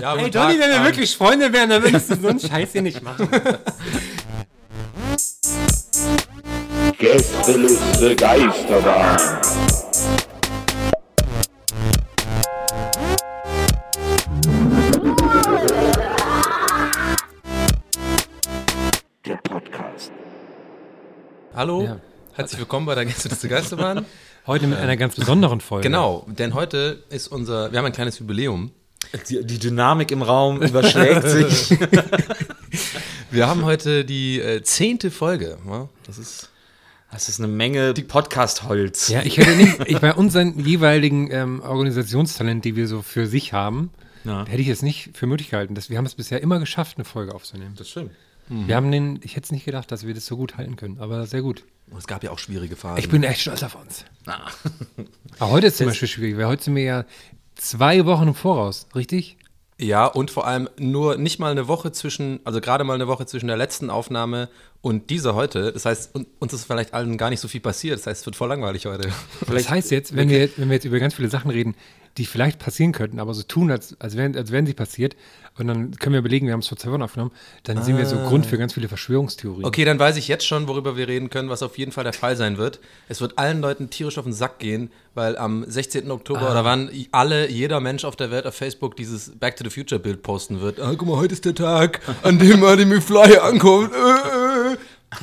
Ja, Hey Donny, wenn wir wirklich Freunde wären, dann würdest du so einen Scheiß hier nicht machen. Gästeliste Geisterbahn. Der Podcast. Hallo, Ja. herzlich willkommen bei der Gästeliste Geisterbahn. Heute mit einer ganz besonderen Folge. genau, denn heute ist unser, wir haben ein kleines Jubiläum. Die, die Dynamik im Raum überschlägt sich. Wir haben heute die äh, zehnte Folge. Das ist Das ist eine Menge Podcast-Holz. Ja, ich hätte nicht, ich bei unseren jeweiligen ähm, Organisationstalent, die wir so für sich haben, Ja. hätte ich es nicht für möglich gehalten. Dass wir haben es bisher immer geschafft, eine Folge aufzunehmen. Das stimmt. Wir haben den, ich hätte es nicht gedacht, dass wir das so gut halten können, aber sehr gut. und es gab ja auch schwierige Phasen. Ich bin echt stolz auf uns. Aber heute ist zum Beispiel schwierig, weil heute sind wir ja zwei Wochen im Voraus, richtig? ja, und vor allem nur nicht mal eine Woche zwischen, also gerade mal eine Woche zwischen der letzten Aufnahme und dieser heute. Das heißt, un- uns ist vielleicht allen gar nicht so viel passiert. Das heißt, es wird voll langweilig heute. das heißt jetzt, wenn wir, wenn wir jetzt über ganz viele Sachen reden, die vielleicht passieren könnten, aber so tun, als, als, wären, als wären sie passiert, und dann können wir überlegen, wir haben es vor zwei Wochen aufgenommen, dann sind wir so Grund für ganz viele Verschwörungstheorien. Okay, dann weiß ich jetzt schon, worüber wir reden können, was auf jeden Fall der Fall sein wird. Es wird allen Leuten tierisch auf den Sack gehen, weil am 16. Oktober oder wann i- alle, jeder Mensch auf der Welt auf Facebook dieses Back to the Future Bild posten wird. Ah, guck mal, heute ist der Tag, an dem Marty McFly ankommt. Äh.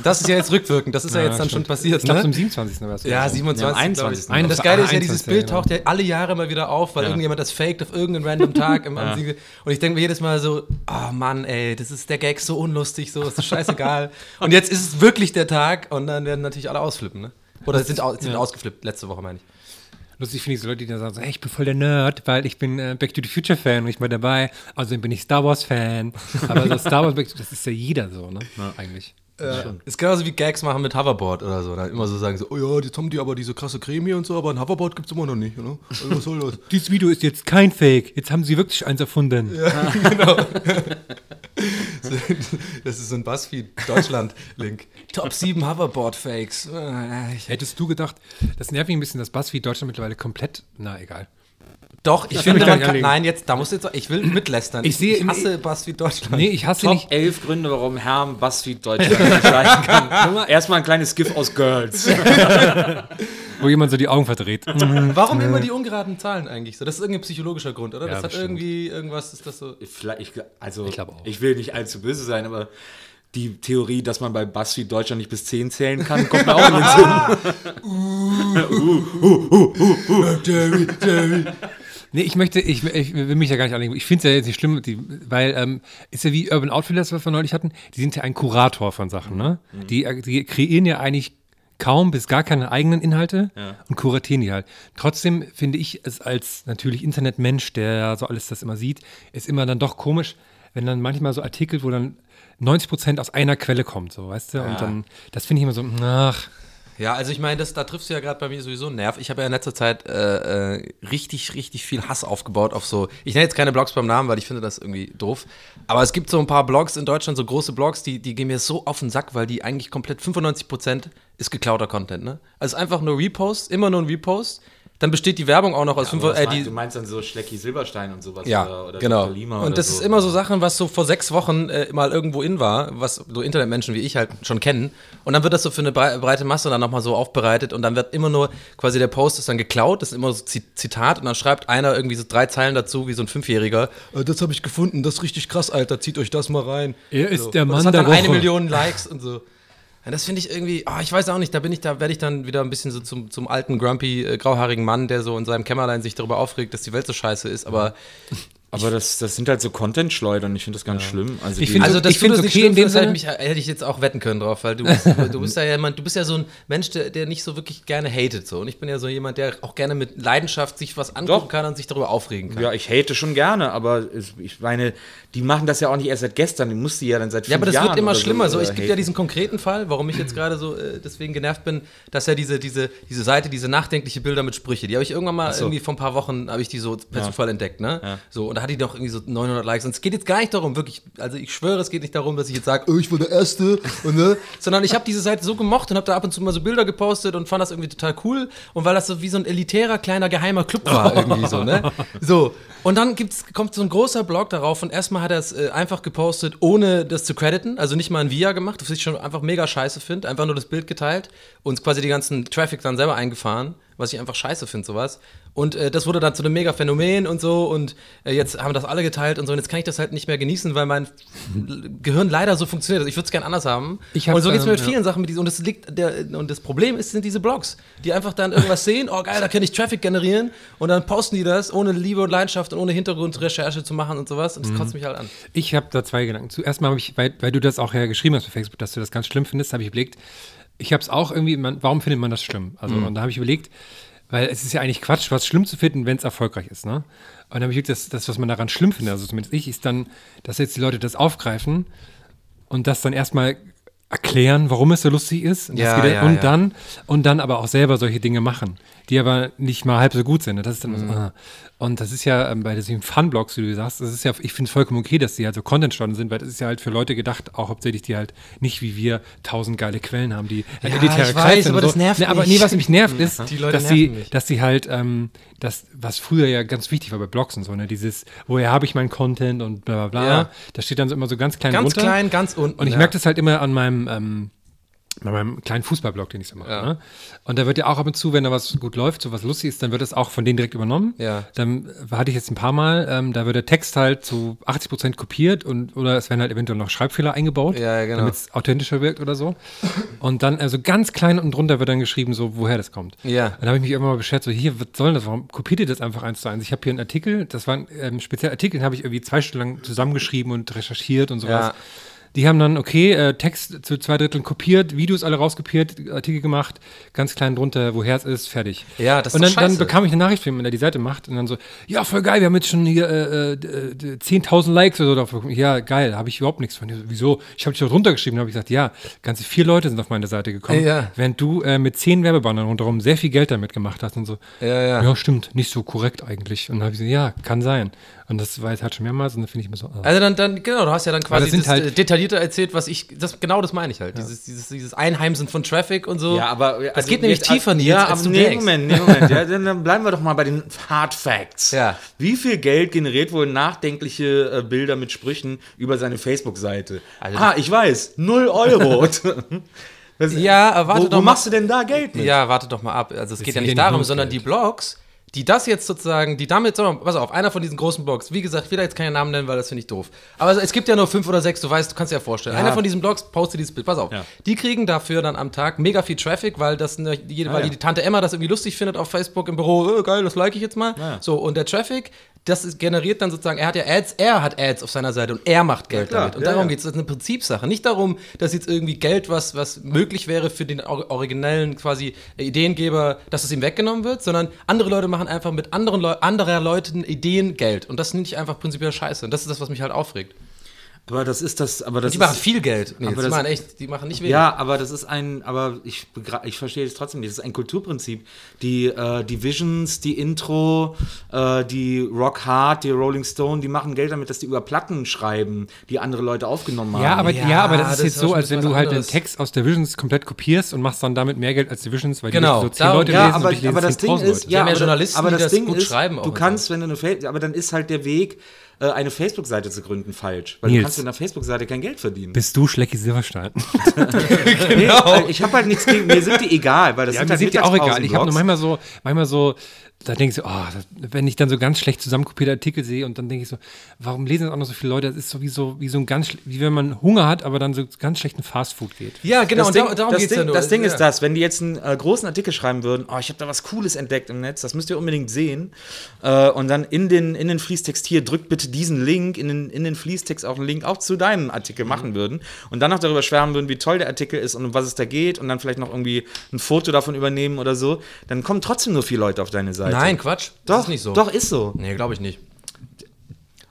Das ist ja jetzt rückwirkend, das ist ja, jetzt dann schon passiert. Ich glaube, ne? zum 27. war es. Ja, oder so. 27. Ja, am glaub 21. ich. Und das Geile ist ja, dieses 21, Bild taucht ja alle Jahre mal wieder auf, weil Ja. irgendjemand das faked auf irgendeinen random Tag. Im, Siege- Und ich denke mir jedes Mal so, oh Mann, ey, das ist der Gag so unlustig, so ist das scheißegal. und jetzt ist es wirklich der Tag und dann werden natürlich alle ausflippen, ne? Oder sind, au sind ausgeflippt, letzte Woche meine ich. Lustig finde ich so Leute, die dann sagen, so, hey, ich bin voll der Nerd, weil ich bin äh, Back to the Future Fan und ich mal dabei. Außerdem bin ich Star Wars Fan. Aber so Star Wars, Back to, das ist ja jeder so, ne? Eigentlich. Ist genauso wie Gags machen mit Hoverboard oder so. Dann immer so sagen so, oh ja, jetzt haben die aber diese krasse Creme hier und so, aber ein Hoverboard gibt's immer noch nicht, ne? Also was soll das? Dieses Video ist jetzt kein Fake. Jetzt haben sie wirklich eins erfunden. Das ist so ein Buzzfeed-Deutschland-Link. Top 7 Hoverboard-Fakes. Äh, ich- Hättest du gedacht, das nervt mich ein bisschen, dass BuzzFeed Deutschland mittlerweile komplett, na egal. Doch, ich finde, man kann, nein, jetzt, da musst du jetzt, ich will mitlästern. Ich sehe ich hasse BuzzFeed Deutschland. Nee, ich hasse Top nicht. 11 Gründe, warum Herm Buzzfeed Deutschland nicht leiden kann. Erstmal ein kleines GIF aus Girls. Wo jemand so die Augen verdreht. Warum immer die ungeraden Zahlen eigentlich so? Das ist irgendein psychologischer Grund, oder? Ja, das hat bestimmt. irgendwie irgendwas, ist das so. Vielleicht, ich, also, Ich glaube auch. ich will nicht allzu böse sein, aber die Theorie, dass man bei Buzzfeed Deutschland nicht bis 10 zählen kann, kommt mir auch in den Sinn. Nee, ich möchte, ich, ich will mich ja gar nicht anlegen. Ich finde es ja jetzt nicht schlimm, die, weil, ähm, ist ja wie Urban Outfitters, was wir neulich hatten, die sind ja ein Kurator von Sachen, ne? Die, äh, die kreieren ja eigentlich kaum bis gar keine eigenen Inhalte und kuratieren die halt. Trotzdem finde ich es als natürlich Internetmensch, der so alles das immer sieht, ist immer dann doch komisch, wenn dann manchmal so Artikel, wo dann 90 Prozent aus einer Quelle kommt, so, weißt du? Und dann, das finde ich immer so, ach, Ja, also ich meine, da triffst du ja gerade bei mir sowieso einen Nerv. Ich habe ja in letzter Zeit äh, äh, richtig, richtig viel Hass aufgebaut auf so. Ich nenne jetzt keine Blogs beim Namen, weil ich finde das irgendwie doof. Aber es gibt so ein paar Blogs in Deutschland, so große Blogs, die, die gehen mir so auf den Sack, weil die eigentlich komplett 95% ist geklauter Content, ne? Also einfach nur Repost, immer nur ein Repost. Dann besteht die Werbung auch noch aus fünf, äh, die, du meinst dann so Schlecki Silberstein und sowas? ja, oder, oder genau. Dr. Lima und oder das so. ist immer so Sachen, was so vor sechs Wochen äh, mal irgendwo in war, was so Internetmenschen wie ich halt schon kennen. Und dann wird das so für eine brei- breite Masse dann nochmal so aufbereitet und dann wird immer nur, quasi der Post ist dann geklaut, das ist immer so Zi- Zitat und dann schreibt einer irgendwie so drei Zeilen dazu, wie so ein Fünfjähriger. Äh, das habe ich gefunden, das ist richtig krass, Alter, zieht euch das mal rein. Er ist so. der Und Mann Das hat der dann eine Woche. Million Likes und so. Das finde ich irgendwie, ah, ich weiß auch nicht, da bin ich, da werde ich dann wieder ein bisschen so zum, zum alten, grumpy, äh, grauhaarigen Mann, der so in seinem Kämmerlein sich darüber aufregt, dass die Welt so scheiße ist, aber Aber das, das sind halt so Content-Schleudern. Ich finde das ganz schlimm. Also Ich finde- Also, dass ich du das okay schlimm in dem Sinne. mich, hätte ich jetzt auch wetten können drauf, weil du bist, du bist ja jemand, du bist ja so ein Mensch, der, der nicht so wirklich gerne hatet so. Und ich bin ja so jemand, der auch gerne mit Leidenschaft sich was angucken Doch. kann und sich darüber aufregen kann. Ja, ich hate schon gerne, aber es, ich meine, die machen das ja auch nicht erst seit gestern, die musste ja dann seit Ja, fünf aber das Jahren wird immer schlimmer. So, äh, es gibt ja diesen konkreten Fall, warum ich jetzt gerade so äh, deswegen genervt bin, dass ja diese, diese, diese Seite, diese nachdenkliche Bilder mit Sprüche, die habe ich irgendwann mal so. irgendwie vor ein paar Wochen habe ich die so per Zufall entdeckt, ne? Ja. So und da hat die doch irgendwie so 900 Likes. Und es geht jetzt gar nicht darum, wirklich, also ich schwöre, es geht nicht darum, dass ich jetzt sage, oh, ich war der Erste, und, ne? sondern ich habe diese Seite so gemocht und habe da ab und zu mal so Bilder gepostet und fand das irgendwie total cool. Und weil das so wie so ein elitärer, kleiner, geheimer Club war, irgendwie so, ne? So. Und dann gibt's, kommt so ein großer Blog darauf und erstmal hat er es äh, einfach gepostet, ohne das zu crediten, also nicht mal ein Via gemacht, was ich schon einfach mega scheiße finde, einfach nur das Bild geteilt und quasi die ganzen Traffic dann selber eingefahren, was ich einfach scheiße finde, sowas. Und äh, das wurde dann zu einem mega Phänomen und so und äh, jetzt haben das alle geteilt und so und jetzt kann ich das halt nicht mehr genießen, weil mein Gehirn leider so funktioniert. Also ich würde es gerne anders haben. Und so geht's mir mit ähm, vielen Sachen mit diesen und das liegt der, und das Problem ist sind diese Blogs, die einfach dann irgendwas sehen, oh geil, da kann ich Traffic generieren und dann posten die das ohne Liebe und Leidenschaft und ohne Hintergrundrecherche zu machen und sowas und das kotzt mich halt an. Ich habe da zwei Gedanken. Zuerst mal habe ich, weil, weil du das auch ja geschrieben hast bei Facebook, dass du das ganz schlimm findest, habe ich überlegt, ich habe es auch irgendwie, man, warum findet man das schlimm? Also, und da habe ich überlegt, weil es ist ja eigentlich Quatsch, was schlimm zu finden, wenn es erfolgreich ist, ne? Und dann habe ich überlegt, das, das, was man daran schlimm findet, also zumindest ich, ist dann, dass jetzt die Leute das aufgreifen und das dann erstmal erklären, warum es so lustig ist. Und, Ja, ja, und ja. dann und dann aber auch selber solche Dinge machen, die aber nicht mal halb so gut sind. Das ist dann Mhm. so, ah. und das ist ja ähm, bei diesen Fun-Blogs, wie du sagst, das ist ja, ich finde es vollkommen okay, dass die halt so Content starten sind, weil das ist ja halt für Leute gedacht, auch hauptsächlich die halt nicht wie wir tausend geile Quellen haben, die Ja, elitäre ich weiß, aber und das nervt nee, aber nee, was mich nervt ist, Die Leute dass sie, mich. dass sie halt, ähm, das, was früher ja ganz wichtig war bei Blogs und so, ne, dieses, woher habe ich meinen Content und bla bla bla, da steht dann so immer so ganz klein Ganz drunter. klein, ganz unten. Und ich merke das halt immer an meinem, ähm, bei meinem kleinen Fußballblog, den ich so mache. Ja. Ne? Und da wird ja auch ab und zu, wenn da was gut läuft, so was lustig ist, dann wird das auch von denen direkt übernommen. Ja. Dann hatte ich jetzt ein paar Mal, ähm, da wird der Text halt zu 80 Prozent kopiert und oder es werden halt eventuell noch Schreibfehler eingebaut, Ja, ja, genau. damit es authentischer wirkt oder so. Und dann, also ganz klein unten drunter wird dann geschrieben, so woher das kommt. Ja. Dann habe ich mich irgendwann mal beschert, so hier, was soll das? Warum kopiert ihr das einfach eins zu eins? Ich habe hier einen Artikel, das waren ähm, speziell Artikel, den habe ich irgendwie zwei Stunden lang zusammengeschrieben und recherchiert und sowas. Ja. Die haben dann, okay, äh, Text zu zwei Dritteln kopiert, Videos alle rauskopiert, Artikel gemacht, ganz klein drunter, woher es ist, fertig. Ja, das ist Und dann, dann bekam ich eine Nachricht von ihm, wenn er die Seite macht und dann so, ja, voll geil, wir haben jetzt schon hier äh, äh, äh, 10.000 Likes oder so drauf bekommen. Ja, geil, habe ich überhaupt nichts von. So, Wieso? Ich habe dich doch drunter geschrieben, habe ich gesagt, ja, ganze vier Leute sind auf meine Seite gekommen, Ja. während du äh, mit zehn Werbebannern rundherum sehr viel Geld damit gemacht hast und so. Ja, ja. Ja, stimmt, nicht so korrekt eigentlich. Und dann habe ich gesagt, ja, kann sein. Und das war jetzt halt schon mehrmals und dann finde ich mir so, ah. Also dann, dann, genau, du hast ja dann quasi das sind das halt- äh, detaillierter erzählt, was ich, das, genau das meine ich halt. Dieses, dieses, dieses Einheimsen von Traffic und so. Ja, aber das also geht nämlich jetzt- tiefer, Nils, Ja, als aber du nee. Moment, nee, Moment. Ja, dann, dann bleiben wir doch mal bei den Hard Facts. Ja. Wie viel Geld generiert wohl nachdenkliche äh, Bilder mit Sprüchen über seine Facebook-Seite? Also ah, ich weiß, null Euro. Das- Ja, aber warte wo, doch wo mal. machst du denn da Geld mit? Ja, warte doch mal ab. Also es geht ja nicht ja darum, sondern Geld. die Blogs, die das jetzt sozusagen, die damit, pass auf, einer von diesen großen Blogs, wie gesagt, ich will da jetzt keinen Namen nennen, weil das finde ich doof. Aber es gibt ja nur fünf oder sechs, du weißt, du kannst dir ja vorstellen. Einer von diesen Blogs postet dieses Bild, pass auf. Ja. Die kriegen dafür dann am Tag mega viel Traffic, weil das ne, die, weil ja. die Tante Emma das irgendwie lustig findet auf Facebook im Büro, äh, geil, das like ich jetzt mal. ja. So, und der Traffic, das ist, generiert dann sozusagen, er hat ja Ads, er hat Ads auf seiner Seite und er macht Geld klar, damit. Und ja, darum ja. geht es. Das ist eine Prinzipsache. Nicht darum, dass jetzt irgendwie Geld, was, was möglich wäre für den or- originellen quasi Ideengeber, dass es ihm weggenommen wird, sondern andere Leute machen einfach mit anderen Leu anderer Leuten Ideen Geld. Und das finde ich einfach prinzipiell scheiße. Und das ist das, was mich halt aufregt. Aber das ist das, aber das Die ist, machen viel Geld. Nee, Aber die das- machen echt, die machen nicht wenig. Ja, aber das ist ein, aber ich, begra- ich verstehe es trotzdem nicht. Das ist ein Kulturprinzip. Die, äh, die Visions, die Intro, äh, die Rock Hard, die Rolling Stone, die machen Geld damit, dass die über Platten schreiben, die andere Leute aufgenommen haben. Ja, aber, ja, Ja, aber das ist das jetzt ist so, als wenn du halt den anderes. Text aus der Visions komplett kopierst und machst dann damit mehr Geld als die Visions, weil Genau, die so zehn darum- Leute ja, lesen aber, und ich lese aber das Ding 10.000 ist, ja, haben ja aber, Journalisten, aber die das das Ding gut ist, schreiben auch du kannst, wenn du eine, aber dann ist halt der Weg, äh, eine Facebook-Seite zu gründen falsch, weil Nils. Du kannst mit einer Facebook-Seite kein Geld verdienen. Bist du Schlecki Silverstein? Nee, äh, ich habe halt nichts gegen, mir sind die egal, weil das Ja, sind mir halt sind die auch egal. Ich habe nur manchmal so, manchmal so, da denke ich so, oh, wenn ich dann so ganz schlecht zusammenkopierte Artikel sehe und dann denke ich so, warum lesen das auch noch so viele Leute? Das ist so wie so, wie so ein ganz, wie wenn man Hunger hat, aber dann so ganz schlechten Fastfood geht. Ja, genau. das und Ding, da- darum das geht's Ding, ja nur. das Ding ja. ist das, wenn die jetzt einen äh, großen Artikel schreiben würden, oh, ich habe da was Cooles entdeckt im Netz, das müsst ihr unbedingt sehen. Äh, und dann in den, in den Fließtext hier, drückt bitte diesen Link, in den, in den Fließtext auch einen Link auch zu deinem Artikel Mhm. machen würden. Und dann noch darüber schwärmen würden, wie toll der Artikel ist und um was es da geht und dann vielleicht noch irgendwie ein Foto davon übernehmen oder so, dann kommen trotzdem nur vier Leute auf deine Seite. Nein, Quatsch. doch, Das ist nicht so. Doch, ist so. Nee, glaube ich nicht.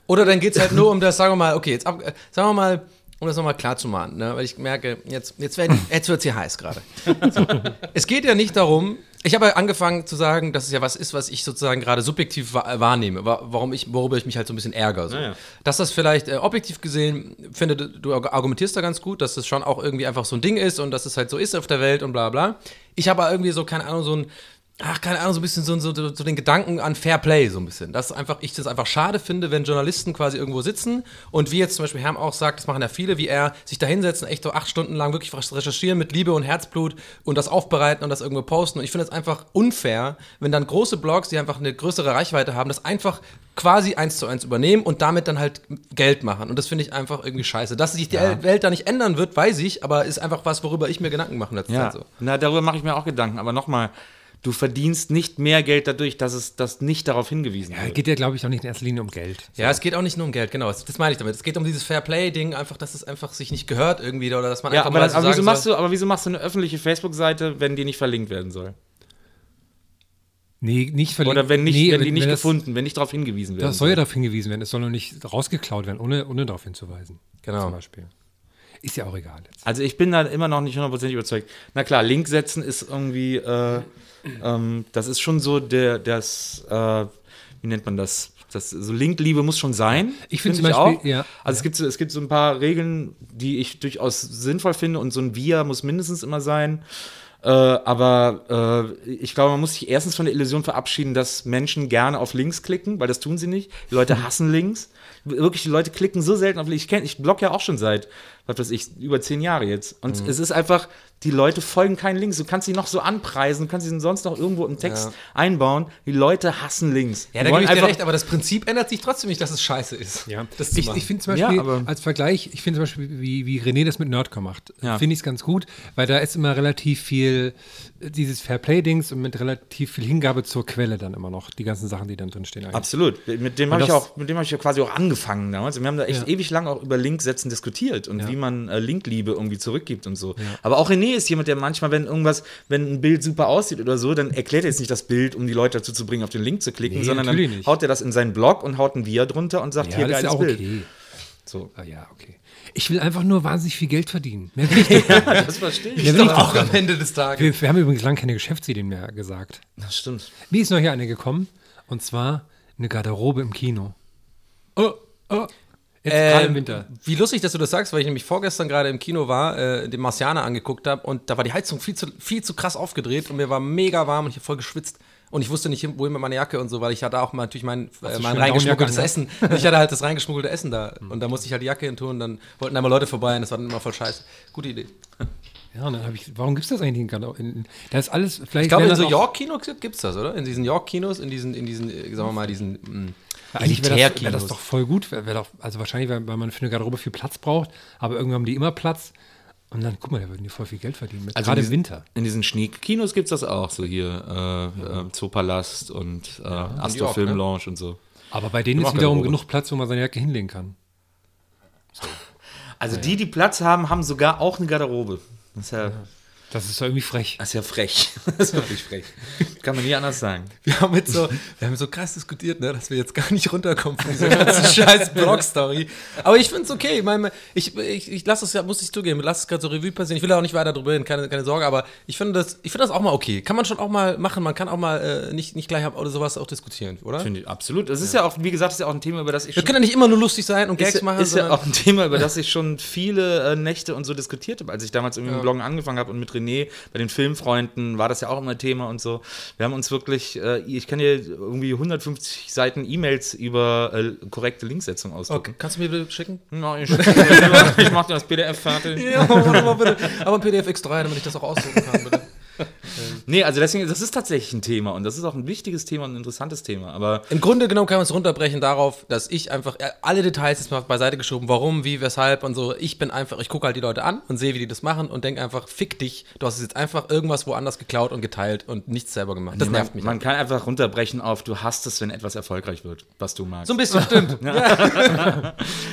Oder dann geht es halt nur um das, sagen wir mal, okay, jetzt ab, äh, sagen wir mal, um das nochmal klar zu machen, ne? weil ich merke, jetzt, jetzt, werd- jetzt wird es hier heiß gerade. So. Es geht ja nicht darum, ich habe ja angefangen zu sagen, dass es ja was ist, was ich sozusagen gerade subjektiv wa wahrnehme, wa warum ich, worüber ich mich halt so ein bisschen ärgere. So. ja. Dass das vielleicht äh, objektiv gesehen, finde, du- du argumentierst da ganz gut, dass das schon auch irgendwie einfach so ein Ding ist und dass es halt so ist auf der Welt und bla bla. Ich habe aber irgendwie so, keine Ahnung, so ein, ach, keine Ahnung, so ein bisschen so, so, so den Gedanken an Fair Play, so ein bisschen. Dass einfach, ich das einfach schade finde, wenn Journalisten quasi irgendwo sitzen und wie jetzt zum Beispiel Herm auch sagt, das machen ja viele, wie er, sich da hinsetzen, echt so acht Stunden lang wirklich recherchieren mit Liebe und Herzblut und das aufbereiten und das irgendwo posten. Und ich finde es einfach unfair, wenn dann große Blogs, die einfach eine größere Reichweite haben, das einfach quasi eins zu eins übernehmen und damit dann halt Geld machen. Und das finde ich einfach irgendwie scheiße. Dass sich die Welt da nicht ändern wird, weiß ich, aber ist einfach was, worüber ich mir Gedanken mache in letzter Ja, Zeit so. na, darüber mache ich mir auch Gedanken. Aber nochmal, du verdienst nicht mehr Geld dadurch, dass es das nicht darauf hingewiesen Ja, wird. geht ja, glaube ich, auch nicht in erster Linie um Geld. Ja, es geht auch nicht nur um Geld, genau. Das, das meine ich damit. Es geht um dieses Fair-Play-Ding, einfach, dass es einfach sich nicht gehört irgendwie oder dass man Ja, einfach aber, mal das, so aber, wieso machst du, aber wieso machst du eine öffentliche Facebook-Seite, wenn die nicht verlinkt werden soll? Nee, nicht verlinkt. Oder wenn, nicht, nee, wenn die nicht das, gefunden, wenn nicht darauf hingewiesen werden Das soll ja darauf hingewiesen werden. Es soll nur nicht rausgeklaut werden, ohne, ohne darauf hinzuweisen. Genau. Zum Beispiel. Ist ja auch egal jetzt. Also ich bin da immer noch nicht hundertprozentig überzeugt. Na klar, Link setzen ist irgendwie, äh, ähm, das ist schon so der, das, äh, wie nennt man das? Das, so Linkliebe muss schon sein. Ich finde find Beispiel, ja. Also es gibt, so- es gibt so ein paar Regeln, die ich durchaus sinnvoll finde und so ein Via muss mindestens immer sein. Äh, aber äh, ich glaube, man muss sich erstens von der Illusion verabschieden, dass Menschen gerne auf Links klicken, weil das tun sie nicht. Die Leute hassen Links. Wirklich, die Leute klicken so selten auf Links. Ich, kenn, ich blog ja auch schon seit, was weiß ich, über zehn Jahre jetzt. Und es ist einfach, die Leute folgen keinen Links. Du kannst sie noch so anpreisen, du kannst sie sonst noch irgendwo im Text Ja. einbauen. Die Leute hassen Links. Ja, da gebe ich dir recht, aber das Prinzip ändert sich trotzdem nicht, dass es scheiße ist. Ja, das ich, ich finde zum Ja, Beispiel, aber- als Vergleich, ich finde zum Beispiel, wie, wie René das mit Nerdcore macht, Ja. finde ich es ganz gut, weil da ist immer relativ viel äh, dieses Fairplay-Dings und mit relativ viel Hingabe zur Quelle dann immer noch, die ganzen Sachen, die dann drinstehen. eigentlich. Absolut. Mit dem habe ich auch, mit dem habe ich ja quasi auch angefangen damals. Und wir haben da echt Ja. ewig lang auch über Linksätzen diskutiert und wie man äh, Linkliebe irgendwie zurückgibt und so. Aber auch René ist jemand, der manchmal, wenn irgendwas, wenn ein Bild super aussieht oder so, dann erklärt er jetzt nicht das Bild, um die Leute dazu zu bringen, auf den Link zu klicken, Nee, sondern dann nicht. haut er das in seinen Blog und haut ein Via drunter und sagt, Ja, hier das ist geiles ja auch Bild. okay. So. Ah, ja, okay. Ich will einfach nur wahnsinnig viel Geld verdienen. Mehr will ich nicht. Das verstehe ich. Mehr will ich auch am Ende des Tages. Wir, wir haben übrigens lange keine Geschäftsideen mehr gesagt. Das stimmt. Mir ist noch hier eine gekommen, und zwar eine Garderobe im Kino. Oh, oh. Jetzt gerade im Winter. Wie lustig, dass du das sagst, weil ich nämlich vorgestern gerade im Kino war, äh, den Marcianer angeguckt habe und da war die Heizung viel zu, viel zu krass aufgedreht und mir war mega warm und ich habe voll geschwitzt. Und ich wusste nicht, wohin mit meiner Jacke und so, weil ich hatte auch mal natürlich mein, äh, mein reingeschmuggeltes Downjacke Essen. Und ich hatte halt das reingeschmuggelte Essen da. Und da musste ich halt die Jacke hin tun und dann wollten einmal Leute vorbei und das war dann immer voll scheiße. Gute Idee. Ja, und dann habe ich, warum gibt es das eigentlich in in, da ist alles, vielleicht. Ich glaube, in so York-Kinos gibt es das, oder? In diesen York-Kinos, in diesen, in diesen, äh, sagen wir mal, diesen mh, Eigentlich wäre das, wär das doch voll gut. Wär, wär doch, also wahrscheinlich, weil, weil man für eine Garderobe viel Platz braucht, aber irgendwann haben die immer Platz. Und dann, guck mal, da würden die voll viel Geld verdienen. Mit, Also gerade in im diesen- Winter. In diesen Schneekinos gibt es das auch, so hier äh, äh, Zoopalast und äh, Astor York, Film ne? Lounge und so. Aber bei denen ist wiederum Garderobe. genug Platz, wo man seine Jacke hinlegen kann. Also die, die Platz haben, haben sogar auch eine Garderobe. Das ist ja, Das ist ja irgendwie frech. das ist ja frech. Das ist wirklich frech. Kann man nie anders sagen. Wir haben jetzt so, wir haben so krass diskutiert, ne, dass wir jetzt gar nicht runterkommen von dieser ganzen scheiß Blog-Story. Aber ich finde es okay. Ich, meine, ich, ich, ich lasse es ja, muss ich zugeben, lasse es gerade so Revue passieren. Ich will auch nicht weiter drüber reden, keine, keine Sorge, aber ich finde das, ich finde das auch mal okay. Kann man schon auch mal machen. Man kann auch mal äh, nicht, nicht gleich oder sowas auch diskutieren, oder? Finde ich absolut. Das ist ja auch, wie gesagt, das ist ja auch ein Thema, über das ich Wir können ja nicht immer nur lustig sein und Gags ist, ja- machen, ist ja auch ein Thema, über das ich schon viele äh, Nächte und so diskutiert habe, als ich damals irgendwie mit dem Bloggen angefangen habe und mit René bei den Filmfreunden war das ja auch immer Thema und so. Wir haben uns wirklich, äh, ich kann dir irgendwie 150 Seiten E-Mails über äh, korrekte Linksetzung ausdrucken. Okay, kannst du mir bitte schicken? Na, ich, ich mach dir das PDF fertig. Ja, warte mal bitte. Aber ein PDF X3, damit ich das auch ausdrucken kann, bitte. Nee, also deswegen, das ist tatsächlich ein Thema und das ist auch ein wichtiges Thema und ein interessantes Thema. Aber Im Grunde genommen kann man es runterbrechen darauf, dass ich einfach äh, alle Details jetzt mal beiseite geschoben, warum, wie, weshalb und so. Ich bin einfach, ich gucke halt die Leute an und sehe, wie die das machen und denke einfach, fick dich, du hast es jetzt einfach irgendwas woanders geklaut und geteilt und nichts selber gemacht. Das nervt man, mich. man halt. kann einfach runterbrechen auf, du hast es, wenn etwas erfolgreich wird, was du magst. So ein bisschen, stimmt.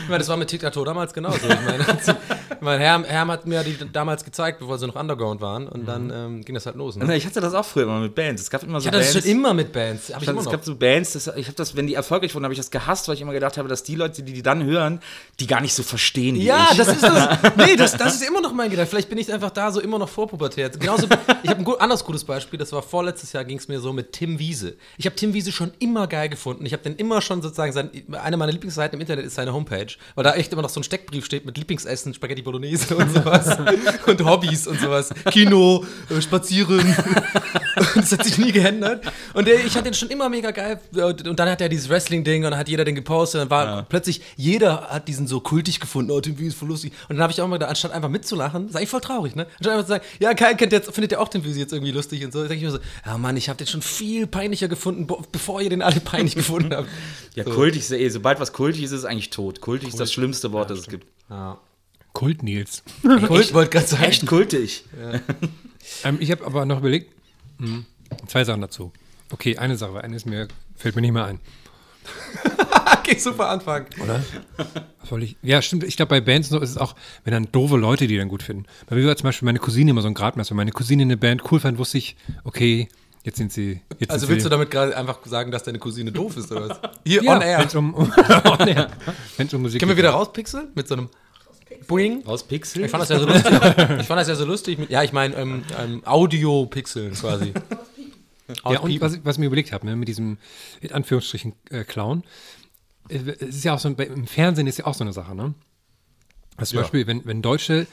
Ich meine, das war mit Tic-Tac-Toe damals genauso. Ich meine, mein Herm, Herm hat mir die damals gezeigt, bevor sie noch Underground waren. Und dann ähm, ging das halt los. Ne? Ich hatte das auch früher immer mit Bands. Es gab immer so Ich hatte das Bands. schon immer mit Bands. Hab ich immer es noch. gab so Bands, das, ich habe das, wenn die erfolgreich wurden, habe ich das gehasst, weil ich immer gedacht habe, dass die Leute, die die dann hören, die gar nicht so verstehen wie Ja, ich. das ist das. Nee, das, das ist immer noch mein Gedanke. Vielleicht bin ich einfach da so immer noch vorpubertät. Genauso, ich habe ein gut, anderes gutes Beispiel. Das war vorletztes Jahr, ging es mir so mit Tim Wiese. Ich habe Tim Wiese schon immer geil gefunden. Ich habe den immer schon sozusagen, sein, eine meiner Lieblingsseiten im Internet ist seine Homepage, weil da echt immer noch so ein Steckbrief steht mit Lieblingsessen, Spaghetti Bolognese und sowas. und Hobbys und sowas. Kino, äh, Spazieren. Das hat sich nie geändert. Und der, ich fand den schon immer mega geil. Und dann hat er dieses Wrestling-Ding und dann hat jeder den gepostet. Und dann war plötzlich, jeder hat diesen so kultig gefunden. Oh, Tim Wiese ist voll lustig. Und dann habe ich auch mal gedacht, anstatt einfach mitzulachen, das ist eigentlich voll traurig, ne? Anstatt einfach zu sagen, ja, Kai kennt jetzt, findet ihr auch Tim Wiese jetzt irgendwie lustig und so. denke ich mir so, ja Mann, ich habe den schon viel peinlicher gefunden, bevor ihr den alle peinlich gefunden habt. Ja, kultig ist ja eh, sobald was kultig ist, ist es eigentlich tot. Kultig ist das schlimmste Wort, das es gibt. Kult Nils. Ich wollte gerade sagen. Echt kultig. Ähm, ich habe aber noch überlegt, hm, zwei Sachen dazu. Okay, eine Sache, weil eine ist mir, fällt mir nicht mehr ein. Okay, super Anfang. Oder? Was soll ich? Ja, stimmt. Ich glaube, bei Bands so ist es auch, wenn dann doofe Leute, die dann gut finden. Bei mir war zum Beispiel meine Cousine immer so ein Gradmesser. Wenn meine Cousine eine Band cool fand, wusste ich, okay, jetzt sind sie. Jetzt Also sind willst du sie, damit gerade einfach sagen, dass deine Cousine doof ist, oder was? Hier, ja, on air. Wenn's um, on air. Wenn's um Musik Können wir wieder rauspixeln? Mit so einem Boing? Aus Pixel? Ich fand das ja so lustig. ich fand das ja so lustig. Mit, ja, ich meine, ähm, ähm, Audio-Pixeln quasi. Ja, und was, ich- was ich mir überlegt habe, ne, mit diesem, in Anführungsstrichen, äh, Clown, äh, es ist ja auch so, im Fernsehen ist ja auch so eine Sache, ne? Also zum Beispiel, wenn, wenn deutsche,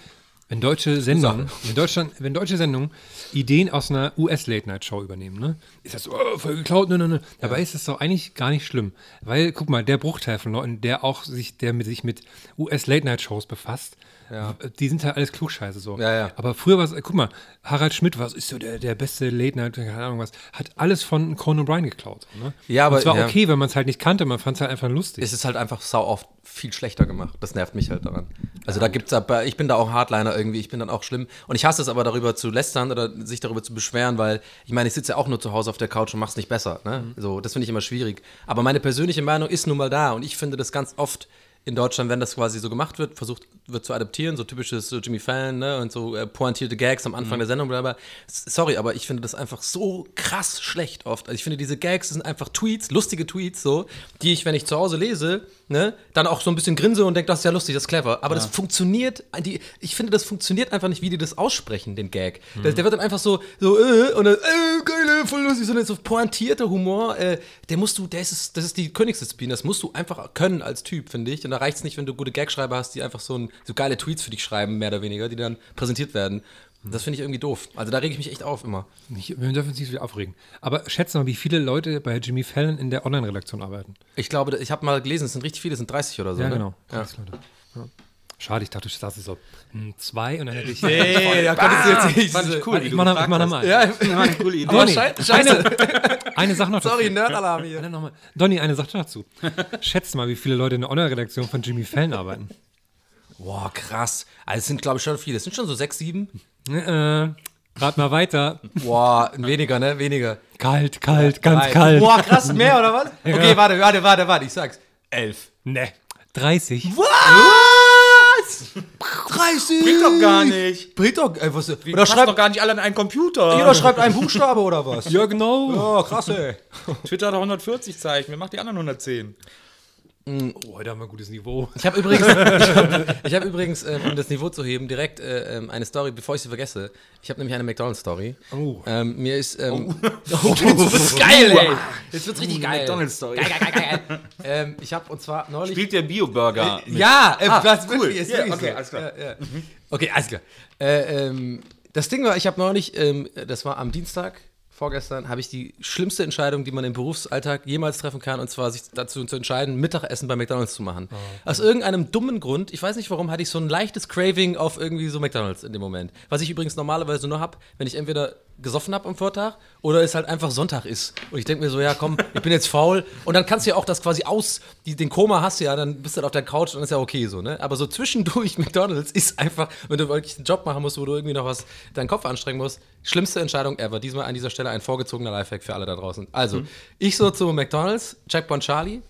wenn deutsche Sendungen, wenn, Deutschland, wenn deutsche Sendungen Ideen aus einer US-Late-Night-Show übernehmen, ne? Ist das so, oh, voll geklaut, ne, ne, ne. Dabei ist es doch eigentlich gar nicht schlimm. Weil, guck mal, der Bruchteil von Leuten, der auch sich, der mit, sich mit US-Late-Night-Shows befasst, die sind halt alles Klugscheiße so. Ja, ja. Aber früher war es, guck mal, Harald Schmidt war, ist so der, der beste Late Night, keine Ahnung was, hat alles von Conan O'Brien geklaut. Ne? Ja, aber- Und es war ja. okay, wenn man es halt nicht kannte, man fand es halt einfach lustig. Es ist halt einfach sau oft viel schlechter gemacht. Das nervt mich halt daran. Also da gibt's aber, ich bin da auch Hardliner irgendwie, ich bin dann auch schlimm. Und ich hasse es aber darüber zu lästern oder sich darüber zu beschweren, weil ich meine, ich sitze ja auch nur zu Hause auf der Couch und mach's nicht besser. Ne? So, das finde ich immer schwierig. Aber meine persönliche Meinung ist nun mal da und ich finde das ganz oft in Deutschland, wenn das quasi so gemacht wird, versucht wird zu adaptieren, so typisches so Jimmy Fallon, ne, und so äh, pointierte Gags am Anfang der Sendung, aber sorry, aber ich finde das einfach so krass schlecht oft. Also ich finde diese Gags sind einfach Tweets, lustige Tweets so, die ich, wenn ich zu Hause lese, ne, dann auch so ein bisschen grinse und denke, das ist ja lustig, das ist clever, aber das funktioniert, die, ich finde, das funktioniert einfach nicht, wie die das aussprechen, den Gag. Der, der wird dann einfach so, so, äh, und dann, äh, geil, voll lustig, so, eine- so pointierter Humor, äh, der musst du, der ist, das ist die Königsdisziplin, das musst du einfach können als Typ, finde ich. Und da reicht es nicht, wenn du gute Gagschreiber hast, die einfach so, ein, so geile Tweets für dich schreiben, mehr oder weniger, die dann präsentiert werden. Das finde ich irgendwie doof. Also da rege ich mich echt auf immer. Nicht, wir dürfen uns nicht so viel aufregen. Aber schätze mal, wie viele Leute bei Jimmy Fallon in der Online-Redaktion arbeiten. Ich glaube, ich habe mal gelesen, es sind richtig viele, es sind 30 oder so. Ja, ne? genau. Ja. 30 Leute. Ja. Schade, ich dachte, du sagst es so hm, zwei und dann hätte ich. Hey, da konntest du jetzt nicht. Fand ich cool, ich du mach, noch- ich gefragt mach. Ja, eine coole Idee. aber scheiße. Eine Sache noch dazu. Sorry, Nerdalarm hier. Eine. Donny, eine Sache dazu. Schätze mal, wie viele Leute in der Online-Redaktion von Jimmy Fallon arbeiten. Boah, krass. Also es sind, glaube ich, schon viele. Es sind schon so sechs, sieben. Äh, rat mal weiter. Boah, weniger, ne? Weniger. Kalt, kalt, ganz Drei. kalt. Boah, krass, mehr oder was? Okay, warte, warte, warte, warte, ich sag's. Elf. Ne. 30. Was? 30? Bringt doch gar nicht. Bringt doch, ey, was, Die oder schreibt, doch gar nicht alle an einen Computer. jeder schreibt einen Buchstabe oder was? Ja, genau. Oh, krass, ey. Twitter hat 140 Zeichen, wer macht die anderen 110? Oh, heute haben wir ein gutes Niveau. Ich habe übrigens, ich hab, ich hab übrigens ähm, um das Niveau zu heben, direkt äh, ähm, eine Story, bevor ich sie vergesse. Ich habe nämlich eine McDonald's-Story. Oh. Ähm, mir ist. Ähm, oh. jetzt wird's geil, ey. Jetzt wird's richtig geil. McDonald's-Story. Geil, geil, geil, geil. ähm, ich habe und zwar neulich. Spielt der Bio-Burger mit? Ja, äh, Ah, was cool. wirklich, ist wirklich okay, so. alles klar. Ja, ja. Okay, alles klar. Äh, das Ding war, ich habe neulich, das war am Dienstag, vorgestern, habe ich die schlimmste Entscheidung, die man im Berufsalltag jemals treffen kann, und zwar sich dazu zu entscheiden, Mittagessen bei McDonalds zu machen. Aus irgendeinem dummen Grund, ich weiß nicht warum, hatte ich so ein leichtes Craving auf irgendwie so McDonalds in dem Moment. Was ich übrigens normalerweise nur habe, wenn ich entweder gesoffen habe am Vortag oder es halt einfach Sonntag ist. Und ich denke mir so, ja komm, ich bin jetzt faul. Und dann kannst du ja auch das quasi aus, die, den Koma hast du ja, dann bist du halt auf der Couch und ist ja okay so, ne? Aber so zwischendurch McDonalds ist einfach, wenn du wirklich einen Job machen musst, wo du irgendwie noch was, deinen Kopf anstrengen musst, schlimmste Entscheidung ever. Diesmal an dieser Stelle ein vorgezogener Lifehack für alle da draußen. Also, ich so zu McDonalds, Checkpoint Charlie,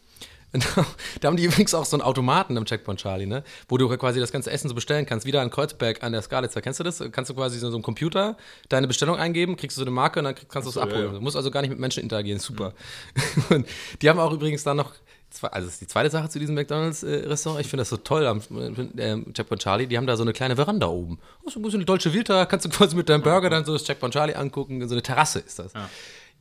da haben die übrigens auch so einen Automaten am Checkpoint Charlie, ne? Wo du quasi das ganze Essen so bestellen kannst. Wieder in Kreuzberg an der Skalitzer. Kennst du das? Kannst du quasi so, so einem Computer deine Bestellung eingeben, kriegst du so eine Marke und dann kannst du es abholen. Du musst also gar nicht mit Menschen interagieren. Super. Und die haben auch übrigens dann noch. Also, das ist die zweite Sache zu diesem McDonalds-Restaurant. Ich finde das so toll am äh, Checkpoint Charlie. Die haben da so eine kleine Veranda oben. So ein bisschen die deutsche Vita. Kannst du quasi mit deinem Burger dann so das Checkpoint Charlie angucken. So eine Terrasse ist das.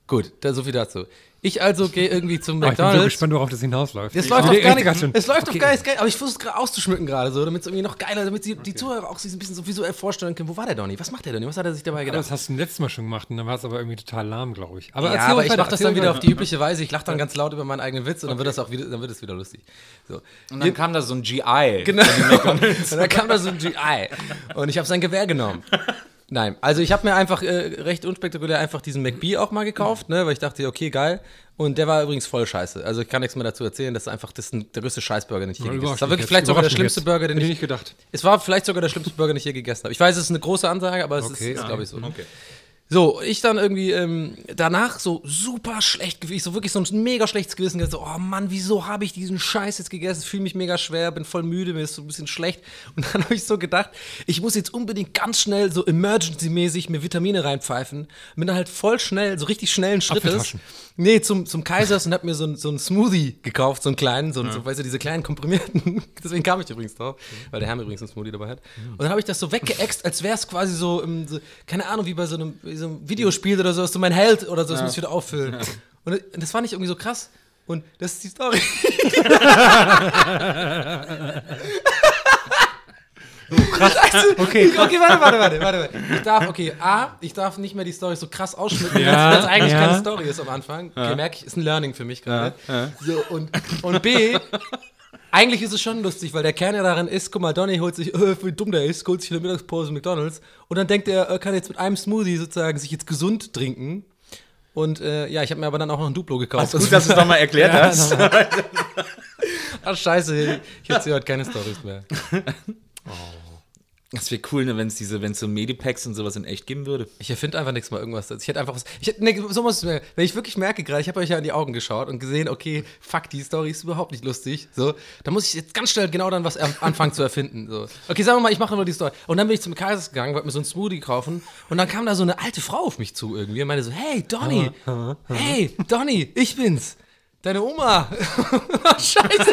Gut, da, so viel dazu. Ich also gehe irgendwie zum Aber ich bin so McDonalds. gespannt, worauf das hinausläuft. Es läuft auf gar nicht, es läuft auf Okay. gar nicht geil, aber ich versuche es gerade auszuschmücken gerade so, damit es irgendwie noch geiler, damit sie, die Zuhörer auch sich ein bisschen so visuell vorstellen können, wo war der Donny? Was macht der Donny? Was hat er sich dabei Aber gedacht? das hast du letztes Mal schon gemacht und dann war es aber irgendwie total lahm, glaube ich. Aber ja, erzähl aber ich mache das erzähl dann wieder auf die übliche Weise. Ich lache dann ganz laut über meinen eigenen Witz und dann wird das auch wieder, dann wird es wieder lustig. So. Und dann kam da so ein GI. Genau. Und dann kam da so ein GI und ich habe sein Gewehr genommen. Nein, also ich habe mir einfach äh, recht unspektakulär einfach diesen McBee auch mal gekauft, ne, weil ich dachte, okay, geil. Und der war übrigens voll scheiße. Also ich kann nichts mehr dazu erzählen, das ist einfach das ist ein, der größte Scheißburger, den ich je gegessen habe. Das war wirklich vielleicht sogar der schlimmste Burger, den ich, ich nicht gedacht. es war vielleicht sogar der schlimmste Burger, den ich je gegessen habe. Ich weiß, es ist eine große Ansage, aber es Okay, ist, ist glaube ich, so. Okay. So, ich dann irgendwie ähm, danach so super schlecht gewissen, so wirklich so ein mega schlechtes Gewissen, so, oh Mann, wieso habe ich diesen Scheiß jetzt gegessen? Fühle mich mega schwer, bin voll müde, mir ist so ein bisschen schlecht. Und dann habe ich so gedacht, ich muss jetzt unbedingt ganz schnell so emergency-mäßig mir Vitamine reinpfeifen. Bin dann halt voll schnell, so richtig schnellen Schrittes. Nee, zum, zum Kaisers und hab mir so, ein- so einen Smoothie gekauft, so einen kleinen, so, ein- so weißt du, diese kleinen komprimierten. Deswegen kam ich übrigens drauf, weil der Herr übrigens einen Smoothie dabei hat. Und dann habe ich das so weggeext, als wäre es quasi so, im, so, keine Ahnung, wie bei so einem, so einem Videospiel oder so, dass du mein Held oder so, das muss ich wieder auffüllen. Und das fand ich irgendwie so krass. Und das ist die Story. Okay, Okay, warte, warte, warte, warte. warte. Ich darf, okay, A, ich darf nicht mehr die Story so krass ausschmücken, Ja, wenn es eigentlich ja. keine Story ist am Anfang. Okay, merke ich, ist ein Learning für mich gerade. So, und, und B, eigentlich ist es schon lustig, weil der Kern ja darin ist, guck mal, Donny holt sich, äh, wie dumm der ist, holt sich in der Mittagspause McDonalds und dann denkt er, er kann jetzt mit einem Smoothie sozusagen sich jetzt gesund trinken. Und äh, ja, ich habe mir aber dann auch noch ein Duplo gekauft. Gut, dass du es nochmal erklärt hast. Ach, scheiße, ich erzähle heute keine Storys mehr. Das wäre cool, ne, wenn es diese, wenn es so Medipacks und sowas in echt geben würde. Ich erfinde einfach nichts mal irgendwas. Ich hätte einfach was. Ich hätte, nee, so muss es mir. Wenn ich wirklich merke gerade, ich habe euch ja in die Augen geschaut und gesehen, okay, fuck, die Story ist überhaupt nicht lustig. So, dann muss ich jetzt ganz schnell genau dann was anfangen zu erfinden. So. Okay, sagen wir mal, ich mache nur die Story. Und dann bin ich zum Kaisers gegangen, wollte mir so einen Smoothie kaufen und dann kam da so eine alte Frau auf mich zu irgendwie und meinte so, hey, Donny, hey, Donny, ich bin's. Deine Oma. Scheiße.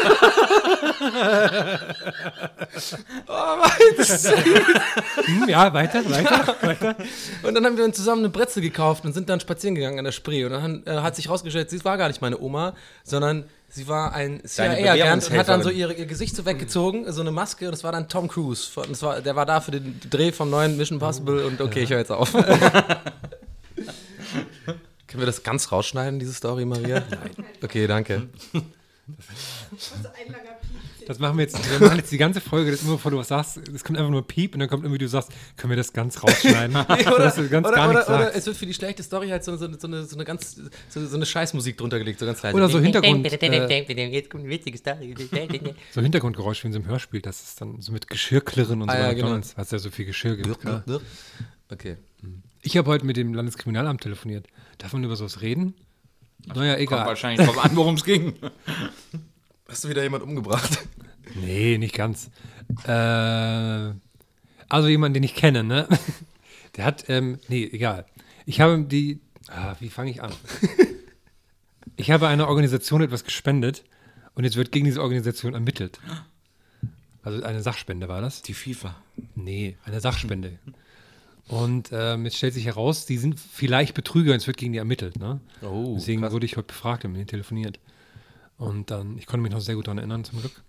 oh, Mann. Hm, ja, weiter, weiter, weiter. Und dann haben wir uns zusammen eine Brezel gekauft und sind dann spazieren gegangen an der Spree. Und dann äh, hat sich rausgestellt, sie war gar nicht meine Oma, sondern sie war ein CIA-Agent und hat dann so ihre, ihr Gesicht so weggezogen, so eine Maske. Und das war dann Tom Cruise. Von- Das war, der war da für den Dreh vom neuen Mission Possible. Und okay, ich höre jetzt auf. Können wir das ganz rausschneiden, diese Story, Maria? Nein. Okay, danke. Das machen wir jetzt, wir machen jetzt die ganze Folge, das ist immer, bevor du was sagst, es kommt einfach nur Piep und dann kommt irgendwie, du sagst, können wir das ganz rausschneiden? oder, dass du ganz oder, gar oder, nichts oder es wird für die schlechte Story halt so, so, so, eine, so eine ganz so, so eine Scheißmusik drunter gelegt, so ganz leise. Oder so Hintergrund, äh, Jetzt kommt eine witzige Story. so Hintergrundgeräusch wie in so einem Hörspiel, das ist dann so mit Geschirrklirren und so Ah, ja, bei genau. Weil es ja so viel Geschirr gibt. Ja. Okay. Ich habe heute mit dem Landeskriminalamt telefoniert. Darf man über sowas reden? Naja, Kommt egal. wahrscheinlich drauf an, worum es ging. Hast du wieder jemand umgebracht? Nee, nicht ganz. Äh, also jemand, den ich kenne, ne? Der hat, ähm, nee, egal. Ich habe die, ah, wie fange ich an? Ich habe einer Organisation etwas gespendet und jetzt wird gegen diese Organisation ermittelt. Also eine Sachspende war das? Die FIFA. Nee, eine Sachspende. Und ähm, jetzt stellt sich heraus, die sind vielleicht Betrüger und es wird gegen die ermittelt. Ne? Oh, Deswegen krass. wurde ich heute befragt und mit denen telefoniert. Und dann, ich konnte mich noch sehr gut daran erinnern, zum Glück.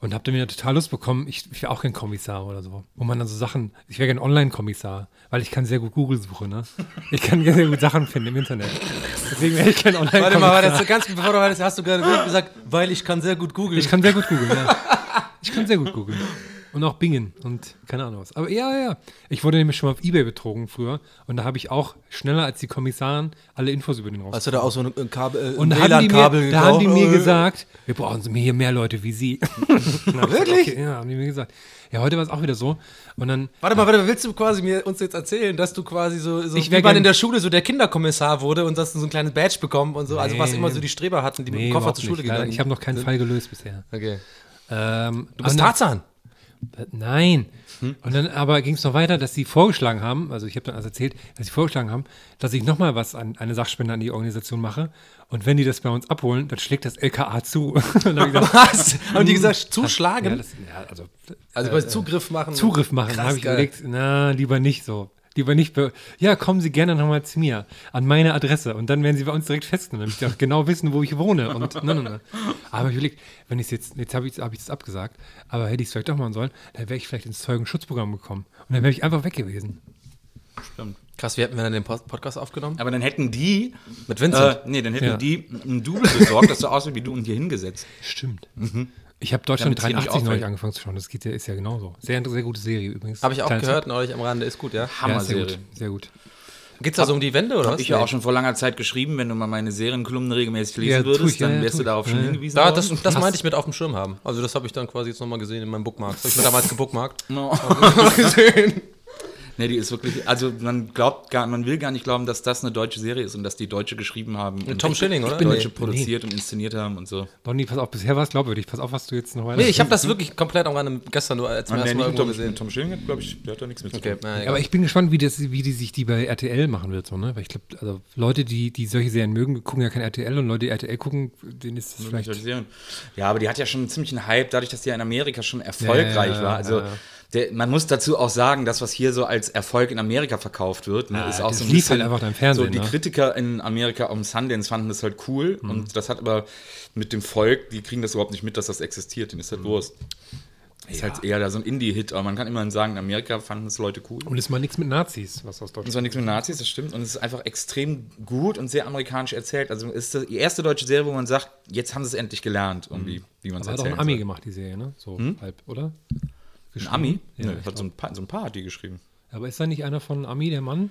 Und habe dann wieder total Lust bekommen, ich, ich wäre auch kein Kommissar oder so. Wo man dann so Sachen, ich wäre gerne Online-Kommissar, weil ich kann sehr gut Google suchen, ne? Ich kann sehr gut Sachen finden im Internet. Deswegen wäre ich kein Warte mal, war Online-Kommissar. das ganz bevor du weiterst, hast du gerade gesagt, weil ich kann sehr gut googeln. Ich kann sehr gut googeln, ja. Ich kann sehr gut googeln. Und auch Bingen und keine Ahnung was. Aber ja, ja. Ich wurde nämlich schon mal auf Ebay betrogen früher. Und da habe ich auch schneller als die Kommissarin alle Infos über den raus. Hast du da auch so ein, ein Kabel, äh, Und ein da haben, die mir, WLAN-Kabel da haben die mir gekauft? gesagt, wir brauchen hier mehr Leute wie Sie. Wirklich? Okay, ja, haben die mir gesagt. Ja, heute war es auch wieder so. Und dann, Warte mal, warte, willst du quasi mir uns jetzt erzählen, dass du quasi so, so Ich wie man in der Schule so der Kinderkommissar wurde und hast du so ein kleines Badge bekommen und so, also was Nee. immer so die Streber hatten, die mit nee, dem Koffer zur Schule nicht. Gegangen Ich habe noch keinen Fall gelöst bisher. Okay. Ähm, Du bist Tarzan. Nein. Hm? Und dann aber ging es noch weiter, dass sie vorgeschlagen haben, also ich habe dann also erzählt, dass sie vorgeschlagen haben, dass ich nochmal was an eine Sachspende an die Organisation mache. Und wenn die das bei uns abholen, dann schlägt das LKA zu. Und gesagt, Was? Haben die gesagt, zuschlagen? ja, das, ja, also also quasi Zugriff machen. Zugriff machen. Habe ich geil. überlegt, na, lieber nicht so. Lieber nicht. Be ja, kommen Sie gerne nochmal zu mir an meine Adresse und dann werden Sie bei uns direkt festgenommen, damit Sie auch genau wissen, wo ich wohne. Und nein, nein, nein. Aber ich überlegt, wenn ich jetzt, jetzt habe ich es hab ich's abgesagt, aber hätte ich es vielleicht doch machen sollen, dann wäre ich vielleicht ins Zeugenschutzprogramm gekommen und dann wäre ich einfach weg gewesen. Stimmt. Krass, wie hätten wir dann den Podcast aufgenommen? Aber dann hätten die. Mit Vincent. Äh, nee, dann hätten Ja. die ein Double besorgt, das so aussieht wie du und hier hingesetzt. Stimmt. Ich habe Deutschland Damit's hier nicht 83 neulich angefangen zu schauen. Das geht ja, ist ja genauso. Sehr, sehr gute Serie übrigens. Habe ich auch Kleines- gehört, neulich am Rande, ist gut, ja. Ja, ist sehr Hammer-Serie. gut. Sehr gut. Geht's da so um die Wende oder Hab was? ich ja auch schon vor langer Zeit geschrieben, wenn du mal meine Serienkolumnen regelmäßig lesen Ja, würdest, ich, ja, dann ja, wärst du ich. darauf Ja, schon ja. hingewiesen Da, das, das meinte ich mit auf dem Schirm haben. Also das habe ich dann quasi jetzt nochmal gesehen in meinem Bookmark. Das habe ich mir damals gebookmarkt. No. gesehen. Nee, die ist wirklich, also man glaubt gar, man will gar nicht glauben, dass das eine deutsche Serie ist und dass die Deutsche geschrieben haben. und Tom Schilling, oder? Deutsche Nee. produziert und inszeniert haben und so. Donny, pass auf, bisher war es glaubwürdig. Pass auf, was du jetzt noch weiter. Nee, ich habe das wirklich komplett am Rande gestern nur als zum ersten Mal irgendwo gesehen. Tom Schilling hat, glaube ich, der hat da nichts mit zu Okay, tun. na, egal. Aber ich bin gespannt, wie, das, wie die sich die bei RTL machen wird. So, ne? Weil ich glaube, also Leute, die, die solche Serien mögen, gucken ja kein RTL und Leute, die RTL gucken, denen ist das vielleicht. Ja, aber die hat ja schon einen ziemlichen Hype, dadurch, dass die ja in Amerika schon erfolgreich Ja, ja, war. Also ja, ja. Der, man muss dazu auch sagen, das, was hier so als Erfolg in Amerika verkauft wird, ne, Ah, ist auch das so ein bisschen, halt einfach im Fernsehen, So, die ne? Kritiker in Amerika um Sundance fanden das halt cool Mhm. und das hat aber mit dem Volk, die kriegen das überhaupt nicht mit, dass das existiert. Denen ist Mhm. halt Wurst. Ist halt eher da so ein Indie-Hit, aber man kann immerhin sagen, in Amerika fanden es Leute cool. Und es ist mal nichts mit Nazis, was aus Deutschland. zwar nichts mit Nazis, das stimmt. Und es ist einfach extrem gut und sehr amerikanisch erzählt. Also es ist die erste deutsche Serie, wo man sagt, jetzt haben sie es endlich gelernt, irgendwie, wie man es Aber hat auch erzählt. ein Ami gemacht, die Serie, ne? So halb, oder? Ein Ami? Ja, Ja, hat so ein, paar, so ein paar hat die geschrieben. Aber ist da nicht einer von Ami, der Mann?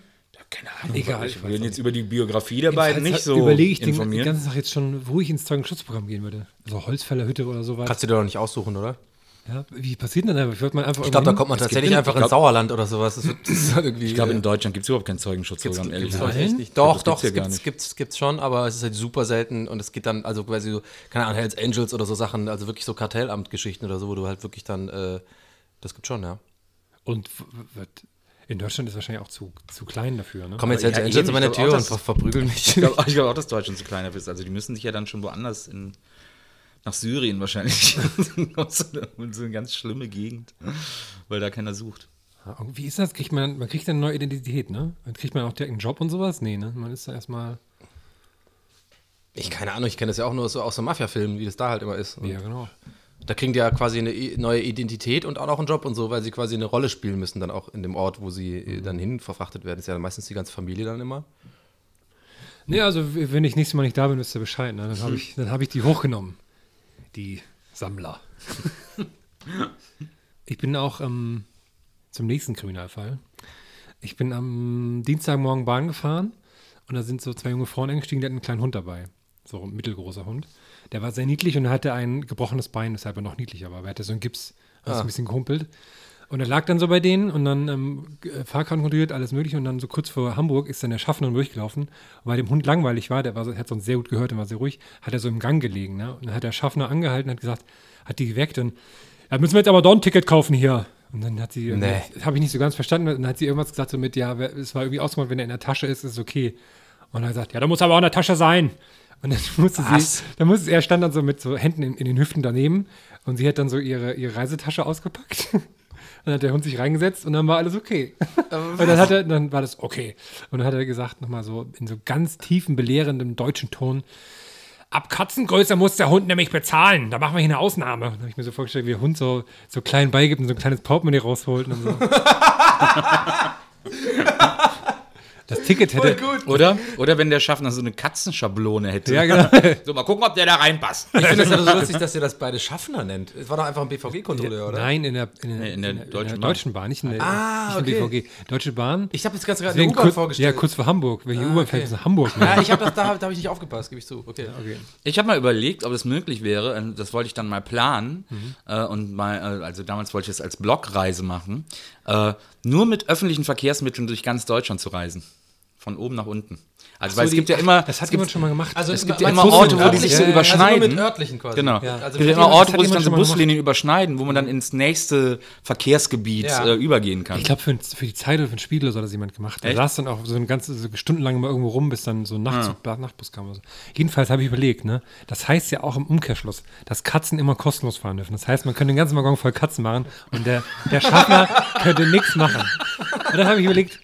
Keine Ahnung. Egal, Ich weiß jetzt über die Biografie der beiden nicht so überlege ich den, die informiert. ganze Sache jetzt schon, wo ich ins Zeugenschutzprogramm gehen würde. Also Holzfällerhütte oder sowas. Kannst du dir doch nicht aussuchen, oder? Ja, wie passiert denn das? Ich einfach Ich glaube, da kommt man Es gibt tatsächlich in- einfach glaub- ins Sauerland oder sowas. Das wird, das halt irgendwie, ich glaube, in Deutschland gibt es überhaupt keinen Zeugenschutzprogramm, ehrlich Gibt's gesagt. glaube ich Nein? nicht. Doch, doch, gibt's ja es gibt's, nicht. gibt's, gibt's schon, aber es ist halt super selten und es geht dann, also quasi so, keine Ahnung, Hells Angels oder so Sachen, also wirklich so Kartellamtgeschichten oder so, wo du halt wirklich dann, äh, das gibt schon, ja. Und in Deutschland ist wahrscheinlich auch zu, zu klein dafür, ne? Kommen jetzt ja, Hells Angels eben, an meine Tür auch, und das- ver verprügeln mich. Ich glaube glaub auch, dass Deutschland zu kleiner ist. Also die müssen sich ja dann schon woanders in nach Syrien wahrscheinlich. in so eine, in so eine ganz schlimme Gegend, weil da keiner sucht. Ja, Wie ist das? Kriegt man, man kriegt eine neue Identität, ne? Dann kriegt man auch direkt einen Job und sowas? Nee, ne? Man ist da erstmal. Ich keine Ahnung, ich kenne das ja auch nur so aus so Mafia-Filmen, wie das da halt immer ist. Und Ja, genau. Da kriegen die ja quasi eine neue Identität und auch noch einen Job und so, weil sie quasi eine Rolle spielen müssen, dann auch in dem Ort, wo sie äh, dann hin verfrachtet werden. ist ja meistens die ganze Familie dann immer. Nee, also wenn ich nächstes Mal nicht da bin, wisst ihr Bescheid. Ne? Dann habe ich, hab ich die hochgenommen. Die Sammler. ich bin auch ähm, zum nächsten Kriminalfall. Ich bin am Dienstagmorgen Bahn gefahren und da sind so zwei junge Frauen eingestiegen, die hatten einen kleinen Hund dabei. So ein mittelgroßer Hund. Der war sehr niedlich und er hatte ein gebrochenes Bein, deshalb er noch niedlicher war. Aber er hatte so einen Gips, also ein bisschen gehumpelt. Und er lag dann so bei denen und dann ähm, äh, Fahrkarten kontrolliert, alles mögliche. Und dann so kurz vor Hamburg ist dann der Schaffner durchgelaufen. Und weil dem Hund langweilig war, der war so, hat sonst sehr gut gehört und war sehr ruhig, hat er so im Gang gelegen. Ne? Und dann hat der Schaffner angehalten und hat gesagt, hat die geweckt und ja, müssen wir jetzt aber doch ein Ticket kaufen hier. Und dann hat sie, Nee. das habe ich nicht so ganz verstanden, und dann hat sie irgendwas gesagt so mit, ja, es war irgendwie ausgemacht, wenn er in der Tasche ist, ist es okay. Und er hat gesagt, ja, da muss aber auch in der Tasche sein. Und dann musste Was? sie, dann musste, er stand dann so mit so Händen in, in den Hüften daneben und sie hat dann so ihre, ihre Reisetasche ausgepackt. Dann hat der Hund sich reingesetzt und dann war alles okay. Und dann, hat er, dann war das okay. Und dann hat er gesagt, nochmal so in so ganz tiefen, belehrendem deutschen Ton, ab Katzengröße muss der Hund nämlich bezahlen. Da machen wir hier eine Ausnahme. Und dann habe ich mir so vorgestellt, wie der Hund so, so klein beigibt und so ein kleines Portemonnaie rausholt und so. Das Ticket hätte. Oder? Oder wenn der Schaffner so eine Katzenschablone hätte. Ja, genau. So, mal gucken, ob der da reinpasst. Ich finde es ja so lustig, dass ihr das beide Schaffner nennt. Es war doch einfach ein BVG-Kontrolleur, oder? Nein, in der, in der, in der Deutschen Bahn. Deutschen Bahn, nicht in der, Ah, nicht in der okay. BVG. Deutsche Bahn. Ich habe jetzt ganz gerade U-Bahn vorgestellt. ja, kurz vor Hamburg. Welche U-Bahn okay. fährt nach Hamburg? Ja, ich habe das, da, da habe ich nicht aufgepasst, gebe ich zu. Okay. okay. Ich habe mal überlegt, ob es möglich wäre, das wollte ich dann mal planen, Mhm. äh, und mal, äh, also damals wollte ich es als Blogreise machen, äh, nur mit öffentlichen Verkehrsmitteln durch ganz Deutschland zu reisen. Von oben nach unten. Also, weil es die- gibt ja immer, Das hat jemand schon mal gemacht. Also es gibt ja immer Orte, wo die sich so Ja, ja, überschneiden. Also nur mit örtlichen quasi. Genau. Ja, also es gibt ja immer Orte, wo sich so gemacht. Buslinien überschneiden, wo man dann ins nächste Verkehrsgebiet Ja. äh, übergehen kann. ich glaube, für, für die Zeit oder für ein Spiel oder so hat das jemand gemacht. Echt? saß dann auch so eine ganze so stundenlang mal irgendwo rum, bis dann so ein Nachtzug, Nachtbus kam. Oder so. Jedenfalls habe ich überlegt, ne? Das heißt ja auch im Umkehrschluss, dass Katzen immer kostenlos fahren dürfen. Das heißt, man könnte den ganzen Waggon voll Katzen machen und der, der Schaffner könnte nichts machen. Und dann habe ich überlegt,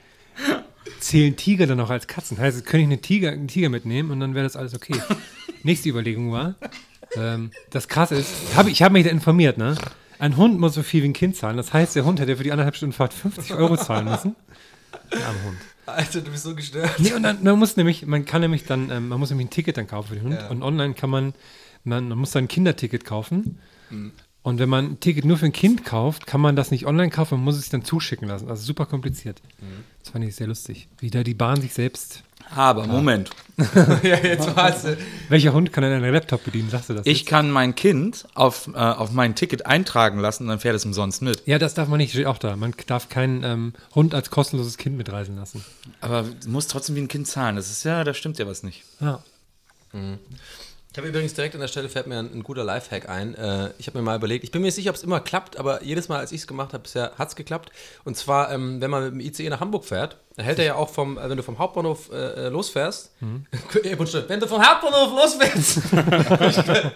zählen Tiger dann auch als Katzen? Heißt, könnte ich einen Tiger, einen Tiger mitnehmen und dann wäre das alles okay. Nächste Überlegung war, ähm, das krasse ist, hab, ich habe mich da informiert, ne? Ein Hund muss so viel wie ein Kind zahlen. Das heißt, der Hund hätte für die anderthalb Stunden Fahrt 50 Euro zahlen müssen. Der arme Hund. Alter, du bist so gestört. Nee, und dann, man muss nämlich, man kann nämlich dann, ähm, man muss nämlich ein Ticket dann kaufen für den Hund. Ja. Und online kann man, man, man muss dann ein Kinderticket kaufen. Und wenn man ein Ticket nur für ein Kind kauft, kann man das nicht online kaufen, man muss es dann zuschicken lassen. Also super kompliziert. Das fand ich sehr lustig. Wie da die Bahn sich selbst. Aber, Moment. ja, jetzt war's. Welcher Hund kann denn einen Laptop bedienen? Sagst du das? Ich jetzt? kann mein Kind auf, äh, auf mein Ticket eintragen lassen und dann fährt es umsonst mit. Ja, das darf man nicht, steht auch da. Man darf keinen ähm, Hund als kostenloses Kind mitreisen lassen. Aber du musst trotzdem wie ein Kind zahlen. Das ist ja, da stimmt ja was nicht. Ja. Ich habe übrigens direkt an der Stelle fällt mir ein, ein guter Lifehack ein. Äh, ich habe mir mal überlegt, ich bin mir nicht sicher, ob es immer klappt, aber jedes Mal, als ich es gemacht habe, bisher hat es geklappt. Und zwar, ähm, wenn man mit dem ICE nach Hamburg fährt, dann hält er ja auch vom, äh, wenn du vom Hauptbahnhof äh, äh, losfährst, Buntsche, wenn du vom Hauptbahnhof losfährst,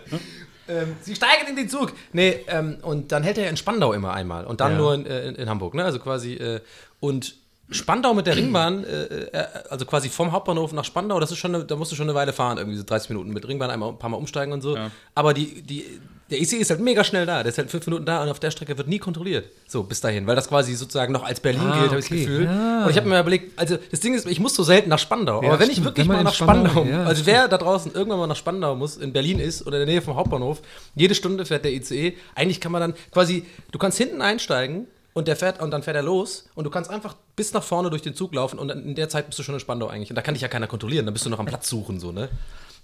ähm, sie steigen in den Zug. Nee, ähm, und dann hält er ja in Spandau immer einmal und dann Ja. nur in, äh, in, in Hamburg, ne? Also quasi, äh, und Spandau mit der Ringbahn, äh, äh, also quasi vom Hauptbahnhof nach Spandau, das ist schon, eine, da musst du schon eine Weile fahren, irgendwie so 30 Minuten mit Ringbahn einmal ein paar Mal umsteigen und so. Aber die, die, der IC ist halt mega schnell da, der ist halt fünf Minuten da und auf der Strecke wird nie kontrolliert. So, bis dahin, weil das quasi sozusagen noch als Berlin Ah, gilt, habe ich das. Gefühl. Ja. Und ich habe mir überlegt, also das Ding ist, ich muss so selten nach Spandau, Ja, aber wenn ich stimmt. wirklich Wenn mal nach Spandau, Spandau- ja, also wer da draußen irgendwann mal nach Spandau muss, in Berlin ist oder in der Nähe vom Hauptbahnhof, jede Stunde fährt der ICE. Eigentlich kann man dann quasi, du kannst hinten einsteigen und der fährt und dann fährt er los und du kannst einfach bis nach vorne durch den Zug laufen und in der Zeit bist du schon in Spandau eigentlich. Und da kann dich ja keiner kontrollieren, dann bist du noch am Platz suchen, so, ne?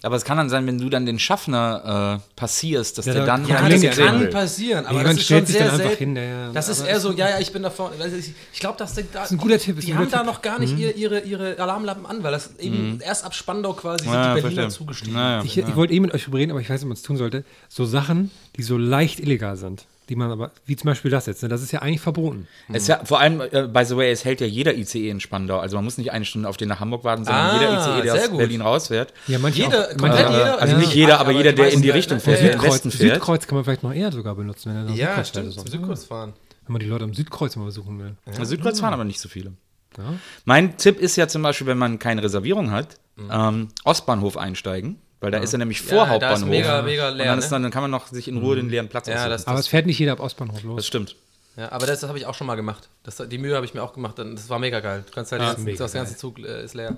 Aber es kann dann sein, wenn du dann den Schaffner äh, passierst, dass Ja, der da- dann Ja, das kann will. passieren, aber Jemand das ist schon sehr dann einfach selten. hin, ja, ja. Das ist Aber eher so, ja, ja, ich bin da vorne. Also ich ich glaube, dass die, da, ist ein guter Tipp, ist die ein haben guter da Tipp. noch gar nicht ihr, ihre, ihre Alarmlampen an, weil das eben erst ab Spandau quasi sind Mhm. Ja, die Berliner verstehe. zugestiegen. Ja, ja. Ich, ich wollte eh mit euch reden, aber ich weiß nicht, ob man es tun sollte. So Sachen, die so leicht illegal sind, die man aber, wie zum Beispiel das jetzt, ne, das ist ja eigentlich verboten. Es ist ja, vor allem, äh, by the way, es hält ja jeder ICE in Spandau. Also man muss nicht eine Stunde auf den nach Hamburg warten, sondern Ah, jeder ICE, der sehr aus gut. Berlin rausfährt. Ja, manche Jeder, auch, komplett manche, jeder. Also Ja. nicht jeder, aber die jeder, der in die Richtung ne? fährt, der in den Südkreuz, Westen fährt. Südkreuz kann man vielleicht noch eher sogar benutzen, wenn er nach Ja, Südkreuz stimmt, fährt zum. Südkreuz fahren. Wenn man die Leute am Südkreuz mal besuchen will. Ja. Südkreuz fahren aber nicht so viele. Ja. Mein Tipp ist ja zum Beispiel, wenn man keine Reservierung hat, ähm, Ostbahnhof einsteigen, weil da ist er nämlich vor Ja, da Hauptbahnhof. ist mega, mega leer, Und dann, ist ne? dann, dann kann man noch sich in Ruhe den leeren Platz Ja, aussuchen. das, Aber das, es fährt nicht jeder ab Ostbahnhof los. das stimmt. ja, aber das, habe ich auch schon mal gemacht. Das, die Mühe habe ich mir auch gemacht. Das war mega geil. Du kannst halt, ganzen, mega das ganze Zug äh, ist leer.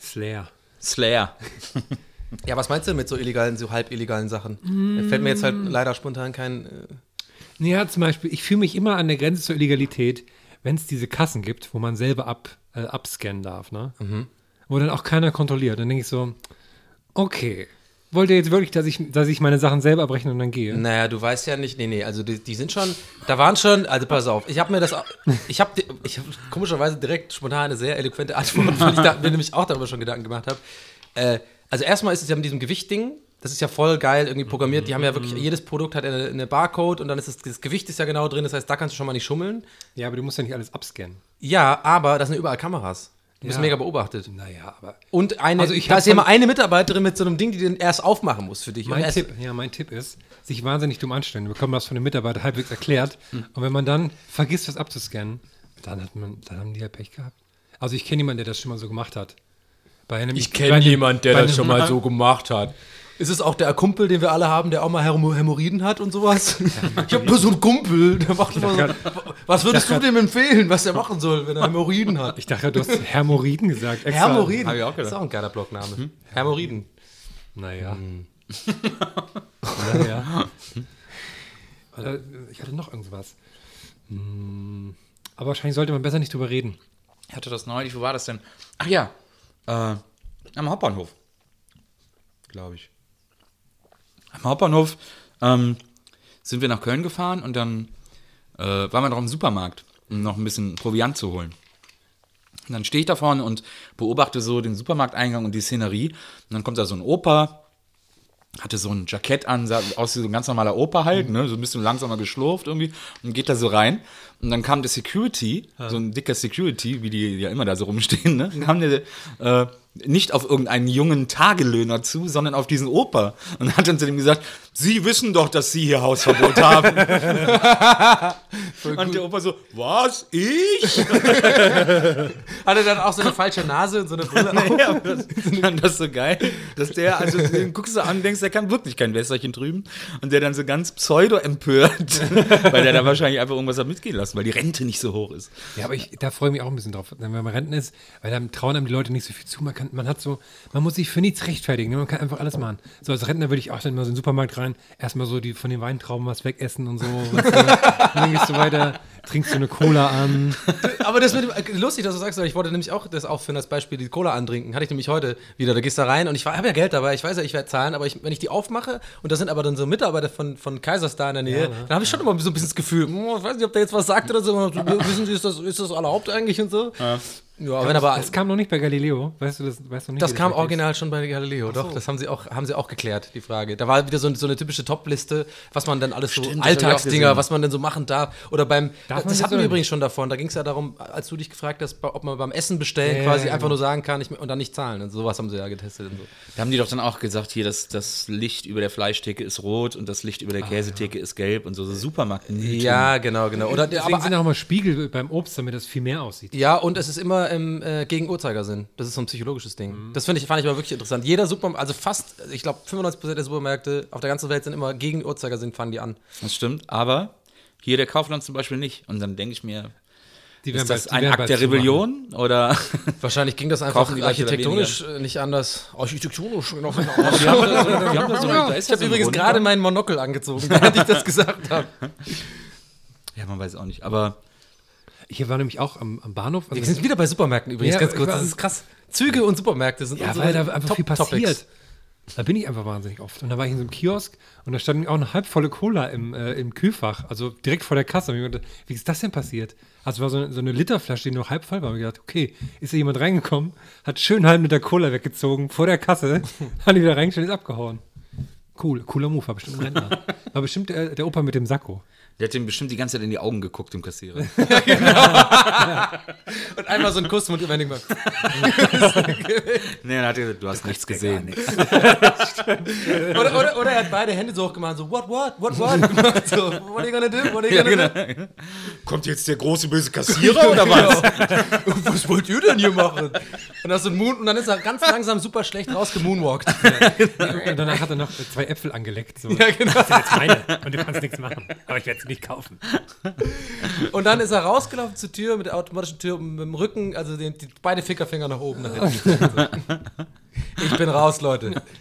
Slayer. Slayer. Ja, was meinst du mit so illegalen, so halb illegalen Sachen? Da Fällt mir jetzt halt leider spontan kein. Äh, Ja, zum Beispiel, ich fühle mich immer an der Grenze zur Illegalität, wenn es diese Kassen gibt, wo man selber ab, äh, abscannen darf, ne? Wo dann auch keiner kontrolliert. Dann denke ich so, okay, wollt ihr jetzt wirklich, dass ich, dass ich meine Sachen selber abrechne und dann gehe? Naja, du weißt ja nicht, nee, nee, also die, die sind schon, da waren schon, also pass auf, ich habe mir das, ich habe ich hab komischerweise direkt spontan eine sehr eloquente Antwort, weil ich da, mir nämlich auch darüber schon Gedanken gemacht habe. Äh, also erstmal ist es ja mit diesem Gewichtding, das ist ja voll geil irgendwie programmiert, die haben ja wirklich, jedes Produkt hat eine, eine Barcode und dann ist das, das Gewicht ist ja genau drin, das heißt, da kannst du schon mal nicht schummeln. Ja, aber du musst ja nicht alles abscannen. Ja, aber da sind überall Kameras. Du bist Ja. mega beobachtet. Naja, aber Und eine, Also ich da ist ja immer eine Mitarbeiterin mit so einem Ding, die den erst aufmachen muss für dich. Mein Tipp, ja, mein Tipp ist, sich wahnsinnig dumm anstellen. Wir bekommen das von den Mitarbeitern halbwegs erklärt. Und wenn man dann vergisst, was abzuscannen, dann hat man, dann haben die ja Pech gehabt. Also ich kenne jemanden, der das schon mal so gemacht hat. Bei einem, bei einem- bei einem- so gemacht hat. Ist es auch der Kumpel, den wir alle haben, der auch mal Hämo- Hämorrhoiden hat und sowas? Ich habe nur so einen Kumpel, der macht immer so. Was würdest du dem empfehlen, was er machen soll, wenn er Hämorrhoiden hat? Ich dachte, du hast Hermoriden gesagt. Extra. Hämorrhoiden. Hab ich auch Das ist auch ein geiler Blogname. Hämorrhoiden. Naja. Hm. naja. Ich hatte noch irgendwas. Hm, Aber wahrscheinlich sollte man besser nicht drüber reden. Ich hatte das neulich, wo war das denn? Ach ja, äh, am Hauptbahnhof. Glaube ich. Am Hauptbahnhof ähm, sind wir nach Köln gefahren und dann äh, waren wir noch im Supermarkt, um noch ein bisschen Proviant zu holen. Und dann stehe ich da vorne und beobachte so den Supermarkteingang und die Szenerie. Und dann kommt da so ein Opa, hatte so ein Jackett an, sah aus wie so ein ganz normaler Opa halt, ne? so ein bisschen langsamer geschlurft irgendwie und geht da so rein. Und dann kam der Security, so ein dicker Security, wie die ja immer da so rumstehen, ne? Dann kam der äh, nicht auf irgendeinen jungen Tagelöhner zu, sondern auf diesen Opa. Und hat dann zu dem gesagt, Sie wissen doch, dass Sie hier Hausverbot haben. und der Opa so, was? Ich? Hat er dann auch so eine falsche Nase und so eine Brille auf? Ja, aber das, ich fand das so geil, dass der, also den guckst du an und denkst, der kann wirklich kein Wässerchen drüben. Und der dann so ganz pseudo empört, weil der da wahrscheinlich einfach irgendwas hat mitgehen lassen, weil die Rente nicht so hoch ist. Ja, aber ich, da freue ich mich auch ein bisschen drauf, wenn man Renten ist, weil dann trauen einem die Leute nicht so viel zu. Man, kann, man hat so, man muss sich für nichts rechtfertigen, ne? man kann einfach alles machen. So als Rentner würde ich auch dann mal so in den Supermarkt rein, erstmal so die von den Weintrauben was wegessen und so. Du? und dann gehst du weiter, trinkst du eine Cola an. Aber das mit dem, äh, lustig, dass du sagst, weil ich wollte nämlich auch das aufführen als Beispiel, die Cola antrinken. Hatte ich nämlich heute wieder. Da gehst du da rein und ich habe ja Geld dabei, ich weiß ja, ich werde zahlen, aber ich, wenn ich die aufmache und da sind aber dann so Mitarbeiter von, von Kaiserstar in der Nähe, dann habe ich schon immer so ein bisschen das Gefühl, hm, ich weiß nicht, ob der jetzt was sagt oder so. so, Wissen Sie, ist das, ist das erlaubt eigentlich und so? Ja, wenn aber. Das kam noch nicht bei Galileo, weißt du das? Weißt du nicht, Das kam wirklich original schon bei Galileo, doch. Das haben sie, auch, haben sie auch geklärt, die Frage. Da war wieder so, so eine typische Top-Liste, was man dann alles so, Stimmt, das auch Alltagsdinger, was man denn so machen darf. Oder beim, Darf das das hatten wir übrigens schon davon, da ging es ja darum, als du dich gefragt hast, ob man beim Essen bestellen Ja, quasi ja, einfach genau. nur sagen kann ich, und dann nicht zahlen. Und sowas haben sie ja getestet und so. Da haben die doch dann auch gesagt, hier, das, das Licht über der Fleischtheke ist rot und das Licht über der Käsetheke ist gelb und so, so Supermarkt. Ja, genau, genau. Oder, Deswegen aber, sind auch mal Spiegel beim Obst, damit das viel mehr aussieht. ja, und es ist immer im, äh, gegen Uhrzeigersinn. Das ist so ein psychologisches Ding. Das finde ich, fand ich aber wirklich interessant. Jeder Supermarkt, also fast, ich glaube 95% der Supermärkte auf der ganzen Welt sind immer gegen Uhrzeigersinn, fangen die an. Das stimmt, aber hier der Kaufland zum Beispiel nicht. Und dann denke ich mir, ist das die ein Akt der. Rebellion oder Wahrscheinlich ging das einfach architektonisch nicht anders. Architektonisch noch die haben da so, die haben da so, da ist Ich habe übrigens gerade meinen Monokel angezogen, während ich das gesagt habe. Ja, man weiß auch nicht, aber Ich war nämlich auch am, am Bahnhof. Also Wir sind wieder bei Supermärkten übrigens, Ja, ganz kurz. Das ist krass. Züge und Supermärkte sind Ja, unsere weil da einfach Top viel passiert. Topics. Da bin ich einfach wahnsinnig oft. Und da war ich in so einem Kiosk und da stand auch eine halbvolle Cola im, äh, im Kühlfach, also direkt vor der Kasse. Und ich dachte, wie ist das denn passiert? Also war so eine, so eine Literflasche, die noch halb voll war. Und ich gedacht, okay, ist da jemand reingekommen, hat schön einen halben Liter Cola weggezogen vor der Kasse, hat die wieder reingestellt, ist abgehauen. Cool, cooler Move, war bestimmt ein Rentner. War bestimmt der, der Opa mit dem Sakko. Der hat ihm bestimmt die ganze Zeit in die Augen geguckt, dem Kassierer. Und einmal so ein Kuss mit überlegen mal. nee, dann hat er gesagt, du hast nichts gesehen. Oder, oder, oder er hat beide Hände so hoch gemacht, so, what, what, what, what? So, what are you gonna do? What are you Ja, gonna genau. Kommt jetzt der große böse Kassierer oder was? do? Was wollt ihr denn hier machen? Und, das so ein Moon, und dann ist er ganz langsam super schlecht rausgemoonwalkt. Und danach hat er noch zwei Äpfel angeleckt. So. Ja, genau. Das sind jetzt meine und du kannst nichts machen. Aber ich werde sie nicht kaufen. Und dann ist er rausgelaufen zur Tür mit der automatischen Tür mit dem Rücken, also den, die, beide Fickerfinger nach oben. Nach hinten. ich bin raus, Leute.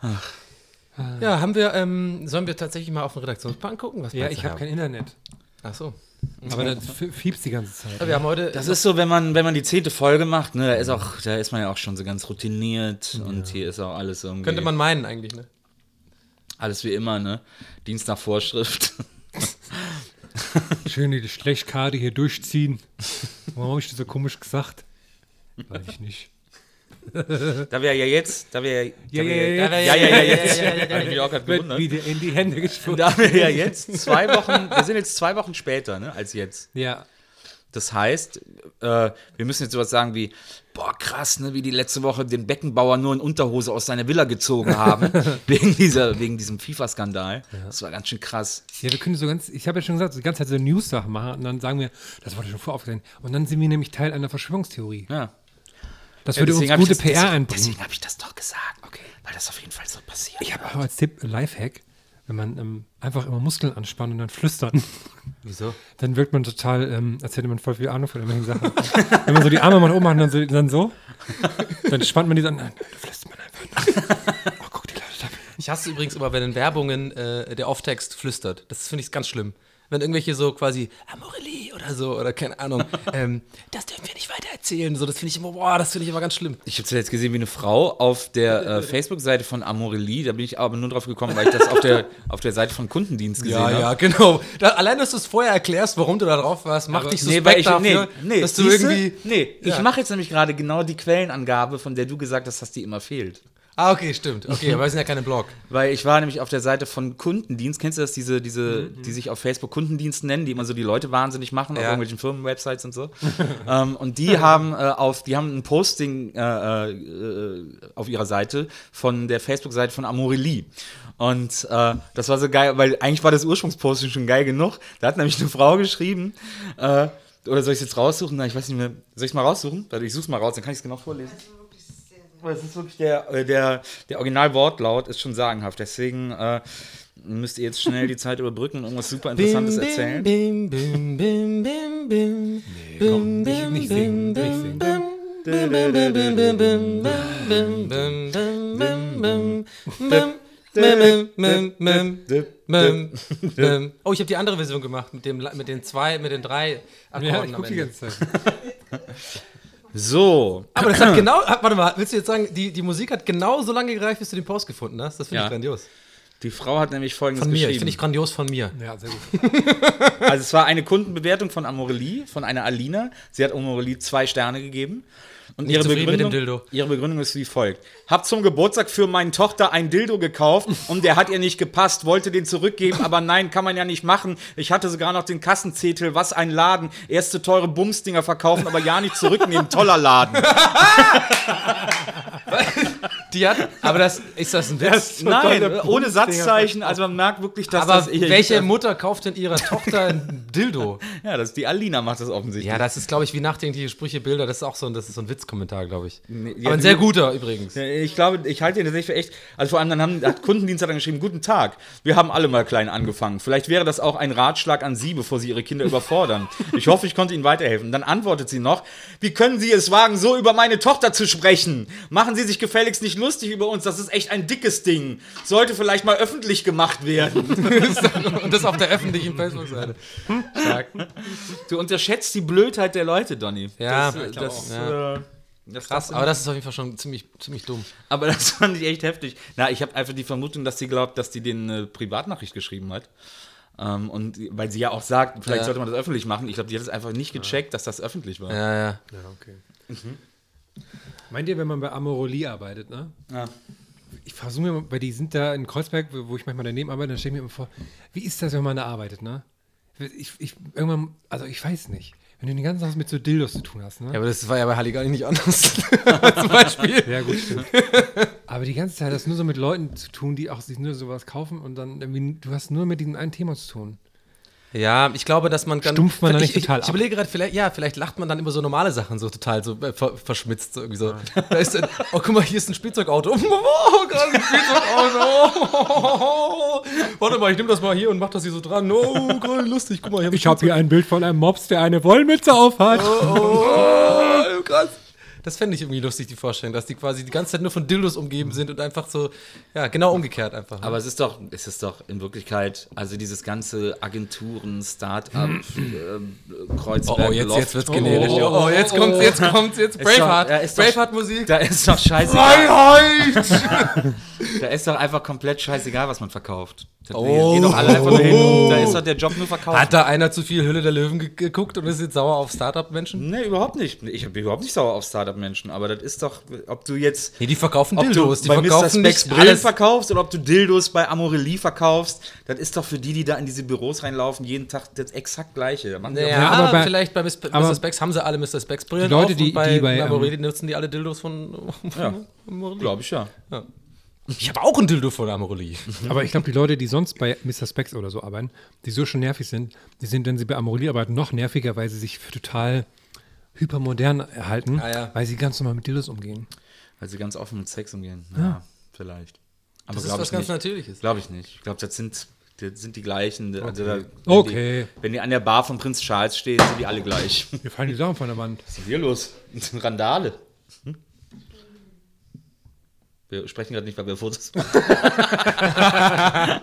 Ah. Ja, haben wir, ähm, sollen wir tatsächlich mal auf den Redaktionsplan gucken? Was Ja, ich habe kein Internet. Ach so. Aber das fiebst die ganze Zeit. Wir haben heute. Das ist so, wenn man, wenn man die zehnte Folge macht, ne, da ist auch, da ist man ja auch schon so ganz routiniert und hier ist auch alles irgendwie. könnte man meinen eigentlich, ne? Alles wie immer, ne? Dienst nach Vorschrift. Schön die Schlechtkarte hier durchziehen. Warum habe ich das so komisch gesagt? Weiß ich nicht. Da wäre ja jetzt, da wäre Ja, ja, ja, ja, ja, ja, ja, jetzt. Wird gewundert. wieder in die Hände gespuckt. Da wir ja jetzt zwei Wochen, wir sind jetzt zwei Wochen später, ne, als jetzt. Ja. Das heißt, äh, wir müssen jetzt sowas sagen wie, boah, krass, ne, wie die letzte Woche den Beckenbauer nur in Unterhose aus seiner Villa gezogen haben, wegen, dieser, wegen diesem FIFA-Skandal. Das war ganz schön krass. Ja, wir können so ganz, ich habe ja schon gesagt, die ganze Zeit so News-Sachen machen und dann sagen wir, das wurde schon voraufgesehen. Und dann sind wir nämlich Teil einer Verschwörungstheorie. Ja. Das würde uns hab ich gute das- PR deswegen- einbringen. Deswegen habe ich das doch gesagt. Okay. Weil das auf jeden Fall so passiert. Ich habe auch als Tipp Lifehack, wenn man ähm, einfach immer Muskeln anspannt und dann flüstern, Wieso? dann wirkt man total, ähm, als hätte man voll viel Ahnung von irgendwelchen Sachen. wenn man so die Arme mal oben macht und dann so, dann so, dann spannt man die dann an. Dann flüstert man einfach. Oh, guck, die Leute da. Ich hasse übrigens immer, wenn in Werbungen äh, der Off-Text flüstert. Das finde ich ganz schlimm. Wenn irgendwelche so quasi Amorelie oder so oder keine Ahnung, ähm, das dürfen wir nicht weiter erzählen. So, das finde ich immer, boah, das finde ich immer ganz schlimm. Ich habe zuletzt gesehen, wie eine Frau auf der äh, Facebook-Seite von Amorelie, da bin ich aber nur drauf gekommen, weil ich das auf der, auf der Seite von Kundendienst gesehen Ja, habe. ja, genau. Da, allein, dass du es vorher erklärst, warum du da drauf warst, macht dich Nee, suspekt weil ich, dafür, nee, nee, dass du irgendwie... Nee, ich Ja. mache jetzt nämlich gerade genau die Quellenangabe, von der du gesagt hast, dass die immer fehlt. Ah, okay, stimmt. Okay, aber wir sind ja keine Blog. Weil ich war nämlich auf der Seite von Kundendienst. Kennst du das, diese, diese, Mhm, die sich auf Facebook Kundendienst nennen, die immer so die Leute wahnsinnig machen auf Ja. irgendwelchen Firmenwebsites und so. ähm, und die haben äh, auf, die haben ein Posting äh, äh, auf ihrer Seite von der Facebook-Seite von Amorelie. Und äh, das war so geil, weil eigentlich war das Ursprungsposting schon geil genug. Da hat nämlich eine Frau geschrieben, äh, oder soll ich es jetzt raussuchen? Nein, ich weiß nicht mehr. Soll ich es mal raussuchen? Ich suche es mal raus, dann kann ich es genau vorlesen. Aber es ist wirklich der, äh, der, der Originalwortlaut ist schon sagenhaft. Deswegen äh, müsst ihr jetzt schnell die Zeit überbrücken und irgendwas super Interessantes erzählen. Bim, bim, bim, bim, bim. Komm, nicht, nicht singen, nicht singen. Oh, ich habe die andere Version gemacht mit, dem, mit den zwei, mit den drei Akkorden Ja, ich am gucke die ganze Zeit. So, Aber das hat genau, warte mal, willst du jetzt sagen, die, die Musik hat genau so lange gereicht, bis du den Post gefunden hast? Das finde Ja. ich grandios. die Frau hat nämlich folgendes Von mir, ich geschrieben. finde ich grandios von mir. Ja, sehr gut. Also es war eine Kundenbewertung von Amorelie, von einer Alina. Sie hat Amorelie zwei Sterne gegeben. Und ihre Begründung, ihre Begründung ist wie folgt. Hab zum Geburtstag für meine Tochter ein Dildo gekauft und der hat ihr nicht gepasst, wollte den zurückgeben, aber nein, kann man ja nicht machen. Ich hatte sogar noch den Kassenzettel, was ein Laden. Erste teure Bumsdinger verkaufen, aber ja nicht zurücknehmen. Toller Laden. Die hat, aber das, ist das ein Witz? Nein, tolle ohne Satzzeichen. Also man merkt wirklich, dass Aber das... welche Mutter kauft denn ihrer Tochter ein Dildo? Ja, das die Alina macht das offensichtlich. Ja, das ist, glaube ich, wie nachdenkliche Sprüche, Bilder. Das ist auch so ein, das ist so ein Witzkommentar, glaube ich. ja, Aber ein sehr guter übrigens. Ich glaube, ich halte den tatsächlich für echt. Also vor allem dann haben, hat Kundendienst hat dann geschrieben: Guten Tag, wir haben alle mal klein angefangen. Vielleicht wäre das auch ein Ratschlag an Sie, bevor Sie Ihre Kinder überfordern. Ich hoffe, ich konnte Ihnen weiterhelfen. Dann antwortet sie noch: Wie können Sie es wagen, so über meine Tochter zu sprechen? Machen Sie sich gefälligst nicht lustig über uns. Das ist echt ein dickes Ding. Sollte vielleicht mal öffentlich gemacht werden. Und das auf der öffentlichen Facebook-Seite. Du unterschätzt die Blödheit der Leute, Donny. Ja, das, das- das, ja. äh, das Krass, aber das ist auf jeden Fall schon ziemlich, ziemlich dumm. Aber das fand ich echt heftig. Na, ich habe einfach die Vermutung, dass sie glaubt, dass die den eine Privatnachricht geschrieben hat. Ähm, und weil sie ja auch sagt, vielleicht Ja. sollte man das öffentlich machen. Ich glaube, die hat es einfach nicht gecheckt, dass das öffentlich war. Ja, ja. Ja, okay. Meint ihr, wenn man bei Amorelie arbeitet, ne? Ja. Ich versuche mir, mal- weil die sind da in Kreuzberg, wo wo ich manchmal daneben arbeite, dann stelle ich mir immer vor, wie ist das, wenn man da arbeitet, ne? Ich, ich, irgendwann, also ich weiß nicht. Wenn du den ganzen Tag mit so Dildos zu tun hast, ne? Ja, aber das war ja bei Halligalli nicht anders. Zum Beispiel. Ja, gut, stimmt. Aber die ganze Zeit hast du nur so mit Leuten zu tun, die auch sich nur sowas kaufen und dann irgendwie, du hast nur mit diesem einen Thema zu tun. Ja, ich glaube, dass man dann. Stumpft man da ich, nicht ich, total ich ab? überlege gerade, vielleicht, ja, vielleicht lacht man dann immer so normale Sachen so total so äh, ver, verschmitzt, so irgendwie so. Da ist dann, oh, guck mal, hier ist ein Spielzeugauto. Oh, gerade ein Spielzeugauto. Oh, warte mal, ich nehme das mal hier und mach das hier so dran. Oh, gerade lustig. Guck mal, hier Ich habe hier ein Bild von einem Mops, der eine Wollmütze aufhat. Oh, krass. Das fände ich irgendwie lustig, die Vorstellung, dass die quasi die ganze Zeit nur von Dildos umgeben sind und einfach so, ja, genau umgekehrt einfach. Aber es ist doch, es ist doch in Wirklichkeit, also dieses ganze Agenturen, Start-up, äh, Kreuzberg, oh, oh, jetzt, Loft- jetzt wird's generisch. Oh, oh, jetzt kommt's, jetzt kommt's, jetzt Ist doch- Braveheart. ja, ist doch- Braveheart-Musik. Da ist doch scheißegal. Freiheit! Da ist doch einfach komplett scheißegal, was man verkauft. Da Oh. gehen doch alle einfach nur hin. Da ist doch der Job nur verkauft. Hat da einer zu viel Hülle der Löwen ge geguckt und ist jetzt sauer auf Startup-Menschen? Nee, überhaupt nicht. Ich bin überhaupt nicht sauer auf Startup-Menschen, aber das ist doch, ob du jetzt Nee, die verkaufen ob Dildos. du Die bei Mr. verkaufen Specs nicht Brillen alles. verkaufst oder ob du Dildos bei Amorelie verkaufst, das ist doch für die, die da in diese Büros reinlaufen, jeden Tag das exakt gleiche. Machen Naja, auch- aber bei- vielleicht bei Mr. Specs haben sie alle Mr. Specs Brillen Die Leute, auf die- und bei, die bei, Amorelie ähm, nutzen die alle Dildos von, von Ja. Amorelie. glaube ich ja. Ich habe auch ein Dildo von Amorelie. Aber ich glaube, die Leute, die sonst bei Mr. Specs oder so arbeiten, die so schon nervig sind, die sind, wenn sie bei Amorelie arbeiten, noch nerviger, weil sie sich für total hypermodern erhalten, Ah, ja. weil sie ganz normal mit Dildos umgehen. Weil sie ganz offen mit Sex umgehen. Ja, vielleicht. Aber Das ist glaube was ich ganz nicht. Natürliches. Glaube ich nicht. Ich glaube, das sind, das sind die gleichen. Also da, wenn Okay. Die, wenn die an der Bar von Prinz Charles stehen, sind die alle gleich. Was Wir fallen die Sachen von der Wand. ist denn hier los? Das sind Randale. Hm? Wir sprechen gerade nicht, weil wir Fotos machen.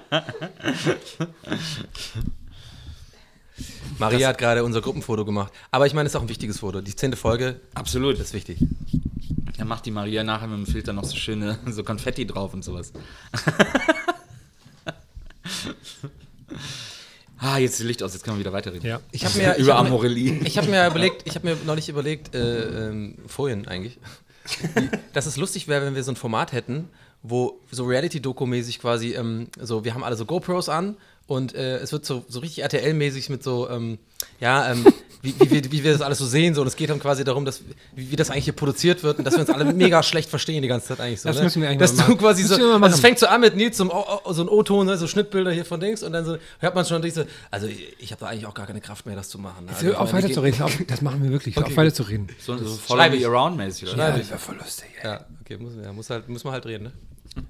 Maria hat gerade unser Gruppenfoto gemacht. Aber ich meine, es ist auch ein wichtiges Foto. Die zehnte Folge, Absolut. das ist wichtig. Dann macht die Maria nachher mit dem Filter noch so schöne so Konfetti drauf und sowas. ah, jetzt ist Licht aus, jetzt können wir wieder weiterreden. Ja. Ich habe mir, Über Amorelie. ich hab mir überlegt, ich habe mir neulich überlegt, äh, ähm, vorhin eigentlich, dass es lustig wäre, wenn wir so ein Format hätten, wo so Reality-Doku-mäßig quasi, ähm, so, wir haben alle so GoPros an und äh, es wird so, so richtig RTL-mäßig mit so, ähm, ja, ähm, wie, wie, wir, wie wir das alles so sehen, so, und es geht dann quasi darum, dass, wie, wie das eigentlich hier produziert wird und dass wir uns alle mega schlecht verstehen die ganze Zeit eigentlich so. Das ne? müssen wir eigentlich Dass mal du quasi so, also es fängt so an mit Nils, so, so ein O-Ton, ne, so Schnittbilder hier von Dings und dann so, hört man schon diese, also ich habe da eigentlich auch gar keine Kraft mehr, das zu machen. Ne? Also, ich auf weiter zu reden. Auf, das machen wir wirklich. auf weiter zu reden. So, so Follow ich. Me Around mäßig, oder? Ja, ich. das wäre voll lustig. ey. Ja, okay, muss, ja, muss, halt, muss man halt reden, ne?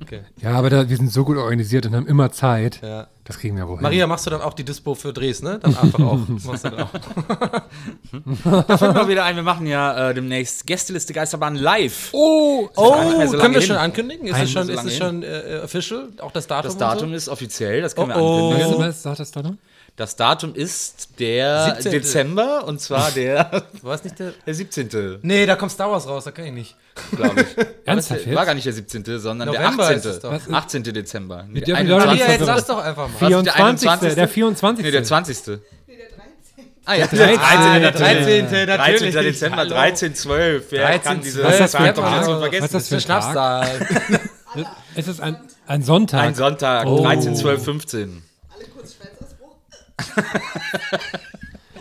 Okay. Ja, aber da, wir sind so gut organisiert und haben immer Zeit. Ja. Das kriegen wir wohl. hin. Maria, machst du dann auch die Dispo für Drehs, ne? Dann einfach auch. Machst du dann auch. Da fällt mir wieder ein, wir machen ja äh, demnächst Gästeliste Geisterbahn live. Oh, Oh, nicht mehr so können wir hin. schon ankündigen? Ist es schon, so ist es schon äh, official? Auch das Datum? Das Datum Und ist offiziell, das können Oh, oh. wir Weißt du, ankündigen. was sagt das Datum? Das Datum ist der 17.. Dezember und zwar der? War es nicht der. der 17. Nee, da kommt Star Wars raus, da kann ich nicht. glaube ich. Ernsthaft War gar nicht der 17., sondern November der ist es 18. doch. Was? 18. Dezember. Nee, die 21. Leute Maria, jetzt verwirren. sag's doch einfach mal. der 24. 21.? Der 24. Nee, der 20. Ah, ja, Der 13. der 13. 13. natürlich. Dezember, Hallo. 13, 12. Wer 13, kann diese 12, Was ist das für ein wer kann Tag? das vergessen? Was ist das für ein? Schnapszahl. Es ist ein, ein Sonntag. Ein Sonntag, Oh. 13, 12, 15.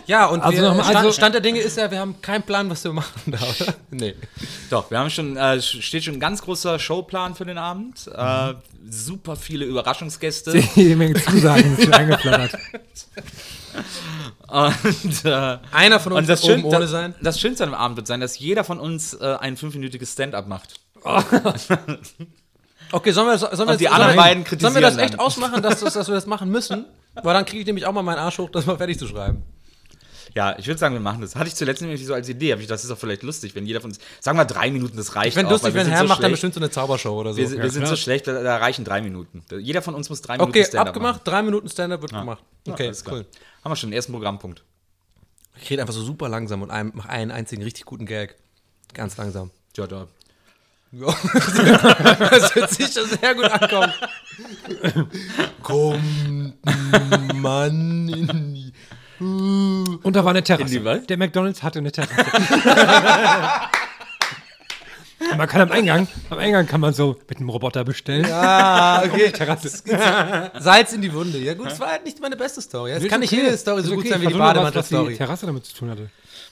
Ja, und Also wir, noch mal- Stand, also- Stand der Dinge ist ja, wir haben keinen Plan, was wir machen da, oder? Nee. Doch, wir haben schon, äh, steht schon ein ganz großer Showplan für den Abend. Äh, super viele Überraschungsgäste. Jede Menge Zusagen sind schon eingeflattert. Und, äh, Einer von uns und das, oben Schön, ohne sein. das Schönste an dem Abend wird sein, dass jeder von uns äh, ein fünfminütiges Stand-up macht. Okay, sollen wir, sollen wir, sollen Sollen wir das echt dann. ausmachen, dass, das, dass wir das machen müssen? Weil dann kriege ich nämlich auch mal meinen Arsch hoch, das mal fertig zu schreiben. Ja, ich würde sagen, wir machen das. Hatte ich zuletzt nämlich so als Idee, aber ich dachte, das ist doch vielleicht lustig, wenn jeder von uns, sagen wir drei Minuten, das reicht auch, lustig, wenn Herr so macht dann bestimmt so eine Zaubershow oder so. Wir, sind- wir sind klar. so schlecht, da, da reichen drei Minuten. Jeder von uns muss drei Minuten Okay, Stand-up abgemacht, machen. drei Minuten Stand-up wird gemacht. Okay, alles klar. cool. Haben wir schon den ersten Programmpunkt. Ich rede einfach so super langsam und ein, mach einen einzigen richtig guten Gag. Ganz langsam. Ja, da. Ja. das wird sicher sehr gut ankommen. Kommt ein Mann in die. Und da war eine Terrasse. In die was? Der McDonalds hatte eine Terrasse. Und man kann am Eingang, am Eingang kann man so mit einem Roboter bestellen. Ah, okay. Terrasse. Salz in die Wunde. Ja, gut, das war halt nicht meine beste Story. Es kann nicht jede Story so Ist gut okay, sein wie ich die was die Bademantel-Story. Terrasse damit zu tun hatte.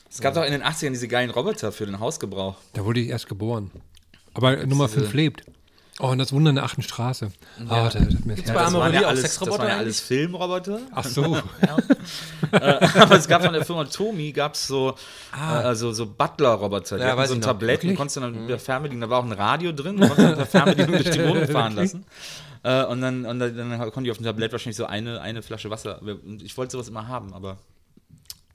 Es gab doch in den 80ern diese geilen Roboter für den Hausgebrauch. Da wurde ich erst geboren. Aber Nummer 5 lebt. Oh, und das Wunder in der achten Straße. Ah, da, das mir das bei waren ja auch alles, das Sexroboter waren ja alles Filmroboter. Ach so. Aber es gab von der Firma Tomi gab es so, äh, also so Butler-Roboter. Die Ja, hatten so ein noch. Tablett, die konntest du dann per Fernbedienung, da war auch ein Radio drin, du konntest per Fernbedienung durch die Wohnung fahren lassen. Äh, und dann, und dann, dann konnte ich auf dem Tablett wahrscheinlich so eine, eine Flasche Wasser. Ich wollte sowas immer haben, aber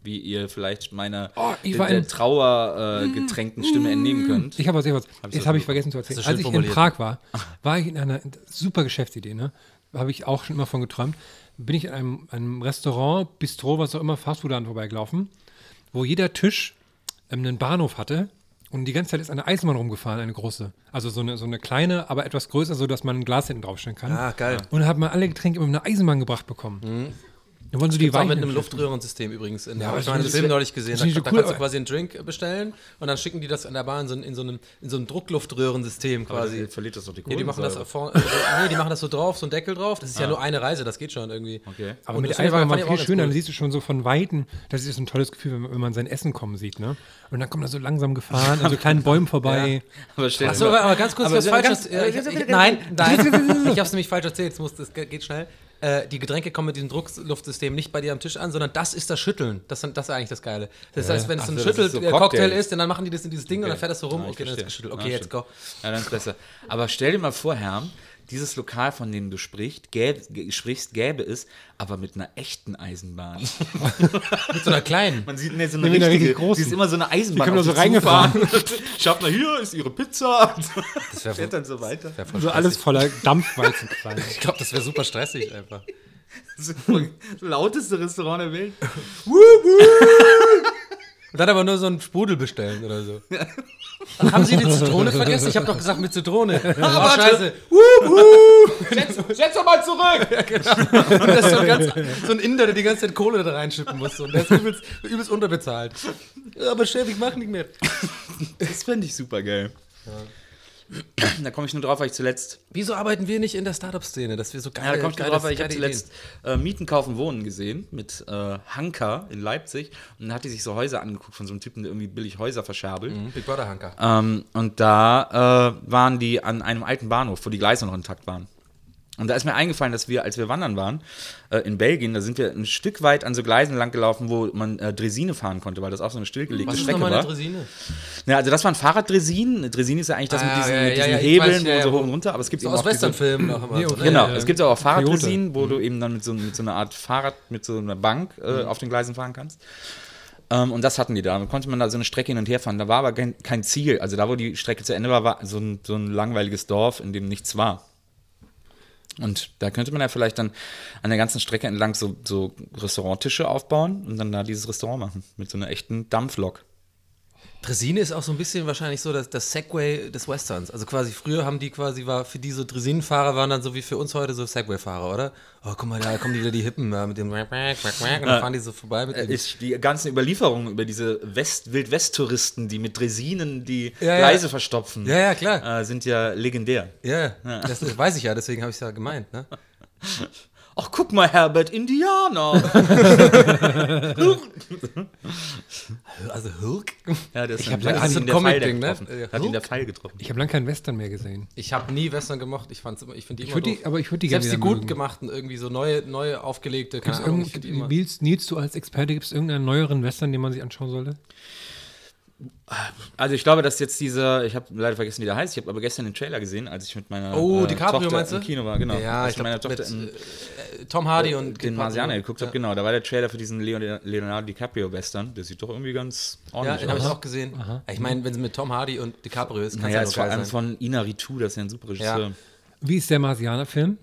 wie ihr vielleicht meiner Oh, der in- trauergetränkten Stimme entnehmen könnt. Ich habe was, ich hab was. das Jetzt habe ich vergessen zu erzählen. Als ich in formuliert. Prag war, war ich in einer super Geschäftsidee, ne? Habe ich auch schon immer von geträumt. Bin ich in einem, einem Restaurant, Bistro, was auch immer, Fastfood-Laden vorbeigelaufen, wo jeder Tisch ähm, einen Bahnhof hatte und die ganze Zeit ist eine Eisenbahn rumgefahren, eine große. Also so eine, so eine kleine, aber etwas größer, so dass man ein Glas hinten draufstellen kann. Ah, geil. Und haben wir alle Getränke immer mit einer Eisenbahn gebracht bekommen. Dann wollen sie die Weichen mit einem. Luftröhrensystem übrigens. In, Ja, ja, aber ich habe einen Film neulich gesehen. Da, so kannst cool, du quasi einen Drink bestellen und dann schicken die das an der Bahn so in, in, so, einem, in so einem Druckluftröhrensystem quasi. Quasi verliert das doch die Nee, die machen das vor, äh, nee, die machen das so drauf, so ein Deckel drauf. Das ist ja nur eine Reise, das geht schon irgendwie. Okay. Aber Und mit fand war viel schöner. cool. Dann siehst du schon so von Weitem, das ist ein tolles Gefühl, wenn man, wenn man sein Essen kommen sieht, ne? Und dann kommt er so langsam gefahren, an so kleinen Bäumen vorbei. Aber dir Achso, mal- aber, aber ganz kurz Aber was so falsch. ganz- äh, nein, nein, ich habe es nämlich falsch erzählt. Es geht schnell. Äh, die Getränke kommen mit diesem Druckluftsystem nicht bei dir am Tisch an, sondern das ist das Schütteln. Das, das ist eigentlich das Geile. Das heißt, wenn es so ein Schüttelcocktail Cocktail. ist, dann machen die das in dieses Ding und dann fährt das so rum. Ah, okay, dann ist geschüttelt. Ah, Okay, jetzt stimmt. go. Ja, dann ist besser. Aber stell dir mal vor, Herm, dieses Lokal, von dem du sprichst, gäbe, sprichst, gäbe es, aber mit einer echten Eisenbahn. Mit so einer kleinen. Man sieht nee, so eine einer richtige, richtig großen. die ist immer so eine Eisenbahn. Die auf da so reingefahren. zufahren. Schaffner, hier ist ihre Pizza. Das wäre Fährt dann so weiter. wär voll So alles stressig. voller Dampfwalzenqualm. Ich glaube, das wäre super stressig einfach. Das ist das lauteste Restaurant der Welt. Und dann aber nur so einen Sprudel bestellen oder so. Ach, haben Sie die Zitrone vergessen? Ich habe doch gesagt mit Zitrone. Ah, scheiße. Setz, setz doch mal zurück! Und das ist so, ganz, so ein Inder, der die ganze Zeit Kohle da reinschippen muss. Und der ist übelst, übelst unterbezahlt. Ja, aber Chef, ich mach nicht mehr. Das fände ich super geil. Da komme ich nur drauf, weil ich zuletzt. Wieso arbeiten wir nicht in der Startup-Szene, dass wir so geile, Ja, da komme ich nur drauf, weil ich habe zuletzt äh, Mieten, Kaufen, Wohnen gesehen mit äh, Hanka in Leipzig. Und dann hat die sich so Häuser angeguckt von so einem Typen, der irgendwie billig Häuser verscherbelt. Ideen. Big Brother Hanker. Ähm, und da äh, waren die an einem alten Bahnhof, wo die Gleise noch intakt waren. Und da ist mir eingefallen, dass wir, als wir wandern waren, äh, in Belgien, da sind wir ein Stück weit an so Gleisen lang gelaufen, wo man äh, Dresine fahren konnte, weil das auch so eine stillgelegte Was ist Strecke eine war. Dresine? Ja, also das waren Fahrraddresinen. Dresine ist ja eigentlich das Ah, mit diesen, ja, mit ja, diesen ja, ich Hebeln, weiß, ja, wo ja, so hoch und runter. Aber es gibt So eben aus Westernfilmen auch immer. Genau, es gibt auch. Fahrraddresinen, wo du eben dann mit so, mit so einer Art Fahrrad, mit so einer Bank äh, auf den Gleisen fahren kannst. Ähm, und das hatten die da. Dann konnte man da so eine Strecke hin und her fahren. Da war aber kein, kein Ziel. Also da, wo die Strecke zu Ende war, war so ein, so ein langweiliges Dorf, in dem nichts war. Und da könnte man ja vielleicht dann an der ganzen Strecke entlang so, so Restauranttische aufbauen und dann da dieses Restaurant machen. Mit so einer echten Dampflok. Dresine ist auch so ein bisschen wahrscheinlich so das, das Segway des Westerns. Also quasi früher haben die quasi, war für diese Dresinenfahrer waren dann so wie für uns heute so Segway-Fahrer, oder? Oh, guck mal, da kommen die wieder die Hippen ja, mit dem und dann fahren die so vorbei mit dem. ist die ganzen Überlieferungen über diese West Wild-West-Touristen, die mit Dresinen die Ja, ja. Gleise verstopfen, Ja, ja, klar. äh, sind ja legendär. Ja, das, das weiß ich ja, deswegen habe ich es ja gemeint, ne? Ach, guck mal, Herbert, Indianer. Also Hirk? ja, lange- hat das ist ihn ein der Pfeil Comic-Ding, ne? getroffen. Hat ihn der Pfeil getroffen. Ich habe lange keinen Western mehr gesehen. Ich habe nie Western gemocht, ich fand's immer, ich finde die Ich immer würd die- aber ich würd die gerne Selbst die gut mögen. gemachten, irgendwie so neue, neue aufgelegte, keine Gibt's Ahnung, ich Nils, Nils, du als Experte, gibt es irgendeinen neueren Western, den man sich anschauen sollte? Also ich glaube, dass jetzt dieser, ich habe leider vergessen, wie der heißt, ich habe aber gestern den Trailer gesehen, als ich mit meiner Oh, äh, DiCaprio Tochter meinst du? im Kino war, genau. Ja, als ich ich mit meiner glaub, Tochter mit, in, äh, Tom Hardy und den Marsianer geguckt habe, ja. genau, da war der Trailer für diesen Leo- Leonardo DiCaprio Western, der sieht doch irgendwie ganz Ja, ordentlich den habe ich aus. auch gesehen. Ja, Ich meine, wenn es mit Tom Hardy und DiCaprio ist, kann es Naja, ja ist nur vor allem sein. von Ina Ritu, das ist ja ein super Regisseur. Ja. Wie ist der Marsianer-Film?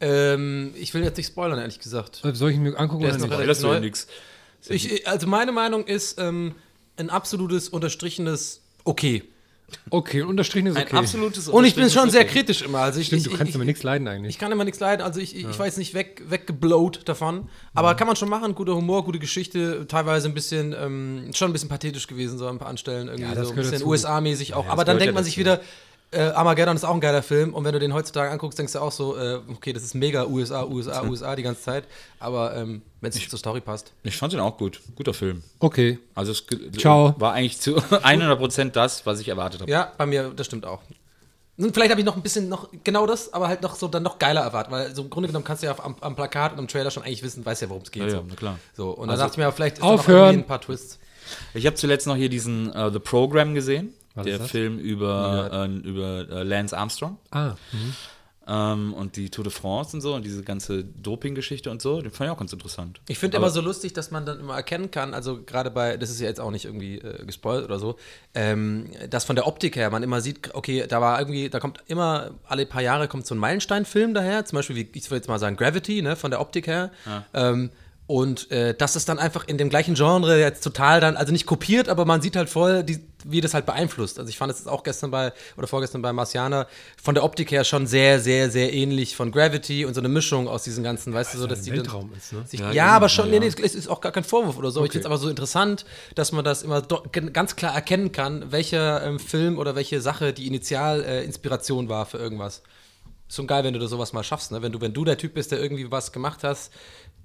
Ähm, ich will jetzt nicht spoilern, ehrlich gesagt. Äh, Soll ich ihn mir angucken Der oder ist noch nicht? relativ nix. Ich, also meine Meinung ist ähm, ein absolutes unterstrichenes Okay. Okay, unterstrichen ist Ein okay. absolutes Und ich bin schon sehr Okay. kritisch immer. Also ich, Stimmt, ich, du kannst ich, aber nichts leiden eigentlich. Ich kann immer nichts leiden, also ich, ich, ich war jetzt nicht weg, weggeblowt davon. Aber kann man schon machen, guter Humor, gute Geschichte, teilweise ein bisschen, ähm, schon ein bisschen pathetisch gewesen, so an ein paar Anstellen, irgendwie Ja, das so ein bisschen. USA-mäßig auch. Ja, Aber dann denkt ja man sich dazu. wieder, äh, Armageddon ist auch ein geiler Film und wenn du den heutzutage anguckst, denkst du auch so, äh, okay, das ist mega USA, USA, USA die ganze Zeit. Aber ähm, wenn es zur Story passt. Ich fand den auch gut. Guter Film. Okay. Also es Ciao. war eigentlich zu 100% das, was ich erwartet habe. Ja, bei mir, das stimmt auch. Und vielleicht habe ich noch ein bisschen noch genau das, aber halt noch so dann noch geiler erwartet, weil so im Grunde genommen kannst du ja auf, am, am Plakat und am Trailer schon eigentlich wissen, weißt ja, worum es geht. Ja, ja, so. na klar. So, und dann Also- dachte ich mir, vielleicht ist noch Aufhören. irgendwie ein paar Twists. Ich habe zuletzt noch hier diesen äh, The Program gesehen. Was der ist das? Film über, äh, über äh, Lance Armstrong Ah, mhm. ähm, und die Tour de France und so und diese ganze Doping-Geschichte und so. Den fand ich auch ganz interessant. Ich finde Aber- immer so lustig, dass man dann immer erkennen kann, also gerade bei, das ist ja jetzt auch nicht irgendwie äh, gespoilt oder so, ähm, dass von der Optik her man immer sieht, okay, da war irgendwie, da kommt immer, alle paar Jahre kommt so ein Meilensteinfilm daher, zum Beispiel, wie, ich würde jetzt mal sagen, Gravity, ne, von der Optik her. Ähm, und äh, das ist dann einfach in dem gleichen Genre jetzt total dann, also nicht kopiert, aber man sieht halt voll, die, wie das halt beeinflusst. Also ich fand es jetzt auch gestern bei, oder vorgestern bei Marciana, von der Optik her schon sehr, sehr, sehr ähnlich von Gravity und so eine Mischung aus diesen ganzen, weißt du, so, dass die dann- Weltraum ist, ne? sich, Ja, ja, aber schon, ja, nee, nee, es ist auch gar kein Vorwurf oder so. aber Ich finde es aber so interessant, dass man das immer ganz klar erkennen kann, welcher ähm, Film oder welche Sache die Initialinspiration äh, war für irgendwas. Ist schon geil, wenn du da sowas mal schaffst, ne? Wenn du, wenn du der Typ bist, der irgendwie was gemacht hast,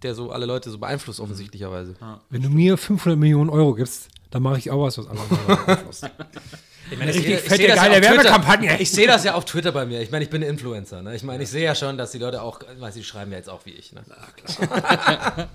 der so alle Leute so beeinflusst offensichtlicherweise. wenn du mir 500 Millionen Euro gibst, dann mache ich auch was, was andere Ich meine, Richtig sehe- fette, sehe das. Ich sehe das ja auf Twitter bei mir. Ich meine, ich bin ein Influencer. Ne? Ich meine, ich sehe ja schon, dass die Leute auch, ich weiß, die schreiben ja jetzt auch wie ich. Ne?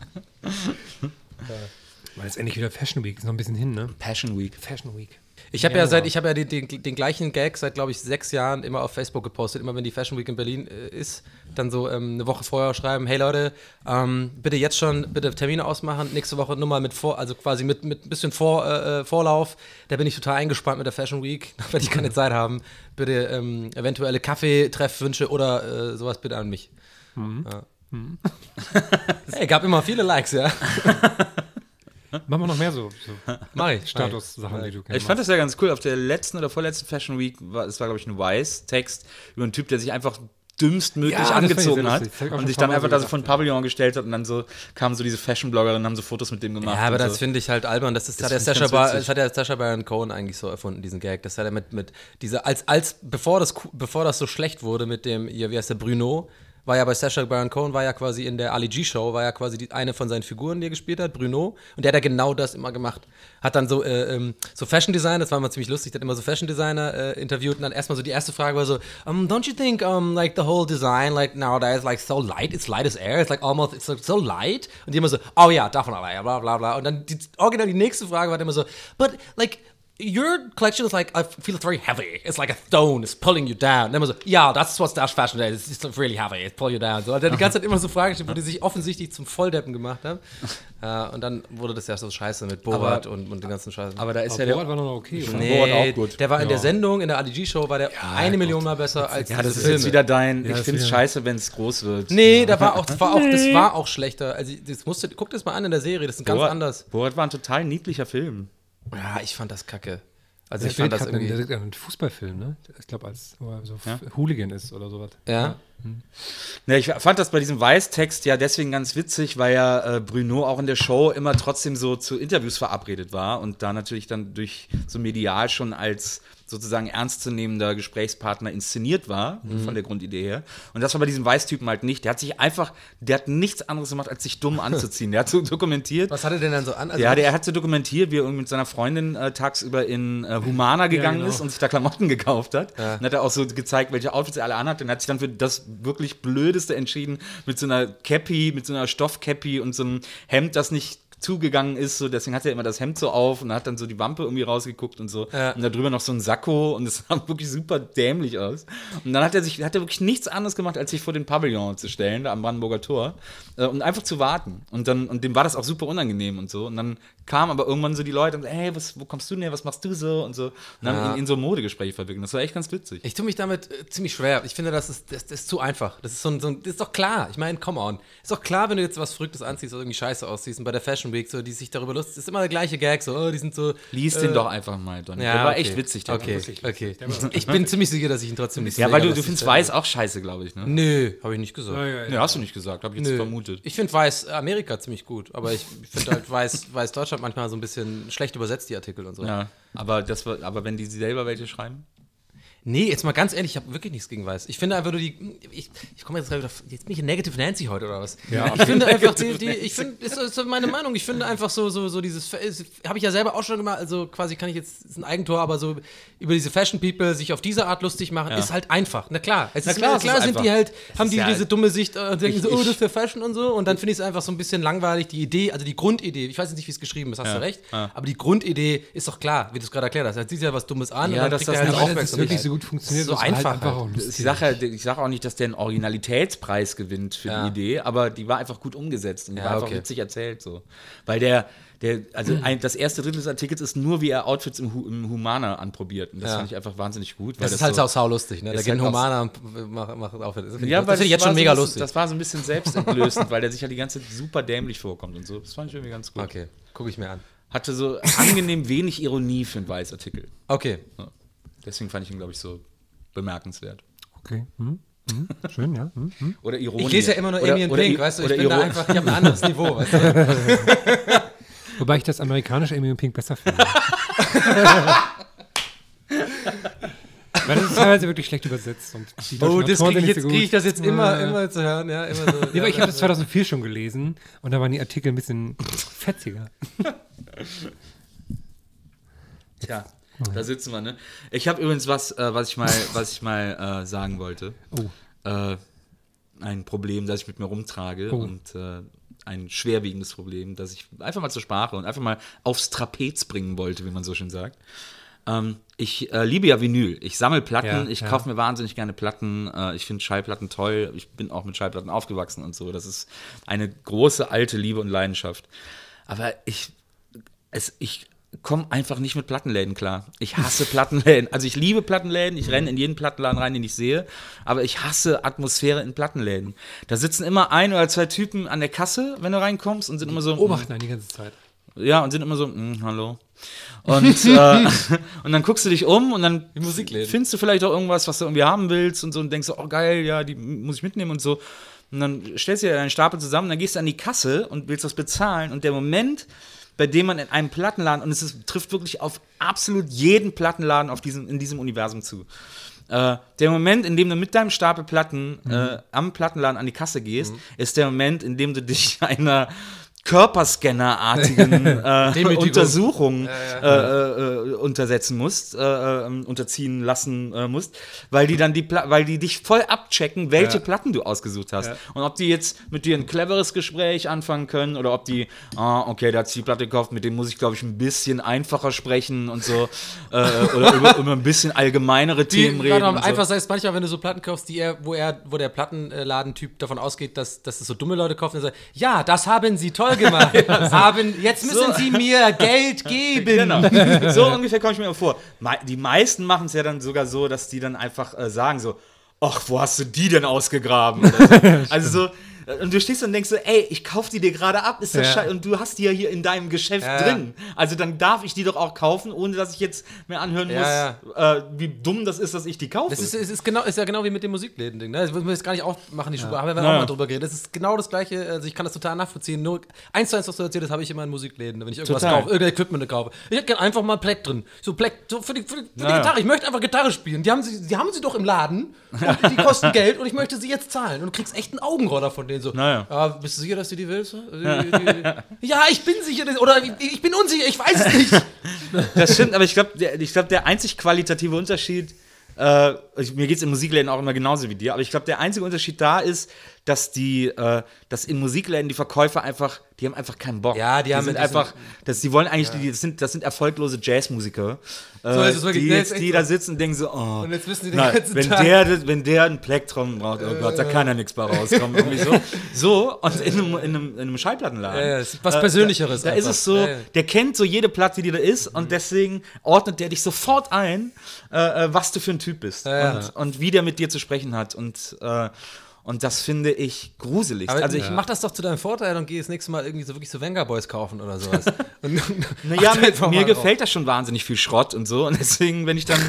Weil jetzt endlich wieder Fashion Week, ist noch ein bisschen hin, ne? Passion Week. Fashion Week. Ich habe ja seit, ich habe ja den, den, den gleichen Gag seit, glaube ich, sechs Jahren immer auf Facebook gepostet. Immer wenn die Fashion Week in Berlin äh, ist, dann so ähm, eine Woche vorher schreiben, hey Leute, ähm, bitte jetzt schon, bitte Termine ausmachen. Nächste Woche nur mal mit vor, also quasi mit mit ein bisschen vor, äh, Vorlauf. Da bin ich total eingespannt mit der Fashion Week. Da werde ich keine Zeit haben. Bitte ähm, eventuelle Kaffeetreffwünsche oder äh, sowas bitte an mich. Ja. hey, gab immer viele Likes, ja. Machen wir noch mehr so, so Mach ich. Status-Sachen, die du kennst. Ich fand das ja ganz cool. Auf der letzten oder vorletzten Fashion Week, war, es war, glaube ich, ein Wise-Text über einen Typ, der sich einfach dümmstmöglich Ja, angezogen hat und sich dann einfach da so gedacht, Pavillon gestellt hat und dann so kamen so diese Fashion-Bloggerinnen, haben so Fotos mit dem gemacht. Ja, aber das so. finde ich halt albern. Das, ist, Das hat, der witzig. das hat der Sacha Baron Cohen eigentlich so erfunden, diesen Gag. Das hat er mit, mit dieser, als, als, bevor das, bevor das so schlecht wurde mit dem, wie heißt der, Bruno, war ja bei Sacha Baron Cohen, war ja quasi in der Ali G Show, war ja quasi die, eine von seinen Figuren, die er gespielt hat, Bruno. Und der hat ja genau das immer gemacht. Hat dann so, äh, ähm, so Fashion Design, das war immer ziemlich lustig, hat immer so Fashion Designer äh, interviewt und dann erstmal so die erste Frage war so, um, don't you think, um, like the whole design, like nowadays, like so light, it's light as air, it's like almost, it's like so light. Und die immer so, oh ja, definitely, bla bla bla. Und dann die, original die nächste Frage war dann immer so, but like, Your collection is like I feel it's very heavy. It's like a stone. It's pulling you down. Und immer so, yeah, that's what Dash Fashion is. It's really heavy. It's pulling you down. So, und dann die ganze Zeit immer so Fragen gestellt, wo die sich offensichtlich zum Volldeppen gemacht haben. Äh, und dann wurde das ja so scheiße mit Borat und, und den ganzen Scheißen. aber da ist Aber ja Borat der. war noch okay, oder? nee, Borat auch gut. der war in der Sendung, in der Ali G-Show, war der eine Million mal besser als Ja, das ist jetzt Filme. wieder dein. Ja, ich das finde es scheiße, wenn es groß wird. Nee, da war auch, das war auch, das war auch schlechter. Also, das musste, guck das mal an in der Serie, das ist ganz Borat, anders. Borat war ein total niedlicher Film. Ja, ich fand das kacke. Also, Der ich fand das einen, irgendwie. hat einen Fußballfilm, ne? Ich glaube, als wo er so Ja. Hooligan ist oder sowas. Ja. Ja, ich fand das bei diesem Weiß-Text ja deswegen ganz witzig, weil ja äh, Bruno auch in der Show immer trotzdem so zu Interviews verabredet war und da natürlich dann durch so medial schon als sozusagen ernstzunehmender Gesprächspartner inszeniert war, von der Grundidee her. Und das war bei diesem Weiß-Typen halt nicht. Der hat sich einfach, der hat nichts anderes gemacht, als sich dumm anzuziehen. Der hat so dokumentiert. Was hat er denn dann so an? Also, Ja, der hat so dokumentiert, wie er mit seiner Freundin äh, tagsüber in äh, Humana gegangen genau. ist und sich da Klamotten gekauft hat. Und hat er auch so gezeigt, welche Outfits er alle anhat. Und hat sich dann für das wirklich Blödeste entschieden, mit so einer Cappy, mit so einer Stoffcappy und so einem Hemd, das nicht zugegangen ist, so deswegen hat er immer das Hemd so auf und hat dann so die Wampe irgendwie rausgeguckt und so. Ja. und da drüber noch so ein Sakko und es sah wirklich super dämlich aus. Und dann hat er sich hat er wirklich nichts anderes gemacht als sich vor den Pavillon zu stellen da am Brandenburger Tor äh, und einfach zu warten und dann und dem war das auch super unangenehm und so und dann kamen aber irgendwann so die Leute und hey was wo kommst du denn her was machst du so und so und dann Ja. in, in so Modegespräche verwickeln das war echt ganz witzig Ich tue mich damit äh, ziemlich schwer. Ich finde, das ist, das, das ist zu einfach. Das ist, so ein, so ein, das ist doch klar. Ich meine, come on. Ist doch klar, wenn du jetzt was Verrücktes anziehst oder irgendwie scheiße aussiehst. Und bei der Fashion Week, so, die sich darüber lustig, ist immer der gleiche Gag. So, oh, die sind so. lies den doch einfach mal Donny Ja, der war okay. echt witzig der Okay, war okay. Ich bin ziemlich sicher, dass ich ihn trotzdem nicht ja sehe, weil du, du es findest Weiß auch scheiße glaube ich ne Nö, habe ich nicht gesagt. Nee, hast du nicht gesagt, habe ich jetzt Nö. Vermutet. Ich finde Weiß Amerika ziemlich gut, aber ich finde halt Weiß, Weiß Deutschland manchmal so ein bisschen schlecht übersetzt, die Artikel und so. Ja, aber, das, aber wenn die selber welche schreiben? Nee, jetzt mal ganz ehrlich, ich habe wirklich nichts gegen Weiß. Ich finde einfach nur die. Ich, ich komme jetzt gerade auf. Jetzt bin ich in Negative Nancy heute oder was? Ja. Ich finde einfach die. die ich finde, ist, ist so meine Meinung. Ich finde einfach so, so, so dieses. Habe ich ja selber auch schon gemacht. Also quasi kann ich jetzt. Ist ein Eigentor, aber so über diese Fashion People sich auf diese Art lustig machen, ist halt einfach. Na klar. Es Na ist, klar, klar, klar ist sind einfach. die halt. Haben die ja diese halt- dumme Sicht äh, und denken Ich- so, oh, das ist für Fashion und so. Und dann finde ich es einfach so ein bisschen langweilig. Die Idee, also die Grundidee. Ich weiß jetzt nicht, wie es geschrieben ist, hast Ja, du recht. ja. Aber die Grundidee ist doch klar, wie du es gerade erklärt hast. Er zieht ja was Dummes an Ja, und dann dass kriegt das er halt nicht so das so gut funktioniert. So das war halt einfach einfach halt. auch Ich sage halt, auch nicht, dass der einen Originalitätspreis gewinnt für Ja. die Idee, aber die war einfach gut umgesetzt und die Ja, war einfach okay. witzig erzählt. So. Weil der, der also ein, das erste Drittel des Artikels ist nur, wie er Outfits im, im Humana anprobiert. Und das Ja. fand ich einfach wahnsinnig gut. Das ist halt so, auch saulustig, ne? Ist gehen halt auch- Humaner und machen mach auf. Das ja, das finde ich jetzt schon so mega bisschen- lustig. Das war so ein bisschen selbstentblößend, weil der sich ja die ganze Zeit super dämlich vorkommt und so. Das fand ich irgendwie ganz gut. Okay, gucke ich mir an. Hatte so angenehm wenig Ironie für einen Weißartikel. Okay. Ja. Deswegen fand ich ihn, glaube ich, so bemerkenswert. Okay. Hm? Hm? Schön, ja. Hm? Hm? Oder Ironie. Ich lese ja immer nur oder, Pink, weißt du? Ich oder bin da Iro- einfach, ich habe ein anderes Niveau, weißt du? Wobei ich das amerikanische Amy und Pink besser finde. Weil das ist teilweise wirklich schlecht übersetzt. Und die Oh, das kriege ich, jetzt- so krieg ich das jetzt immer, Ja. immer zu hören, ja, immer so. Ja, aber ich habe das 2004 schon gelesen und da waren die Artikel ein bisschen fetziger. Tja, da sitzen wir, ne? Ich habe übrigens was, äh, was ich mal, was ich mal äh, sagen wollte. Oh. Äh, ein Problem, das ich mit mir rumtrage Oh. und äh, ein schwerwiegendes Problem, das ich einfach mal zur Sprache und einfach mal aufs Trapez bringen wollte, wie man so schön sagt. Ähm, ich äh, liebe ja Vinyl. Ich sammle Platten, Ja, ich ja. kaufe mir wahnsinnig gerne Platten. Äh, ich finde Schallplatten toll. Ich bin auch mit Schallplatten aufgewachsen und so. Das ist eine große alte Liebe und Leidenschaft. Aber ich, es, ich komme einfach nicht mit Plattenläden klar. Ich hasse Plattenläden. Also ich liebe Plattenläden, ich renne in jeden Plattenladen rein, den ich sehe, aber ich hasse Atmosphäre in Plattenläden. Da sitzen immer ein oder zwei Typen an der Kasse, wenn du reinkommst und sind immer so Beobachten einen die ganze Zeit. ja, und sind immer so, "Mm, hallo. Und, äh, und dann guckst du dich um und dann findest du vielleicht auch irgendwas, was du irgendwie haben willst und so und denkst so, oh geil, ja, die muss ich mitnehmen und so. Und dann stellst du dir deinen Stapel zusammen, dann gehst du an die Kasse und willst was bezahlen und der Moment, bei dem man in einem Plattenladen, und es ist, trifft wirklich auf absolut jeden Plattenladen auf diesem, in diesem Universum zu. Äh, der Moment, in dem du mit deinem Stapel Platten äh, am Plattenladen an die Kasse gehst, ist der Moment, in dem du dich einer Körperscanner-artigen äh, Demütigung. Untersuchung Äh, äh, untersetzen musst, äh, äh, unterziehen lassen äh, musst, weil die dann die, Pla weil die dich voll abchecken, welche Platten du ausgesucht hast und ob die jetzt mit dir ein cleveres Gespräch anfangen können oder ob die, ah, okay, der hat sich die Platte gekauft, mit dem muss ich glaube ich ein bisschen einfacher sprechen und so äh, oder über, über ein bisschen allgemeinere Die, Themen reden. mal, und so. es manchmal, wenn du so Platten kaufst, die er, wo er, wo der Plattenladentyp davon ausgeht, dass, dass es so dumme Leute kaufen, und sagt, ja, das haben sie toll gemacht. haben, jetzt müssen So. sie mir Geld geben. Genau. So ungefähr komme ich mir vor. Die meisten machen es ja dann sogar so, dass die dann einfach äh, sagen so, ach, wo hast du die denn ausgegraben? So. also so, und du stehst und denkst so, ey, ich kauf die dir gerade ab, ist das Ja. scheiße. Und du hast die ja hier in deinem Geschäft Ja, drin. Also dann darf ich die doch auch kaufen, ohne dass ich jetzt mir anhören Ja, muss, Äh, wie dumm das ist, dass ich die kaufe. Das ist, es ist, genau, ist ja genau wie mit dem Musikläden-Ding. Ne? Das müssen wir jetzt gar nicht aufmachen, die Schuhe. Haben wir auch mal drüber geredet. Das ist genau das Gleiche. Also ich kann das total nachvollziehen. Nur eins zu eins, was du erzählt hast, habe ich immer in Musikläden, wenn ich irgendwas Total. kaufe, irgendein Equipment kaufe. Ich hätte gerne einfach mal Pleck drin. So Pleck, so für die, für die, für die. Gitarre. Ich möchte einfach Gitarre spielen. Die haben sie, die haben sie doch im Laden. Und die kosten Geld und ich möchte sie jetzt zahlen. Und du kriegst echt einen Augenroller von denen. So, Naja. "Ah, bist du sicher, dass du die willst? Die, ja, ich bin sicher. Oder ich, ich bin unsicher, ich weiß es nicht. Das stimmt, aber ich glaube, der, ich glaub, der einzig qualitative Unterschied, äh, mir geht es in Musikläden auch immer genauso wie dir, aber ich glaube, der einzige Unterschied da ist, dass die, äh, dass in Musikläden die Verkäufer einfach, die haben einfach keinen Bock. Ja, die haben- sind die einfach, das, die wollen eigentlich, die, das, sind, das sind erfolglose Jazzmusiker, äh, So ist wirklich. die, jetzt, die da sitzen und denken so, oh, Und jetzt wissen die den na, ganzen wenn, Tag. Äh. der, das- wenn der einen Plektron braucht, oh Gott, da kann ja nichts bei rauskommen. Irgendwie so. so, und in einem, in einem, in einem Schallplattenladen. Ja, ja, ist was Persönlicheres Da, da ist es so, Ja, ja. der kennt so jede Platte, die da ist, und deswegen ordnet der dich sofort ein, äh, äh, was du für ein Typ bist Ja, ja. und, und wie der mit dir zu sprechen hat. Und, äh, und das finde ich gruselig. Aber also ich ich mach das doch zu deinem Vorteil und gehe das nächste Mal irgendwie so wirklich so Venga Boys kaufen oder sowas. Und, Naja, mir, mir gefällt das schon wahnsinnig viel Schrott und so. Und deswegen, wenn ich dann,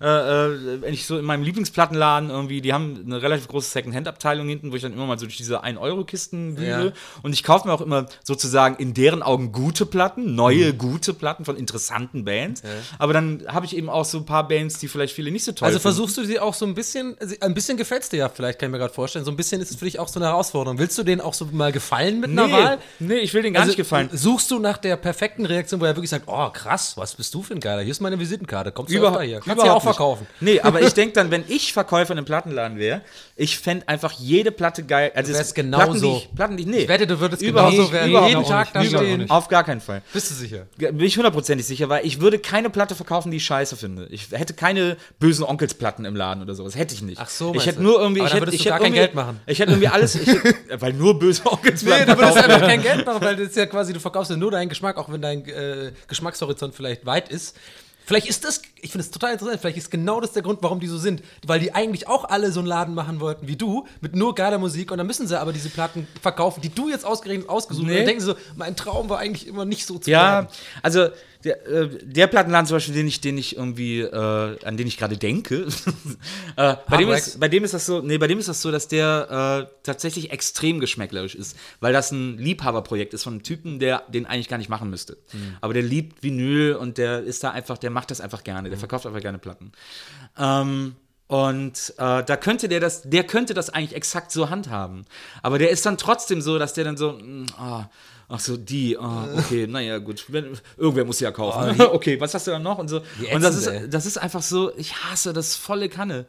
äh, äh, wenn ich so in meinem Lieblingsplattenladen irgendwie, die haben eine relativ große Second-Hand-Abteilung hinten, wo ich dann immer mal so durch diese 1-Euro-Kisten wühle. Ja. Und ich kaufe mir auch immer sozusagen in deren Augen gute Platten, neue, gute Platten von interessanten Bands. Aber dann habe ich eben auch so ein paar Bands, die vielleicht viele nicht so toll Also finden. versuchst du sie auch so ein bisschen, ein bisschen gefällt's dir ja vielleicht, kann ich mir gerade vorstellen. So ein bisschen ist es für dich auch so eine Herausforderung. Willst du denen auch so mal gefallen mit einer Nee, Wahl? nee, ich will denen gar Also, nicht gefallen. Suchst du nach der perfekten Reaktion, wo er wirklich sagt, oh krass, was bist du für ein Geiler? Hier ist meine Visitenkarte, kommst du öfter hier? Kannst du ja auch nicht. verkaufen. Nee, aber ich denke dann, wenn ich Verkäufer in einem Plattenladen wäre, ich fände einfach jede Platte geil. Also Du wärst es- genauso. Platten, die ich, Platten, die ich, nee. Ich wette, du würdest Überhaupt genauso nicht, werden. überhaupt Jeden nicht. Tag da stehen. nicht. Auf gar keinen Fall. Bist du sicher? Bin ich hundertprozentig sicher, weil ich würde keine Platte verkaufen, die ich scheiße finde. Ich hätte keine bösen Onkelsplatten im Laden oder sowas. Hätte ich nicht. Ach so, Ich hätte du? nur irgendwie. Ich hätte, ich hätte gar kein irgendwie- Geld machen. Ich hätte irgendwie alles. Ich weil nur böse Onkelsplatten. Nee, du würdest einfach kein Geld machen, weil das ist ja quasi, du verkaufst ja nur deinen Geschmack, auch wenn dein äh, Geschmackshorizont vielleicht weit ist. Vielleicht ist das, ich finde es total interessant, vielleicht ist genau das der Grund, warum die so sind. Weil die eigentlich auch alle so einen Laden machen wollten wie du, mit nur geiler Musik und dann müssen sie aber diese Platten verkaufen, die du jetzt ausgerechnet ausgesucht hast. Nee. Und dann denken sie so, mein Traum war eigentlich immer nicht so zu Ja, werden. also der, äh, der Plattenladen zum Beispiel, den ich, den ich irgendwie, äh, an den ich gerade denke, äh, bei, dem ist, bei dem ist das so, nee, bei dem ist das so, dass der äh, tatsächlich extrem geschmäcklerisch ist, weil das ein Liebhaberprojekt ist von einem Typen, der den eigentlich gar nicht machen müsste. Aber der liebt Vinyl und der ist da einfach, der macht das einfach gerne, der verkauft einfach gerne Platten. Ähm, Und äh, da könnte der das, der könnte das eigentlich exakt so handhaben. Aber der ist dann trotzdem so, dass der dann so, ah, ach so, die, ah, okay, naja, gut, wenn, irgendwer muss sie ja kaufen. okay, was hast du dann noch? Und so. Und das ist, das ist einfach so, ich hasse das volle Kanne.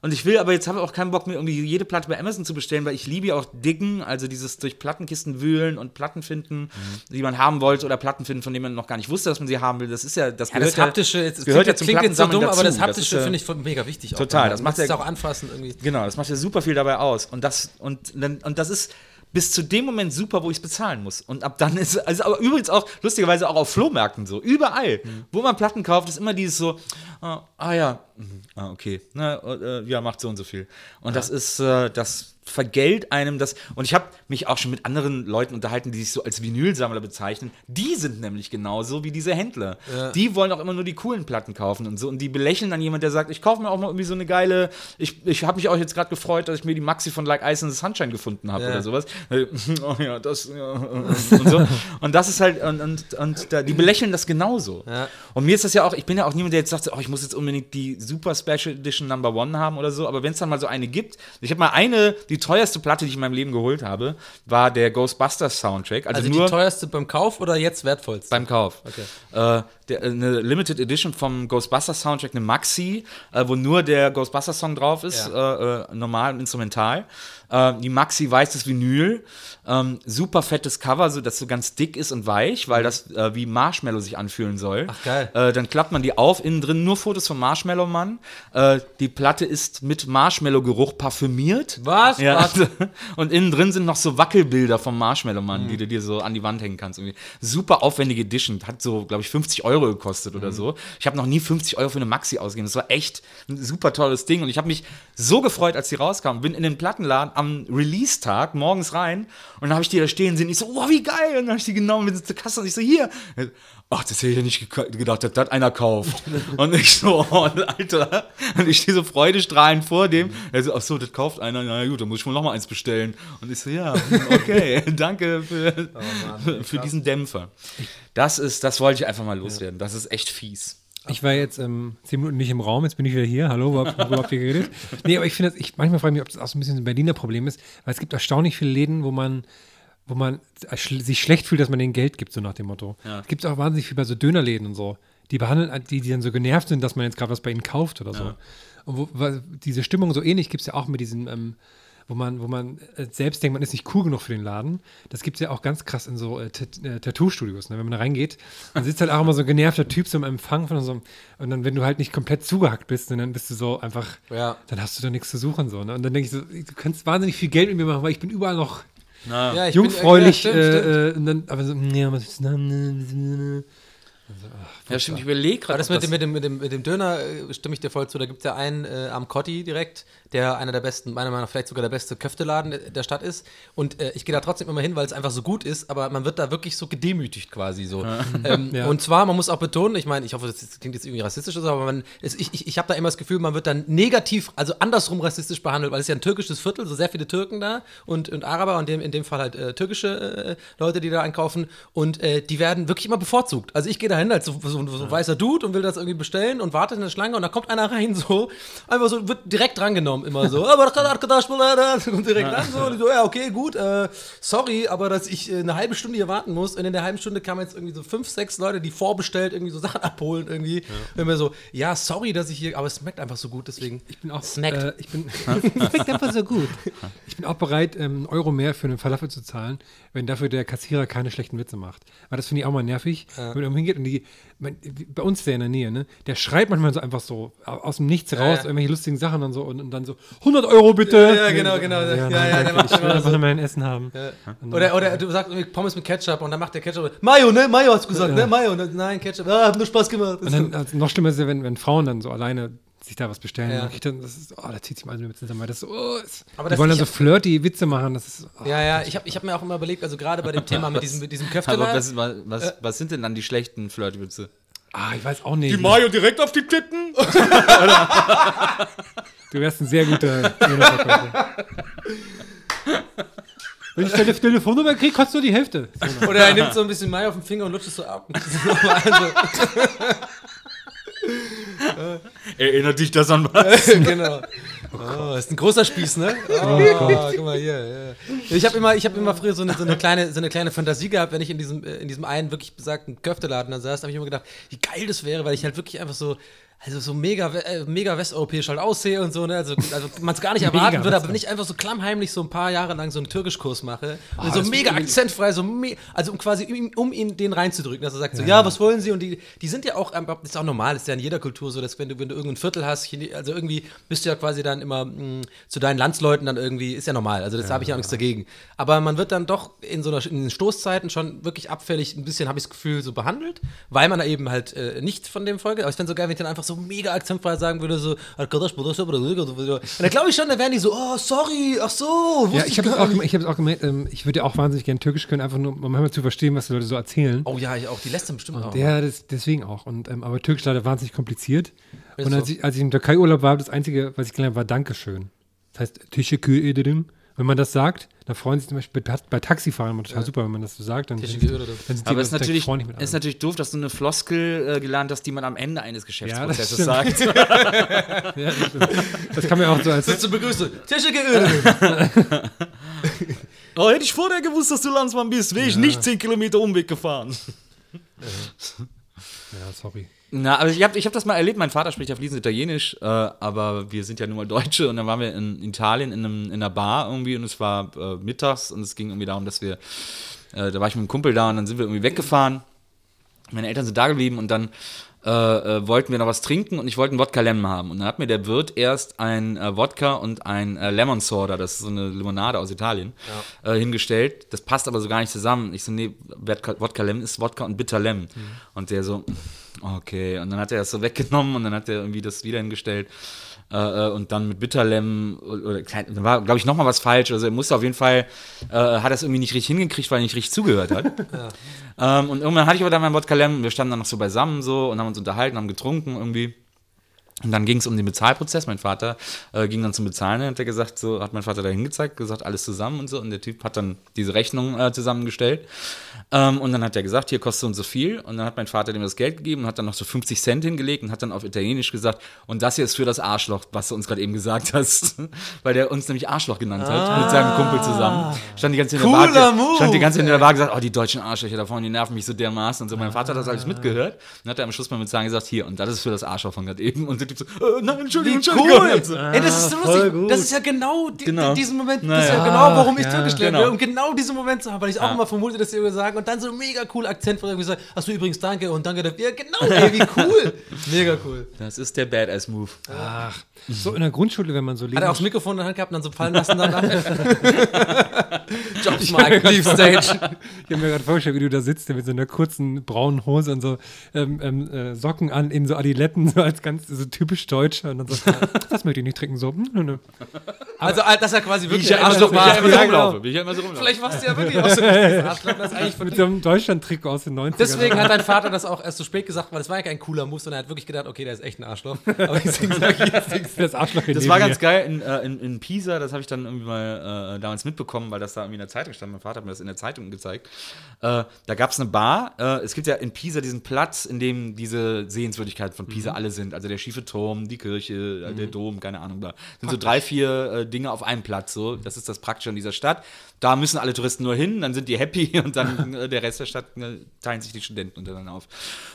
Und ich will aber jetzt habe ich auch keinen Bock mehr, irgendwie jede Platte bei Amazon zu bestellen, weil ich liebe ja auch Diggen, also dieses durch Plattenkisten wühlen und Platten finden, Mhm. die man haben wollte oder Platten finden, von denen man noch gar nicht wusste, dass man sie haben will. Das ist ja, das Ja, das Haptische, jetzt, gehört klingt, ja zum klingt jetzt so dumm, aber das dazu. Das Haptische ist finde ich mega wichtig. auch Total, dabei. das macht ja- auch anfassen irgendwie. Genau, das macht ja super viel dabei aus. Und das, und, und das ist bis zu dem Moment super, wo ich es bezahlen muss. Und ab dann ist also aber übrigens auch lustigerweise auch auf Flohmärkten so. Überall, wo man Platten kauft, ist immer dieses so, ah, ah ja, mhm, ah, okay, Na, äh, ja, macht so und so viel. Und das ist, äh, das vergällt einem das. Und ich habe mich auch schon mit anderen Leuten unterhalten, die sich so als Vinylsammler bezeichnen. Die sind nämlich genauso wie diese Händler. Die wollen auch immer nur die coolen Platten kaufen und so. Und die belächeln dann jemand, der sagt, ich kaufe mir auch mal irgendwie so eine geile. Ich, ich habe mich auch jetzt gerade gefreut, dass ich mir die Maxi von Like Ice in the Sunshine gefunden habe Ja. oder sowas. Oh ja, das. Ja, und, so. und das ist halt. Und, und, und da, die belächeln das genauso. Ja. Und mir ist das ja auch, ich bin ja auch niemand, der jetzt sagt, oh, ich muss jetzt unbedingt die Super Special Edition Number One haben oder so, aber wenn es dann mal so eine gibt, ich habe mal eine, die teuerste Platte, die ich in meinem Leben geholt habe, war der Ghostbusters Soundtrack. Also, Also nur die teuerste beim Kauf oder jetzt wertvollste? beim Kauf. Äh, der, eine Limited Edition vom Ghostbusters Soundtrack, eine Maxi, äh, wo nur der Ghostbusters Song drauf ist, äh, äh, normal und instrumental. Äh, die Maxi weißes Vinyl, ähm, super fettes Cover, so dass so ganz dick ist und weich, weil das äh, wie Marshmallow sich anfühlen soll. Ach, geil. Äh, dann klappt man die auf, innen drin nur Fotos vom Marshmallow Mann. Äh, die Platte ist mit Marshmallow-Geruch parfümiert. Was? Ja. Was? Und innen drin sind noch so Wackelbilder vom Marshmallow Mann, Mhm. die du dir so an die Wand hängen kannst. Irgendwie. Super aufwendige Edition. Hat so, glaube ich, 50 Euro gekostet Mhm. oder so. Ich habe noch nie 50 Euro für eine Maxi ausgegeben. Das war echt ein super tolles Ding. Und ich habe mich so gefreut, als die rauskam. Bin in den Plattenladen am Release-Tag morgens rein und dann habe ich die da stehen sehen. Ich so, wow, wie geil. Und dann habe ich die genommen mit zur Kasse und ich so, hier. Ach, das hätte ich ja nicht gedacht, dass das einer kauft. Und ich so, oh, Alter. Und ich stehe so freudestrahlend vor dem. Er so, ach so, das kauft einer. Na gut, dann muss ich wohl noch mal eins bestellen. Und ich so, ja, okay, danke für, für diesen Dämpfer. Das ist, das wollte ich einfach mal loswerden. Das ist echt fies. Ich war jetzt ähm, zehn Minuten nicht im Raum, jetzt bin ich wieder hier. Hallo, worüber habt ihr geredet? Nee, aber ich finde, das- ich manchmal frage ich mich, ob das auch so ein bisschen ein Berliner Problem ist, weil es gibt erstaunlich viele Läden, wo man wo man sich schlecht fühlt, dass man denen Geld gibt, so nach dem Motto. Es gibt auch wahnsinnig viel bei so Dönerläden und so. Die behandeln, die, die dann so genervt sind, dass man jetzt gerade was bei ihnen kauft oder so. Und wo, weil diese Stimmung so ähnlich gibt es ja auch mit diesen, ähm, wo man, wo man äh, selbst denkt, man ist nicht cool genug für den Laden. Das gibt es ja auch ganz krass in so äh, äh, Tattoo-Studios. Ne? Wenn man da reingeht, dann sitzt halt auch immer so ein genervter Typ so im Empfang von so und dann, wenn du halt nicht komplett zugehackt bist, dann bist du so einfach, Ja. dann hast du da nichts zu suchen. So, ne? Und dann denke ich so, du kannst wahnsinnig viel Geld mit mir machen, weil ich bin überall noch Ja, ich jungfräulich. Bin, ja, stimmt, stimmt. äh, äh, und dann, aber so, ja, was ist denn? Ja, stimmt. Ich überlege gerade. das mit dem, mit, dem, mit, dem, mit dem Döner äh, stimme ich dir voll zu. Da gibt es ja einen äh, am Kotti direkt, der einer der besten, meiner Meinung nach vielleicht sogar der beste Köfteladen der- der Stadt ist. Und äh, ich gehe da trotzdem immer hin, weil es einfach so gut ist, aber man wird da wirklich so gedemütigt quasi so. Ähm, Ja. Und zwar, man muss auch betonen, ich meine, ich hoffe, das klingt jetzt irgendwie rassistisch, oder so, aber man, es, ich, ich, ich habe da immer das Gefühl, man wird dann negativ, also andersrum rassistisch behandelt, weil es ist ja ein türkisches Viertel, so sehr viele Türken da und, und Araber und dem, in dem Fall halt äh, türkische äh, Leute, die da einkaufen und äh, die werden wirklich immer bevorzugt. Also ich gehe da hin als so, so, so ein weißer Dude und will das irgendwie bestellen und warte in der Schlange und da kommt einer rein so, einfach so, wird direkt drangenommen immer so, aber kommt direkt ran so, und ich so, ja okay, gut, äh, sorry, aber dass ich äh, eine halbe Stunde hier warten muss und in der halben Stunde kamen jetzt irgendwie so fünf, sechs Leute, die vorbestellt irgendwie so Sachen abholen irgendwie. Und mir so, ja, sorry, dass ich hier, aber es schmeckt einfach so gut, deswegen. Ich bin auch, Snackt. äh, ich bin, schmeckt einfach so gut. Ich bin auch bereit, ähm, Euro mehr für einen Falafel zu zahlen, wenn dafür der Kassierer keine schlechten Witze macht. Weil das finde ich auch mal nervig, wenn man hingeht und die, man, bei uns der in der Nähe, ne, der schreit manchmal so einfach so aus dem Nichts raus, ja. irgendwelche lustigen Sachen und so und, und dann so 100 Euro bitte. Ja, ja, genau, genau. Ja, Ja, ja, der danke, macht ich will einfach nur mein Essen haben. Oder, oder du sagst Pommes mit Ketchup und dann macht der Ketchup Mayo, ne? Mayo hast du gesagt, ne? Mayo. Dann, Nein, Ketchup. Ah, hat nur Spaß gemacht. Und dann, also noch schlimmer ist ja, wenn, wenn Frauen dann so alleine sich da was bestellen. Ja. ich dann, das ist, oh, da zieht sich mal alles mit zusammen. Das oh, ist, Aber die das- wollen dann so flirty Witze machen. Das ist, oh. ja, ja, ich habe ich hab mir auch immer überlegt, also gerade bei dem Thema mit diesem, mit diesem Aber Köfteladen. was, was, was, was sind denn dann die schlechten Flirtwitze? Ah, ich weiß auch nicht. Mayo direkt auf die Titten? Du wärst ein sehr guter. Wenn ich deine Telefonnummer kriege, kostet nur die Hälfte. Oder er nimmt so ein bisschen Mayo auf den Finger und lutscht es so ab. also, Erinnert dich das an was? genau. Oh, ist ein großer Spieß, ne? Oh, guck mal hier. Ja. Ich habe immer, ich hab immer früher so eine, so, eine kleine, so eine kleine Fantasie gehabt, wenn ich in diesem, äh, in diesem einen wirklich besagten Köfteladen dann saß, habe ich immer gedacht, wie geil das wäre, weil ich halt wirklich einfach so, also so mega, äh, mega westeuropäisch halt aussehe und so, ne? Also, also man es gar nicht erwarten würde, aber wenn ich einfach so klammheimlich so ein paar Jahre lang so einen Türkischkurs mache und so mega akzentfrei, so me also um quasi um, um ihn den reinzudrücken, dass er sagt so, ja, was wollen Sie? Und die, die sind ja auch, ähm, das ist auch normal, das ist ja in jeder Kultur so, dass wenn du, wenn du irgendein Viertel hast, also irgendwie bist du ja quasi dann immer mh, zu deinen Landsleuten dann irgendwie, ist ja normal, also das habe ich ja auch nichts dagegen. Aber man wird dann doch in so einer, in den Stoßzeiten schon wirklich abfällig ein bisschen, habe ich das Gefühl, so behandelt, weil man da eben halt äh, nicht von dem Folge, aber ich fände so geil, wenn ich dann einfach so mega akzentfrei sagen würde, so, und da glaube ich schon, da wären die so, oh, sorry, ach so, Ja, ich habe es auch, ich auch gemerkt, ähm, ich würde ja auch wahnsinnig gerne Türkisch können, einfach nur, um manchmal zu verstehen, was die Leute so erzählen. Oh ja, ich auch, die lässt dann bestimmt auch. Ja, das, deswegen auch. Und, ähm, aber Türkisch leider wahnsinnig kompliziert. Ist Und als, so. ich, als ich im Türkei-Urlaub war, das Einzige, was ich gelernt habe, war Dankeschön. Das heißt, Teşekkür ederim. Wenn man das sagt, dann freuen sich zum Beispiel bei, bei Taxifahrern immer total super, wenn man das so sagt. Dann, Teşekkür ederim. dann sind die Aber es ist natürlich, ist natürlich doof, dass du eine Floskel äh, gelernt hast, die man am Ende eines Geschäftsprozesses stimmt. sagt. Ja, das, das kann man ja auch so als Zur Begrüßung. Ederim. Oh, hätte ich vorher gewusst, dass du Landsmann bist, wäre ich nicht 10 Kilometer Umweg gefahren. Ja, sorry. Na, aber ich habe ich hab das mal erlebt. Mein Vater spricht ja fließend Italienisch, äh, aber wir sind ja nun mal Deutsche. Und dann waren wir in Italien in, einem, in einer Bar irgendwie und es war äh, mittags und es ging irgendwie darum, dass wir, äh, da war ich mit einem Kumpel da und dann sind wir irgendwie weggefahren. Meine Eltern sind da geblieben und dann äh, äh, wollten wir noch was trinken und ich wollte einen Wodka Lemon haben. Und dann hat mir der Wirt erst ein äh, Wodka und ein Lemon Soda, das ist so eine Limonade aus Italien, äh, hingestellt. Das passt aber so gar nicht zusammen. Ich so, nee, Wodka, Lemon ist Wodka und Bitter Lemon. Und der so, okay. Und dann hat er das so weggenommen und dann hat er irgendwie das wieder hingestellt. Äh, äh, und dann mit Bitterlem oder klein- da war, glaube ich, nochmal was falsch. Also er musste auf jeden Fall, äh, hat das irgendwie nicht richtig hingekriegt, weil er nicht richtig zugehört hat. Ähm, und irgendwann hatte ich aber dann mein Wodka Lemon, wir standen dann noch so beisammen so und haben uns unterhalten, haben getrunken irgendwie. Und dann ging es um den Bezahlprozess. Mein Vater äh, ging dann zum Bezahlen und hat er gesagt, so hat mein Vater da hingezeigt, gesagt, alles zusammen und so. Und der Typ hat dann diese Rechnung äh, zusammengestellt. Ähm, und dann hat er gesagt, hier kostet und so viel. Und dann hat mein Vater dem das Geld gegeben und hat dann noch so 50 Cent hingelegt und hat dann auf Italienisch gesagt, und das hier ist für das Arschloch, was du uns gerade eben gesagt hast. Weil der uns nämlich Arschloch genannt hat, mit seinem Kumpel zusammen. Stand die ganze Zeit in der Bar, Move. stand die ganze Zeit in der Bar gesagt, oh, die deutschen Arschlöcher da vorne, die nerven mich so dermaßen. Und so, mein Vater hat das alles mitgehört. Und hat er am Schluss mal mit Zahlen gesagt, hier, und das ist für das Arschloch von gerade eben. Und Typ so, äh, nein, Entschuldigung, Wie Entschuldigung. cool! So, Ey, das ist so lustig. gut. Das ist ja genau, die, Genau. diesen Moment, das Naja. ist ja genau, warum ich ja, türkisch lerne. genau. Um genau diesen Moment zu haben, weil ich auch immer vermute, dass die irgendwie sagen und dann so mega cool Akzent von irgendwie sagen, hast du übrigens danke und danke dafür. Ja, genau, ey, wie cool. mega cool. Das ist der Badass-Move. Ach, so in der Grundschule, wenn man so Hat er auch das Mikrofon in der Hand gehabt und dann so fallen lassen danach? Jobs Mike, Leave Stage. Ich habe mir gerade vorgestellt, wie du da sitzt mit so einer kurzen braunen Hose und so ähm, ähm, äh, Socken an, in so Adiletten, so als ganz so typisch Deutscher. Und dann so, das möchte ich nicht trinken, so. nö, nö. Also, dass er quasi Wie wirklich ich ja immer Arschloch so, wie ich rumlaufe. Wie ich ja immer so rumlaufe. Vielleicht warst du ja wirklich auch so ein Arschloch. Das eigentlich von Mit so einem Deutschland-Trikot aus den 90ern. Deswegen hat dein Vater das auch erst so spät gesagt, weil das war ja kein cooler Move, sondern er hat wirklich gedacht, okay, der ist echt ein Arschloch. Aber deswegen sag ich jetzt nichts. das Arschloch in Das war mir. ganz geil in, äh, in, in Pisa, das habe ich dann irgendwie mal äh, damals mitbekommen, weil das da irgendwie in der Zeitung stand. Mein Vater hat mir das in der Zeitung gezeigt. Äh, da gab es eine Bar. Äh, es gibt ja in Pisa diesen Platz, in dem diese Sehenswürdigkeiten von Pisa alle sind. Also der schiefe Turm, die Kirche, äh, der Dom, keine Ahnung. Da sind so drei, vier äh, Dinge auf einem Platz. So. Das ist das Praktische an dieser Stadt. Da müssen alle Touristen nur hin, dann sind die happy und dann äh, der Rest der Stadt äh, teilen sich die Studenten untereinander auf.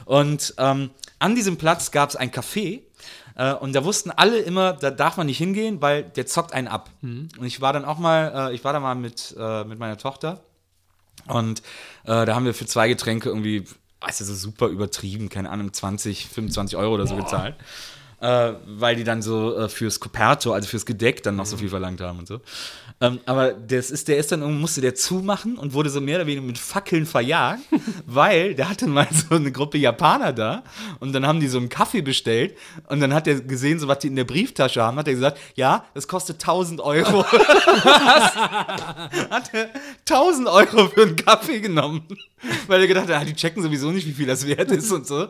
Und ähm, an diesem Platz gab es ein Café. Äh, und da wussten alle immer, da darf man nicht hingehen, weil der zockt einen ab. Und ich war dann auch mal, äh, ich war da mal mit, mit meiner Tochter und äh, da haben wir für zwei Getränke irgendwie, weißt du, so super übertrieben, keine Ahnung, 20, 25 Euro oder so gezahlt. Äh, weil die dann so äh, fürs Coperto, also fürs Gedeck, dann noch so viel verlangt haben und so. Ähm, aber das ist, der ist dann musste der zumachen und wurde so mehr oder weniger mit Fackeln verjagt, weil der hatte mal so eine Gruppe Japaner da und dann haben die so einen Kaffee bestellt und dann hat er gesehen, so was die in der Brieftasche haben, hat er gesagt, ja, das kostet 1000 Euro. hat er 1000 Euro für einen Kaffee genommen, weil er gedacht hat, ah, die checken sowieso nicht, wie viel das wert ist und so.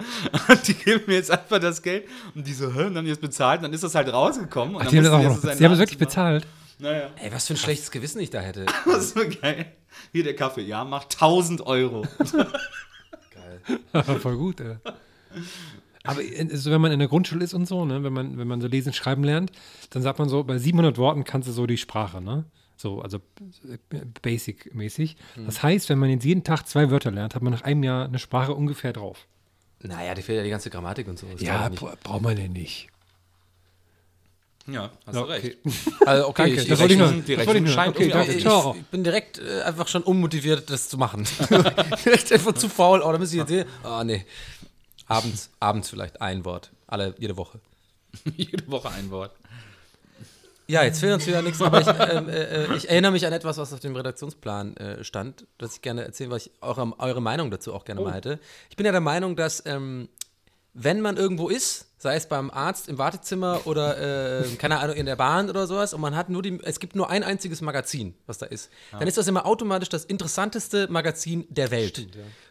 Und die geben mir jetzt einfach das Geld und die so, hä, und dann haben die das bezahlt und dann ist das halt rausgekommen. Und Ach, dann die haben das auch die noch, sie haben es Namen wirklich bezahlt. Naja, Ey, was für ein schlechtes Gewissen ich da hätte. das ist so geil. Hier der Kaffee, ja, macht 1000 Euro. Voll gut, ey. Aber äh, so, wenn man in der Grundschule ist und so, ne, wenn man, wenn man so lesen, schreiben lernt, dann sagt man so, bei 700 Worten kannst du so die Sprache, ne? So, also äh, basic-mäßig. Das heißt, wenn man jetzt jeden Tag zwei Wörter lernt, hat man nach einem Jahr eine Sprache ungefähr drauf. Naja, die fehlt ja die ganze Grammatik und so. Das Ja, ich bra- braucht man denn nicht. Ja, hast Ja, du recht. okay. Also, okay, Danke, ich, das ich, wollte ich ich, nur. die das wollte ich nur. Okay, auch- Ciao. ich bin direkt äh, einfach schon unmotiviert, das zu machen. Vielleicht einfach zu faul. Oh, da müsste ich jetzt sehen. Oh, nee. Abends, abends vielleicht ein Wort. Alle, jede Woche. Jede Woche ein Wort. Ja, jetzt fehlt uns wieder nichts, aber ich, ähm, äh, äh, ich erinnere mich an etwas, was auf dem Redaktionsplan äh, stand, das ich gerne erzählen, weil ich eure, eure Meinung dazu auch gerne mal hätte. Ich bin ja der Meinung, dass ähm, wenn man irgendwo ist, sei es beim Arzt im Wartezimmer oder äh, keine Ahnung in der Bahn oder sowas und man hat nur die, es gibt nur ein einziges Magazin, was da ist, dann ist das immer automatisch das interessanteste Magazin der Welt.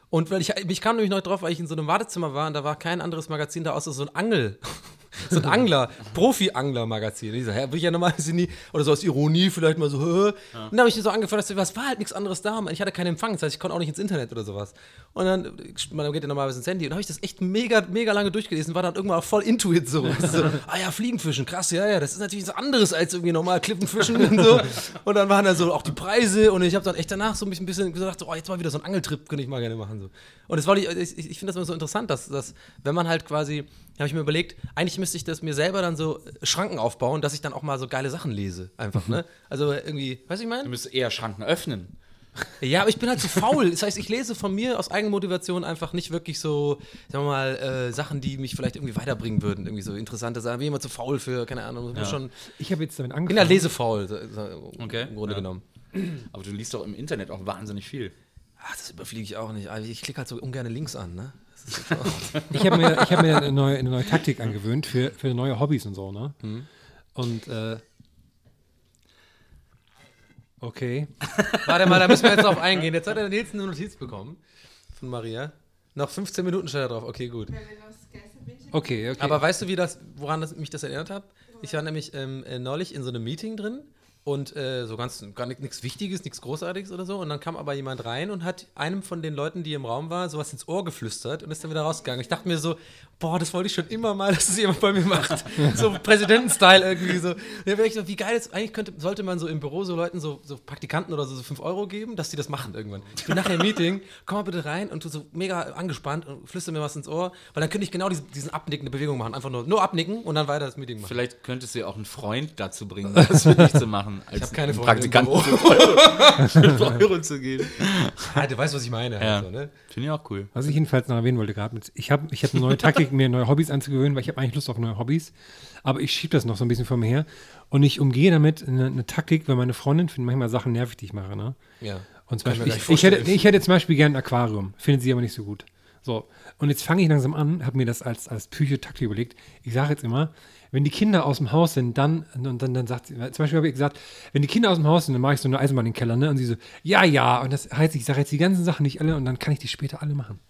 Und weil ich, ich kam nämlich noch drauf, weil ich in so einem Wartezimmer war und da war kein anderes Magazin da außer so ein Angel. So ein Angler, Profi-Angler-Magazin. Ich so, hä, will ich ja normalerweise nie, oder so aus Ironie vielleicht mal so, hä? Und dann habe ich mir so angefordert, dass was war halt nichts anderes da. Ich hatte keinen Empfang, das heißt, ich konnte auch nicht ins Internet oder sowas. Und dann, man geht ja normalerweise ins Handy. Und dann habe ich das echt mega, mega lange durchgelesen, war dann irgendwann auch voll into it so. so. Ah ja, Fliegenfischen, krass, ja, ja, das ist natürlich was anderes als irgendwie normal Klippenfischen und so. Und dann waren da so auch die Preise und ich habe dann echt danach so mich ein bisschen gedacht, so, oh, jetzt mal wieder so ein Angeltrip, könnte ich mal gerne machen. So. Und das war, die- ich, ich finde das immer so interessant, dass, dass wenn man halt quasi, habe ich mir überlegt, eigentlich müsste ich das mir selber dann so Schranken aufbauen, dass ich dann auch mal so geile Sachen lese. Einfach, ne? Also irgendwie, weißt du, ich meine? Du müsstest eher Schranken öffnen. Ja, aber ich bin halt zu faul. Das heißt, ich lese von mir aus Eigenmotivation einfach nicht wirklich so, sagen wir mal, äh, Sachen, die mich vielleicht irgendwie weiterbringen würden. Irgendwie so interessante Sachen. Bin immer zu faul für, keine Ahnung. Ja. Schon, Ich habe jetzt damit bin ja angefangen. lesefaul, so, so, Okay, im Grunde ja. genommen. Aber du liest doch im Internet auch wahnsinnig viel. Ach, das überfliege ich auch nicht. Also Ich klicke halt so ungern links an, ne? Ich habe mir, ich hab mir eine, neue, eine neue Taktik angewöhnt für, für neue Hobbys und so, ne? Und, äh, okay. Warte mal, da müssen wir jetzt drauf eingehen. Jetzt hat der Nils eine Notiz bekommen von Maria. Noch 15 Minuten steht da drauf. Okay, gut. Okay, okay. Aber weißt du, wie das, woran das, mich das erinnert hat? Ich war nämlich ähm, äh, neulich in so einem Meeting drin und äh, so ganz gar nichts Wichtiges, nichts Großartiges oder so. Und dann kam aber jemand rein und hat einem von den Leuten, die im Raum war, sowas ins Ohr geflüstert und ist dann wieder rausgegangen. Ich dachte mir so, boah, das wollte ich schon immer mal, dass das jemand bei mir macht. so Präsidenten-Style irgendwie so. Und dann ich so, wie geil ist, eigentlich könnte, sollte man so im Büro so Leuten, so, so Praktikanten oder so, so 5 Euro geben, dass die das machen irgendwann. Ich bin nachher im Meeting, komm mal bitte rein und du so mega angespannt und flüster mir was ins Ohr, weil dann könnte ich genau diese, diesen abnickende Bewegung machen. Einfach nur, nur abnicken und dann weiter das Meeting machen. Vielleicht könntest du ja auch einen Freund dazu bringen, das für dich zu machen. Als Ich habe keine Praktikanten. 5 Euro zu geben. Ah, du weißt, was ich meine. Ja. Also, ne? Finde ich auch cool. Was ich jedenfalls noch erwähnen wollte gerade, mit- ich habe ich hab eine neue Taktik, mir neue Hobbys anzugewöhnen, weil ich habe eigentlich Lust auf neue Hobbys. Aber ich schiebe das noch so ein bisschen vor mir her. Und ich umgehe damit eine, eine Taktik, weil meine Freundin findet manchmal Sachen nervig, die ich mache. Ne? Ja. Und zum Beispiel, ich, ich, hätte, ich hätte zum Beispiel gerne ein Aquarium, findet sie aber nicht so gut. So, und jetzt fange ich langsam an, habe mir das als, als Psychotaktik überlegt. Ich sage jetzt immer, wenn die Kinder aus dem Haus sind, dann, und dann, dann sagt sie, zum Beispiel habe ich gesagt, wenn die Kinder aus dem Haus sind, dann mache ich so eine Eisenbahn in den Keller, ne? Und sie so, ja, ja, und das heißt, ich sage jetzt die ganzen Sachen nicht alle und dann kann ich die später alle machen.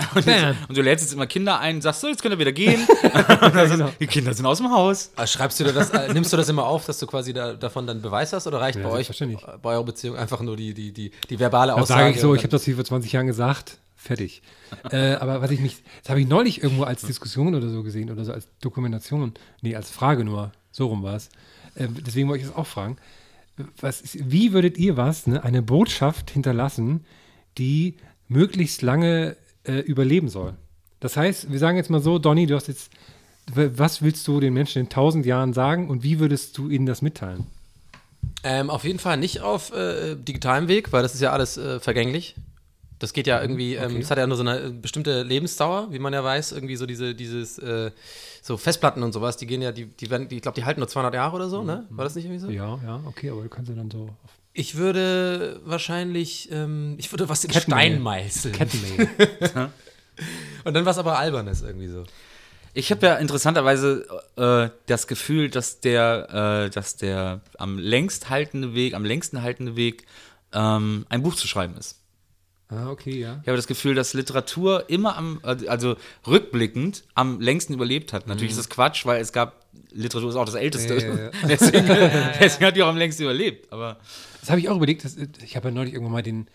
Und, jetzt, und du lädst jetzt immer Kinder ein und sagst, so, jetzt könnt ihr wieder gehen. Und dann sagst du, Die Kinder sind aus dem Haus. Ah, Schreibst du dir das, äh, nimmst du das immer auf, dass du quasi da, davon dann Beweis hast oder reicht Ja, bei euch, bei eurer Beziehung einfach nur die, die, die, die verbale Aussage? sage ich so, ich habe das hier vor 20 Jahren gesagt, fertig. äh, aber was ich mich, das habe ich neulich irgendwo als Diskussion oder so gesehen oder so als Dokumentation, nee, als Frage nur, so rum war es. Äh, deswegen wollte ich das auch fragen. Was ist, wie würdet ihr was, ne, eine Botschaft hinterlassen, die möglichst lange äh, überleben soll? Das heißt, wir sagen jetzt mal so, Donny, du hast jetzt, was willst du den Menschen in tausend Jahren sagen und wie würdest du ihnen das mitteilen? Ähm, auf jeden Fall nicht auf äh, digitalem Weg, weil das ist ja alles äh, vergänglich. Das geht ja irgendwie, ähm, es hat ja nur so eine äh, bestimmte Lebensdauer, wie man ja weiß, irgendwie so diese, dieses, äh, so Festplatten und sowas, die gehen ja, die, die werden, die, ich glaube, die halten nur 200 Jahre oder so, ne? War das nicht irgendwie so? Ja, ja, okay, aber du kannst ja dann so auf Ich würde wahrscheinlich, ähm, ich würde was in Kettenmail. Stein meißeln. Kettenmail. Und dann was aber Albernes irgendwie so. Ich habe ja interessanterweise äh, das Gefühl, dass der, äh, dass der am längst haltende Weg, am längsten haltende Weg, ähm, ein Buch zu schreiben ist. Ah, okay, ja. Ich habe das Gefühl, dass Literatur immer am, also rückblickend am längsten überlebt hat. Natürlich ist das Quatsch, weil es gab, Literatur ist auch das Älteste. Ja, ja, ja. deswegen, deswegen hat die auch am längsten überlebt. Aber Das habe ich auch überlegt. Das, ich habe ja neulich irgendwann mal den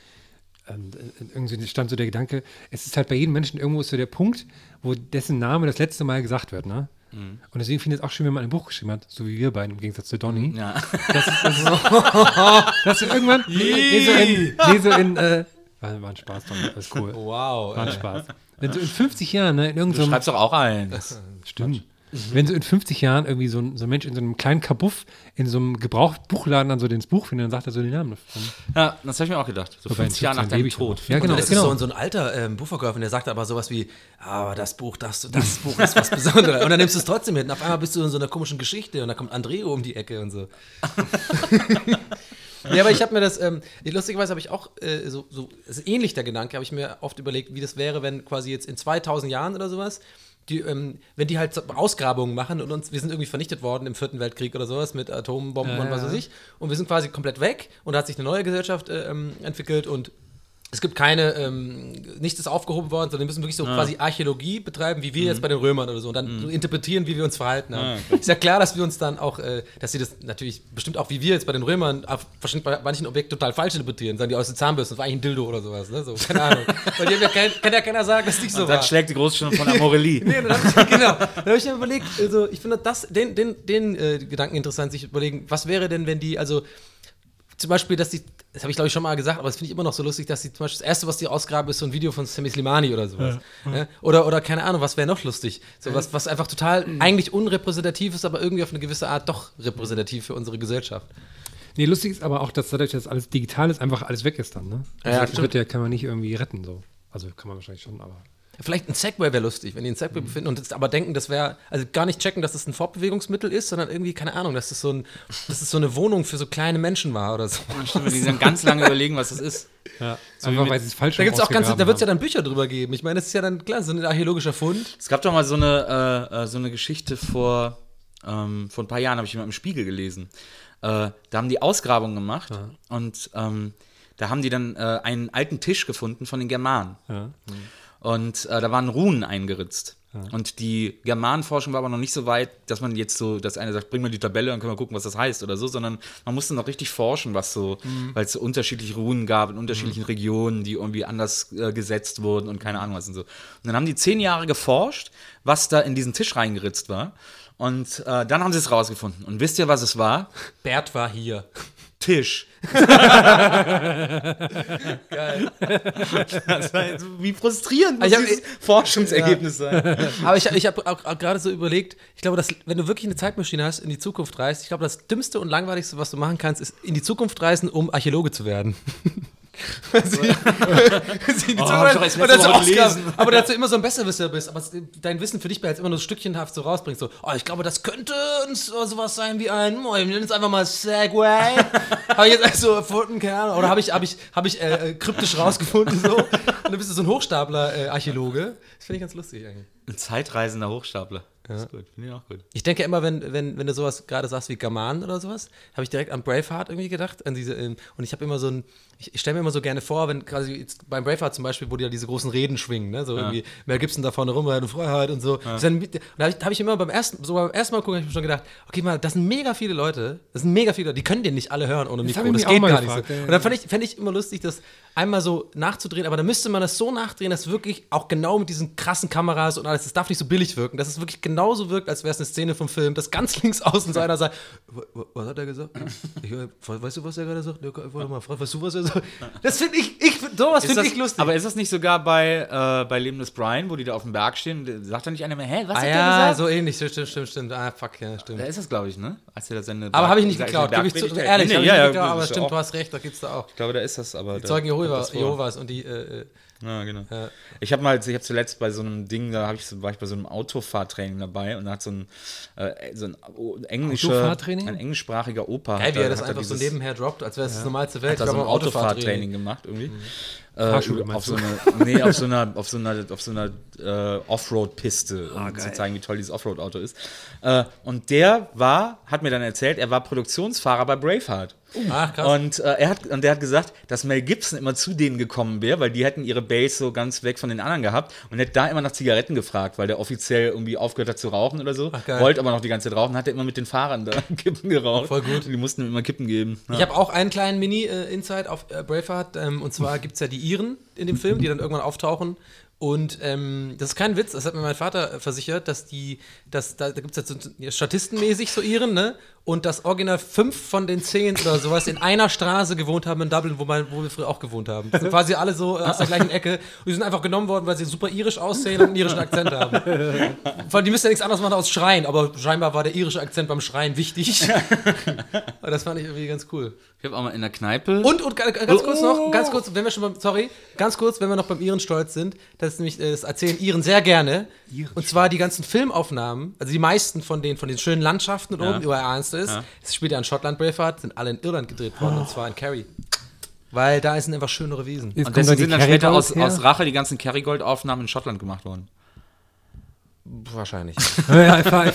ähm, irgendwie stand so der Gedanke, es ist halt bei jedem Menschen irgendwo so der Punkt, wo dessen Name das letzte Mal gesagt wird, ne? Mhm. Und deswegen finde ich es auch schön, wenn man ein Buch geschrieben hat, so wie wir beiden im Gegensatz zu Donny. Ja. Das ist, das ist so, dass du irgendwann, nee, so in, nee, so in äh, war, war ein Spaß, Donny, alles cool. Wow. War ein Spaß. Wenn so in 50 Jahren, ne, in Du irgendeinem, schreibst doch auch ein. stimmt, wenn so in 50 Jahren irgendwie so ein, so ein Mensch in so einem kleinen Kabuff in so einem Gebrauchtbuchladen dann so das Buch findet, dann sagt er so den Namen davon. Ja, das habe ich mir auch gedacht. So in 50 Jahre nach 15 deinem Tod. Ja, genau. Und das ist genau. so, ein- so ein alter ähm, Buchverkäufer, und der sagt aber sowas wie, aber das Buch, das, das Buch ist was Besonderes. Und dann nimmst du es trotzdem mit. Und auf einmal bist du in so einer komischen Geschichte und da kommt Andreo um die Ecke und so. Ja, aber ich habe mir das, ähm, lustigerweise habe ich auch äh, so, so ist ähnlich der Gedanke, habe ich mir oft überlegt, wie das wäre, wenn quasi jetzt in 2000 Jahren oder sowas, die, ähm, wenn die halt Ausgrabungen machen und uns, wir sind irgendwie vernichtet worden im Vierten Weltkrieg oder sowas mit Atombomben Ja, und was weiß ich, und wir sind quasi komplett weg und da hat sich eine neue Gesellschaft äh, ähm, entwickelt und es gibt keine, ähm, nichts ist aufgehoben worden, sondern wir müssen wirklich so quasi Archäologie betreiben, wie wir jetzt bei den Römern oder so, und dann so interpretieren, wie wir uns verhalten haben. ist ja klar, dass wir uns dann auch, äh, dass sie das natürlich bestimmt auch wie wir jetzt bei den Römern wahrscheinlich bei manchen Objekten total falsch interpretieren, sagen die aus der Zahnbürste, das war eigentlich ein Dildo oder sowas, ne? So, keine Ahnung. Weil die ja kein, kann ja keiner sagen, dass nicht so Und dann war. schlägt die Großstunde von Amorelie. Nee, dann hab ich, genau. Dann habe ich mir überlegt, also ich finde das, den, den, den äh, Gedanken interessant, sich überlegen, was wäre denn, wenn die, also zum Beispiel, dass die, das habe ich glaube ich schon mal gesagt, aber das finde ich immer noch so lustig, dass die zum Beispiel das erste, was die ausgraben, ist so ein Video von Sami Slimani oder sowas. Ja. Oder, oder keine Ahnung, was wäre noch lustig? So was, was einfach total eigentlich unrepräsentativ ist, aber irgendwie auf eine gewisse Art doch repräsentativ für unsere Gesellschaft. Nee, lustig ist aber auch, dass dadurch, dass alles digital ist, einfach alles weg ist dann, ne? Ja, Also, das stimmt. wird ja, kann man nicht irgendwie retten, so. Also kann man wahrscheinlich schon, aber. Vielleicht ein Segway wäre lustig, wenn die einen Segway befinden und jetzt aber denken, das wäre, also gar nicht checken, dass das ein Fortbewegungsmittel ist, sondern irgendwie, keine Ahnung, dass das so, ein, dass das so eine Wohnung für so kleine Menschen war oder so. Stimmt, die dann ganz lange überlegen, was das ist. Ja, wie einfach weil sie es falsch Da gibt's auch ganz, da wird es ja dann. Bücher drüber geben. Ich meine, das ist ja dann klar, so ein archäologischer Fund. Es gab doch mal so eine, äh, äh, so eine Geschichte vor, ähm, vor ein paar Jahren, habe ich mal im Spiegel gelesen. Äh, da haben die Ausgrabungen gemacht und ähm, da haben die dann äh, einen alten Tisch gefunden von den Germanen. Ja. Und äh, da waren Runen eingeritzt. Und die Germanenforschung war aber noch nicht so weit, dass man jetzt so, dass einer sagt, bring mal die Tabelle, dann können wir gucken, was das heißt oder so, sondern man musste noch richtig forschen, was so, weil es so unterschiedliche Runen gab in unterschiedlichen Regionen, die irgendwie anders äh, gesetzt wurden und keine Ahnung was und so. Und dann haben die zehn Jahre geforscht, was da in diesen Tisch reingeritzt war. Und äh, dann haben sie es rausgefunden. Und wisst ihr, was es war? Bert war hier. Tisch. Das war jetzt, wie frustrierend muss Ich hab- dieses Forschungsergebnis sein. Aber ich, ich habe auch, auch gerade so überlegt, ich glaube, dass, wenn du wirklich eine Zeitmaschine hast, in die Zukunft reist, ich glaube, das Dümmste und Langweiligste, was du machen kannst, ist in die Zukunft reisen, um Archäologe zu werden. Sie- Oh, und dazu gelesen. Aber dazu immer so ein Besserwisser bist, aber dein Wissen für dich jetzt immer nur stückchenhaft so rausbringst. So, oh, ich glaube, das könnte so sowas sein wie ein, oh, ich nenne es einfach mal Segway. habe ich jetzt einfach so erfunden, keine Ahnung. Oder habe ich, hab ich, hab ich äh, äh, kryptisch rausgefunden so. Und dann bist du so ein Hochstapler-Archäologe. das finde ich ganz lustig eigentlich. Ein zeitreisender Hochstapler. Das ist gut, finde ich auch gut. Ich denke immer, wenn, wenn, wenn du sowas gerade sagst wie Germanen oder sowas, habe ich direkt an Braveheart irgendwie gedacht. An diese, ähm, und ich habe immer so ein, ich, ich stelle mir immer so gerne vor, wenn quasi jetzt beim Braveheart zum Beispiel, wo die ja diese großen Reden schwingen, ne? so irgendwie Mel Gibson da vorne rum, und Freiheit und so. Dann, und da habe ich, hab ich immer beim ersten, so beim ersten Mal gucken, habe ich mir schon gedacht, okay, mal, das sind mega viele Leute, das sind mega viele, die können den nicht alle hören ohne Mikro, das auch geht gar gefragt, nicht so. ja, ja. Und dann fand ich, fänd ich immer lustig, das einmal so nachzudrehen, aber dann müsste man das so nachdrehen, dass wirklich auch genau mit diesen krassen Kameras und alles, das darf nicht so billig wirken, dass es wirklich genauso wirkt, als wäre es eine Szene vom Film, dass ganz links außen so einer sagt, "Wa- wa- was hat er gesagt? Ich, äh, weißt du, was er gerade sagt? Ja, warte mal, frag, weißt du, was er sagt? Das finde ich, ich sowas finde ich lustig. Aber ist das nicht sogar bei, äh, bei Leben des Brian, wo die da auf dem Berg stehen? Sagt da nicht einer mehr, hä, was ah hat ja, der gesagt? so ähnlich, stimmt, stimmt, stimmt. Ah, fuck, ja, stimmt. Da ist das, glaube ich, ne? Als er da seine Aber habe ich nicht geklaut, gebe ich zu, ehrlich, Nee, ich ja, ja, aber stimmt, du hast recht, da gibt's da auch. Ich glaube, da ist das, aber. Die Zeugen Jehovas, Jehovas und die, äh, äh, Ja, genau. Ja. Ich habe mal, ich habe zuletzt bei so einem Ding, da hab ich, so- war ich bei so einem Autofahrtraining dabei und da hat so ein, äh, so ein englischer, ein englischsprachiger Opa. geil, wie er das einfach so dieses- nebenher droppt, als wäre es das normalste Welt. hat da so ein Autofahrtraining gemacht irgendwie. Äh, Fahrschule, auf so du? eine, nee, auf so einer, auf so einer, auf so einer äh, Offroad-Piste, um zu zeigen, wie toll dieses Offroad-Auto ist. Äh, und der war, hat mir dann erzählt, er war Produktionsfahrer bei Braveheart. Ach, krass. Und, äh, er hat, und er hat gesagt, dass Mel Gibson immer zu denen gekommen wäre, weil die hätten ihre Base so ganz weg von den anderen gehabt und hätte da immer nach Zigaretten gefragt, weil der offiziell irgendwie aufgehört hat zu rauchen oder so. Ach. Wollte aber noch die ganze Zeit rauchen, hat er immer mit den Fahrern da Kippen geraucht. Voll gut. Und die mussten ihm immer Kippen geben. Ich habe auch einen kleinen Mini-Insight auf äh, Braveheart. Ähm, und zwar gibt es ja die Iren in dem Film, die dann irgendwann auftauchen. Und ähm, das ist kein Witz, das hat mir mein Vater äh, versichert, dass die, dass, da, da gibt es jetzt so, ja, statistenmäßig so Iren, ne? Und dass original fünf von den zehn oder sowas in einer Straße gewohnt haben in Dublin, wo, man, wo wir früher auch gewohnt haben. Das sind quasi alle so äh, aus der gleichen Ecke. Und die sind einfach genommen worden, weil sie super irisch aussehen und einen irischen Akzent haben. Vor allem, die müssen ja nichts anderes machen als schreien, aber scheinbar war der irische Akzent beim Schreien wichtig. Aber das fand ich irgendwie ganz cool. Ich habe auch mal in der Kneipe. Und, und ga- ganz kurz noch, ganz kurz, wenn wir schon beim, sorry, ganz kurz, wenn wir noch beim Iren stolz sind, das ist nämlich, äh, das erzählen Iren sehr gerne. und zwar die ganzen Filmaufnahmen, also die meisten von denen, von den schönen Landschaften und Ja. oben, über ernst ist, Ja. es spielt ja in Schottland Braveheart, sind alle in Irland gedreht worden, und zwar in Kerry. Weil da sind einfach schönere Wiesen. Jetzt und deswegen sind dann später aus, aus Rache die ganzen Kerrygold-Aufnahmen in Schottland gemacht worden. Wahrscheinlich. Ja, High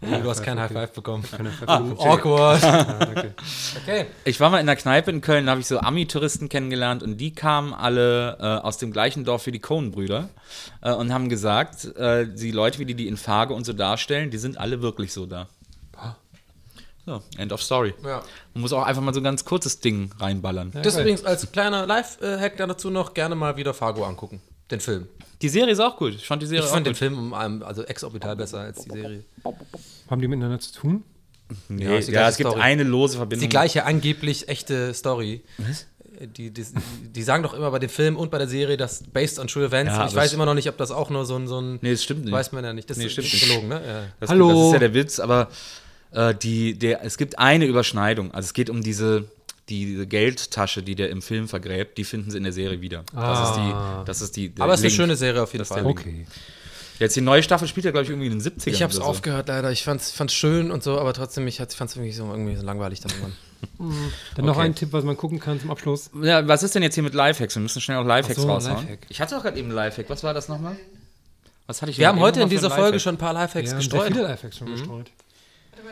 Dafür. du hast keinen High Five bekommen. Ah, Awkward. Okay. Ich war mal in der Kneipe in Köln, da habe ich so Ami-Touristen kennengelernt und die kamen alle äh, aus dem gleichen Dorf wie die Cohen-Brüder äh, und haben gesagt, äh, die Leute, wie die die in Farge und so darstellen, die sind alle wirklich so da. So, end of story. Ja. Man muss auch einfach mal so ein ganz kurzes Ding reinballern. Das übrigens als kleiner Live-Hack dazu noch gerne mal wieder Fargo angucken. Den Film. Die Serie ist auch gut. Ich fand die Serie Ich auch fand den gut. Film um, also exorbital besser als die Serie. Haben die miteinander zu tun? Nee, Ja, ist die ja, es gibt Story. eine lose Die Verbindung. gleiche angeblich echte Story. Was? Die, die, die sagen doch immer bei dem Film und bei der Serie, dass based on true events. Ja, ich weiß immer noch nicht, ob das auch nur so ein. So ein Nee, das stimmt nicht. Weiß man ja nicht. Das Nee, ist stimmt nicht. gelogen, ne? Ja. Das, Hallo. Das ist ja der Witz, aber äh, die, der, es gibt eine Überschneidung. Also es geht um diese, die, diese Geldtasche, die der im Film vergräbt, die finden sie in der Serie wieder. Das ist die, das ist die. der Aber es ist eine schöne Serie auf jeden Fall. Okay. Jetzt die neue Staffel spielt ja, glaube ich, irgendwie in den 70ern. Ich habe es so. aufgehört leider. Ich fand's, fand's schön und so, aber trotzdem, ich fand es irgendwie so, irgendwie so langweilig dann irgendwann. Dann noch Okay. ein Tipp, was man gucken kann zum Abschluss. Ja, was ist denn jetzt hier mit Lifehacks? Wir müssen schnell auch Lifehacks so, raushauen. Lifehack. Ich hatte doch gerade eben Lifehack. Was war das nochmal? Was hatte ich Wir haben heute noch in dieser Folge schon ein paar Lifehacks Ja, gestreut. viele Lifehacks schon gestreut.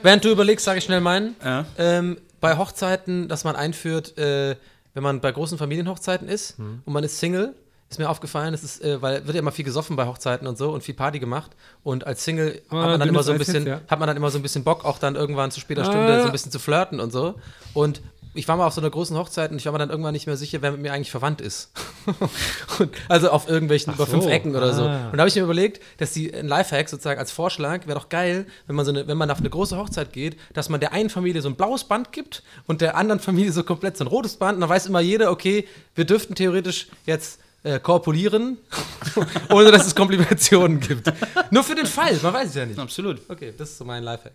Während du überlegst, sage ich schnell meinen. Ja. Ähm, bei Hochzeiten, dass man einführt, äh, wenn man bei großen Familienhochzeiten ist Hm. und man ist Single, ist mir aufgefallen, das ist, äh, weil wird ja immer viel gesoffen bei Hochzeiten und so und viel Party gemacht und als Single Ah, hat, man dann immer so ein bisschen, jetzt, ja. hat man dann immer so ein bisschen Bock, auch dann irgendwann zu später Stunde Ah. so ein bisschen zu flirten und so. Und ich war mal auf so einer großen Hochzeit und ich war mir dann irgendwann nicht mehr sicher, wer mit mir eigentlich verwandt ist. und, also auf irgendwelchen über so, fünf Ecken oder so. ah. Und da habe ich mir überlegt, dass die ein Lifehack sozusagen als Vorschlag wäre doch geil, wenn man so eine, wenn man auf eine große Hochzeit geht, dass man der einen Familie so ein blaues Band gibt und der anderen Familie so komplett so ein rotes Band. Und dann weiß immer jeder, okay, wir dürften theoretisch jetzt äh, korpulieren, ohne dass es Komplikationen gibt. Nur für den Fall, man weiß es ja nicht. Absolut. Okay, das ist so mein Lifehack.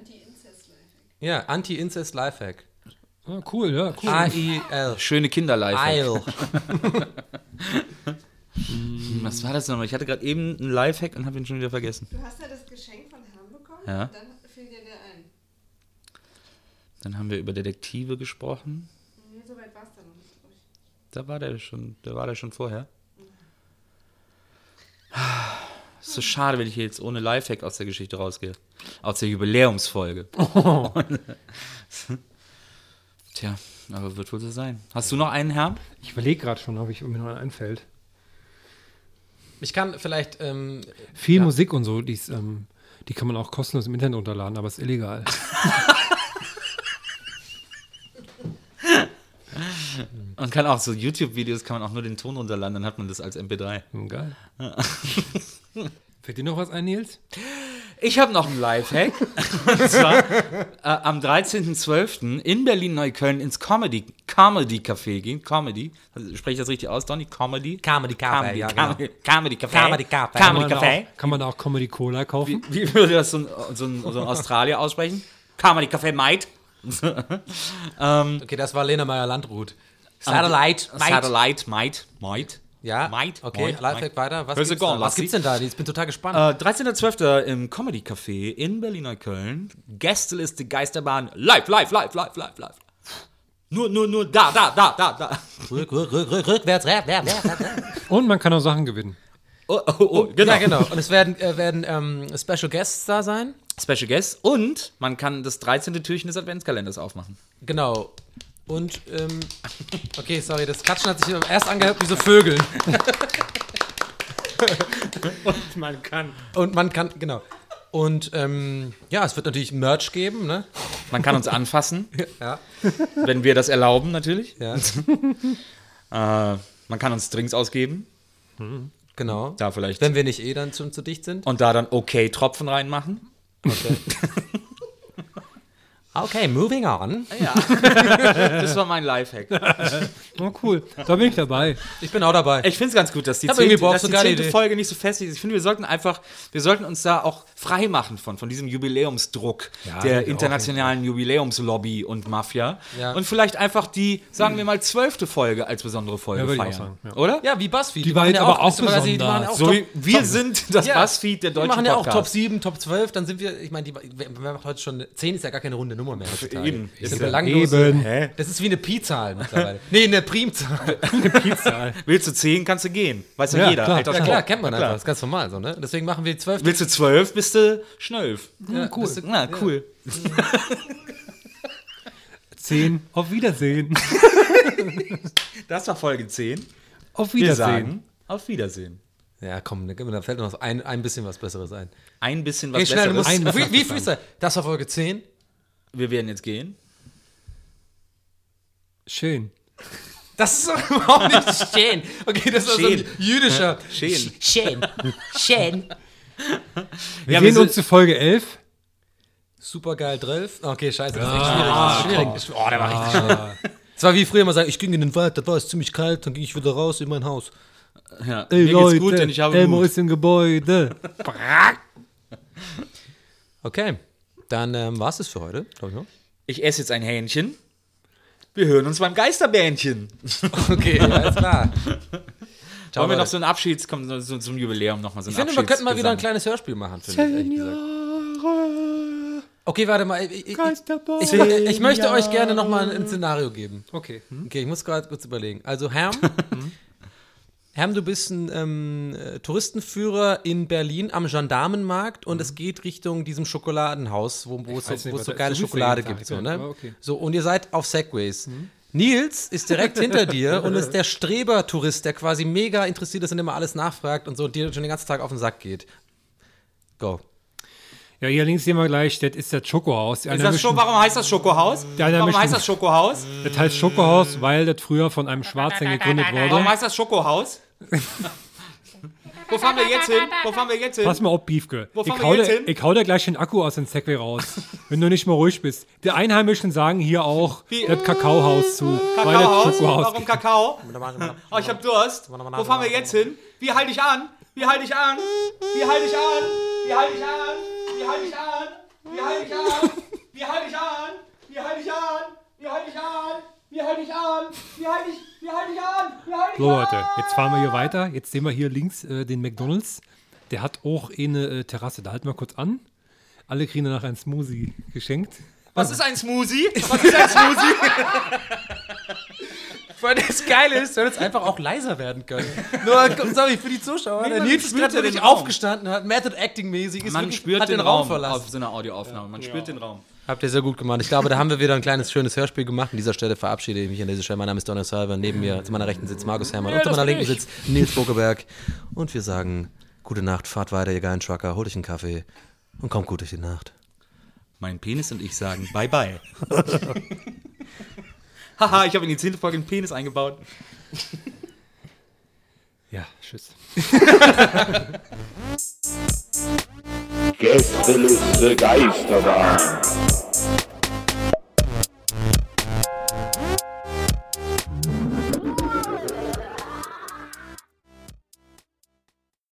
Anti-Incest-Lifehack. Ja, Anti-Incest Lifehack. Ah, cool, ja, cool. A-I-L. Schöne Kinder-Lifehack. Isle. Was war das nochmal? Ich hatte gerade eben einen Lifehack und habe ihn schon wieder vergessen. Du hast ja das Geschenk von Herrn bekommen. Ja. Und dann fiel dir der ein. Dann haben wir über Detektive gesprochen. Nee, so weit war es dann noch nicht. Da war der schon, da war der schon vorher. Ist so schade, wenn ich hier jetzt ohne Lifehack aus der Geschichte rausgehe. Aus der Jubiläumsfolge. Tja, aber wird wohl so sein. Hast du noch einen, Herr? Ich überlege gerade schon, ob ich mir noch einen einfällt. Ich kann vielleicht, ähm, Viel Ja. Musik und so, die, ist, ähm, die kann man auch kostenlos im Internet runterladen, aber ist illegal. Man kann auch so YouTube-Videos, kann man auch nur den Ton runterladen, dann hat man das als MP3. Hm, Geil. Fällt dir noch was ein, Nils? Ich habe noch einen Lifehack. Und zwar äh, am 13.12. in Berlin-Neukölln ins Comedy, Comedy Café gehen. Comedy. Also, spreche ich das richtig aus, Donny? Comedy? Comedy Café, Comedy, ja, genau. Comedy, Comedy Café. Comedy Café. Comedy Kann man da Café. auch, kann man da auch Comedy Cola kaufen? Wie, wie würde das so ein, so ein, so ein Australier aussprechen? Comedy Café Might. okay, das war Lena Meyer-Landrut. Satellite, Mate. Satellite Might. Might. Ja, Might. okay, Might. Lifehack weiter. Was gibt's, gone, Was gibt's denn da? Ich bin total gespannt. Äh, 13.12. im Comedy Café in Berlin-Neukölln. Gästeliste Geisterbahn. Live, live, live, live, live, live. Nur, nur, nur da, da, da, da, da. rück, rück, rück, rück, rückwärts, rück, rück, rück, rück. Und man kann auch Sachen gewinnen. Oh, oh, oh, genau. Ja, genau. Und es werden, äh, werden ähm, Special Guests da sein. Special Guest. Und man kann das 13. Türchen des Adventskalenders aufmachen. Genau. Und, ähm, okay, sorry, das Klatschen hat sich erst angehört wie so Vögeln. Man kann. Und man kann, genau. Und ähm, ja, es wird natürlich Merch geben, ne? Man kann uns anfassen, Ja. wenn wir das erlauben, natürlich. Ja, Äh, man kann uns Drinks ausgeben. genau. Da vielleicht. Wenn wir nicht eh dann zu, zu dicht sind. und da dann okay Tropfen reinmachen. Okay. Okay, moving on. Das war mein Lifehack. Oh, cool. Da bin ich dabei. Ich bin auch dabei. Ich finde es ganz gut, dass die zehnte, dass so die zehnte. Folge nicht so fest ist. Ich finde, wir sollten einfach, wir sollten uns da auch frei machen von, von diesem Jubiläumsdruck Ja, der internationalen Jubiläumslobby und Mafia. Ja. Und vielleicht einfach die, sagen wir mal, zwölfte Folge als besondere Folge Ja, würde ich auch feiern. sagen, ja. Oder? ja, wie Buzzfeed. Die war machen jetzt ja aber auch quasi- die machen ja besonders. auch So Top- wir sind das Ja. Buzzfeed der Die deutschen machen ja auch. Top 7, Top 12, dann sind wir, ich meine, die- wer wer macht heute schon, 10 ist ja gar keine runde Nummer mehr heutzutage. Eben. Das Ist ja belanglose. eben. Hä? Das ist wie eine Pi-Zahl mittlerweile. nee, eine Primzahl. Pizza. Willst du 10, kannst du gehen. Weiß ja, Ja, jeder. klar. Ja klar, kennt man einfach. klar. Das ist ganz normal so, ne? Deswegen machen wir die 12. Willst du 12, bist du schnölf. ja, cool. Bist du, Na, cool. Zehn. Auf Wiedersehen. Das war Folge 10. Auf Wir Wiedersehen. sagen auf Wiedersehen. Ja, komm, ne, da fällt noch ein, ein bisschen was Besseres ein. Ein bisschen was Geh schnell, du Besseres. musst, Ein- wie, wie Freestyle? Das war Folge 10. Wir werden jetzt gehen. Schön. Das ist doch überhaupt nicht schön. Okay, das ist so ein Schön. jüdischer. Schön. Schön. Schön. Wir Ja, sehen wir uns zu Folge 11. Supergeil 12. Okay, scheiße, das ist echt schwierig. Das ist schwierig. Oh, der war richtig schwierig. Es war wie früher mal sagen, ich ging in den Wald, da war es ziemlich kalt, dann ging ich wieder raus in mein Haus. Ja. Ey, Mir Leute, geht's gut, denn ich habe Elmo Mut. ist im Gebäude. Okay, dann ähm, war es das für heute, glaube ich. Ne? Ich esse jetzt ein Hähnchen. Wir hören uns beim Geisterbähnchen. Okay, alles klar. Wollen wir noch so ein Abschieds, kommt so, so zum Jubiläum nochmal so ein Ich finde, wir könnten mal wieder ein kleines Hörspiel machen, finde ich, gesagt. Okay, warte mal. Ich, ich, ich, ich, ich möchte euch gerne noch mal ein Szenario geben. Okay. Okay, ich muss gerade kurz überlegen. Also, Herm, Herm, du bist ein ähm, äh, Touristenführer in Berlin am Gendarmenmarkt und es geht Richtung diesem Schokoladenhaus, wo, wo es so, nicht, so geile Schokolade gibt. So, ne? aber okay. so, und ihr seid auf Segways. Nils ist direkt hinter dir und ist der Streber-Tourist, der quasi mega interessiert ist und immer alles nachfragt und so und dir schon den ganzen Tag auf den Sack geht. Go. Ja, hier links sehen wir gleich, das ist das Schokohaus. Ist das schon, warum heißt das Schokohaus? Warum heißt das Schokohaus? Das heißt Schokohaus, weil das früher von einem Schwarzen gegründet Warum wurde. heißt das Schokohaus? Wo fahren wir jetzt hin? Wo fahren wir jetzt hin? Pass mal auf, Biefke. Wo Ich fahren wir hau, hin? ich hau dir gleich den Akku aus dem Segway raus, wenn du nicht mehr ruhig bist. Die Einheimischen sagen hier auch Wie- das Kakaohaus zu, Kakaohaus? Warum Kakao? Oh, ich hab Durst. Wo fahren wir jetzt hin? Wie halte ich an? Wie halte ich an? Wie halte ich an? Wie halte ich an? Wie halte ich an? Wie halte ich an? Wie halte ich an? Wie halte ich an? Wie halte ich an? Wie halte ich an? Wie halte ich, wie halte ich an? Wie halte ich So an? Leute, jetzt fahren wir hier weiter. Jetzt sehen wir hier links äh, den McDonalds. Der hat auch eine äh, Terrasse. Da halten wir kurz an. Alle kriegen danach ein Smoothie geschenkt. Was ist ein Smoothie? Was ist ein Smoothie? Weil das Geile ist, soll jetzt einfach auch leiser werden können. Nur, sorry, für die Zuschauer. Der man Nils ist gerade ja wirklich den Raum. aufgestanden, hat Method Acting mäßig, ist Man wirklich, spürt hat den, Raum, verlassen. auf so einer Audioaufnahme. Man spürt den Raum. Habt ihr sehr gut gemacht. Ich glaube, da haben wir wieder ein kleines, schönes Hörspiel gemacht. An dieser Stelle verabschiede ich mich an dieser Stelle. Mein Name ist Donald Salver. Neben mir zu meiner rechten sitzt Markus Herrmann und zu meiner linken ich. sitzt Nils Bokeberg. Und wir sagen, gute Nacht, fahrt weiter, ihr geilen Trucker, holt euch einen Kaffee und kommt gut durch die Nacht. Mein Penis und ich sagen Bye Bye. Haha, ich habe in die zehnte Folge einen Penis eingebaut. Ja, tschüss. Gästeliste Geisterbahn.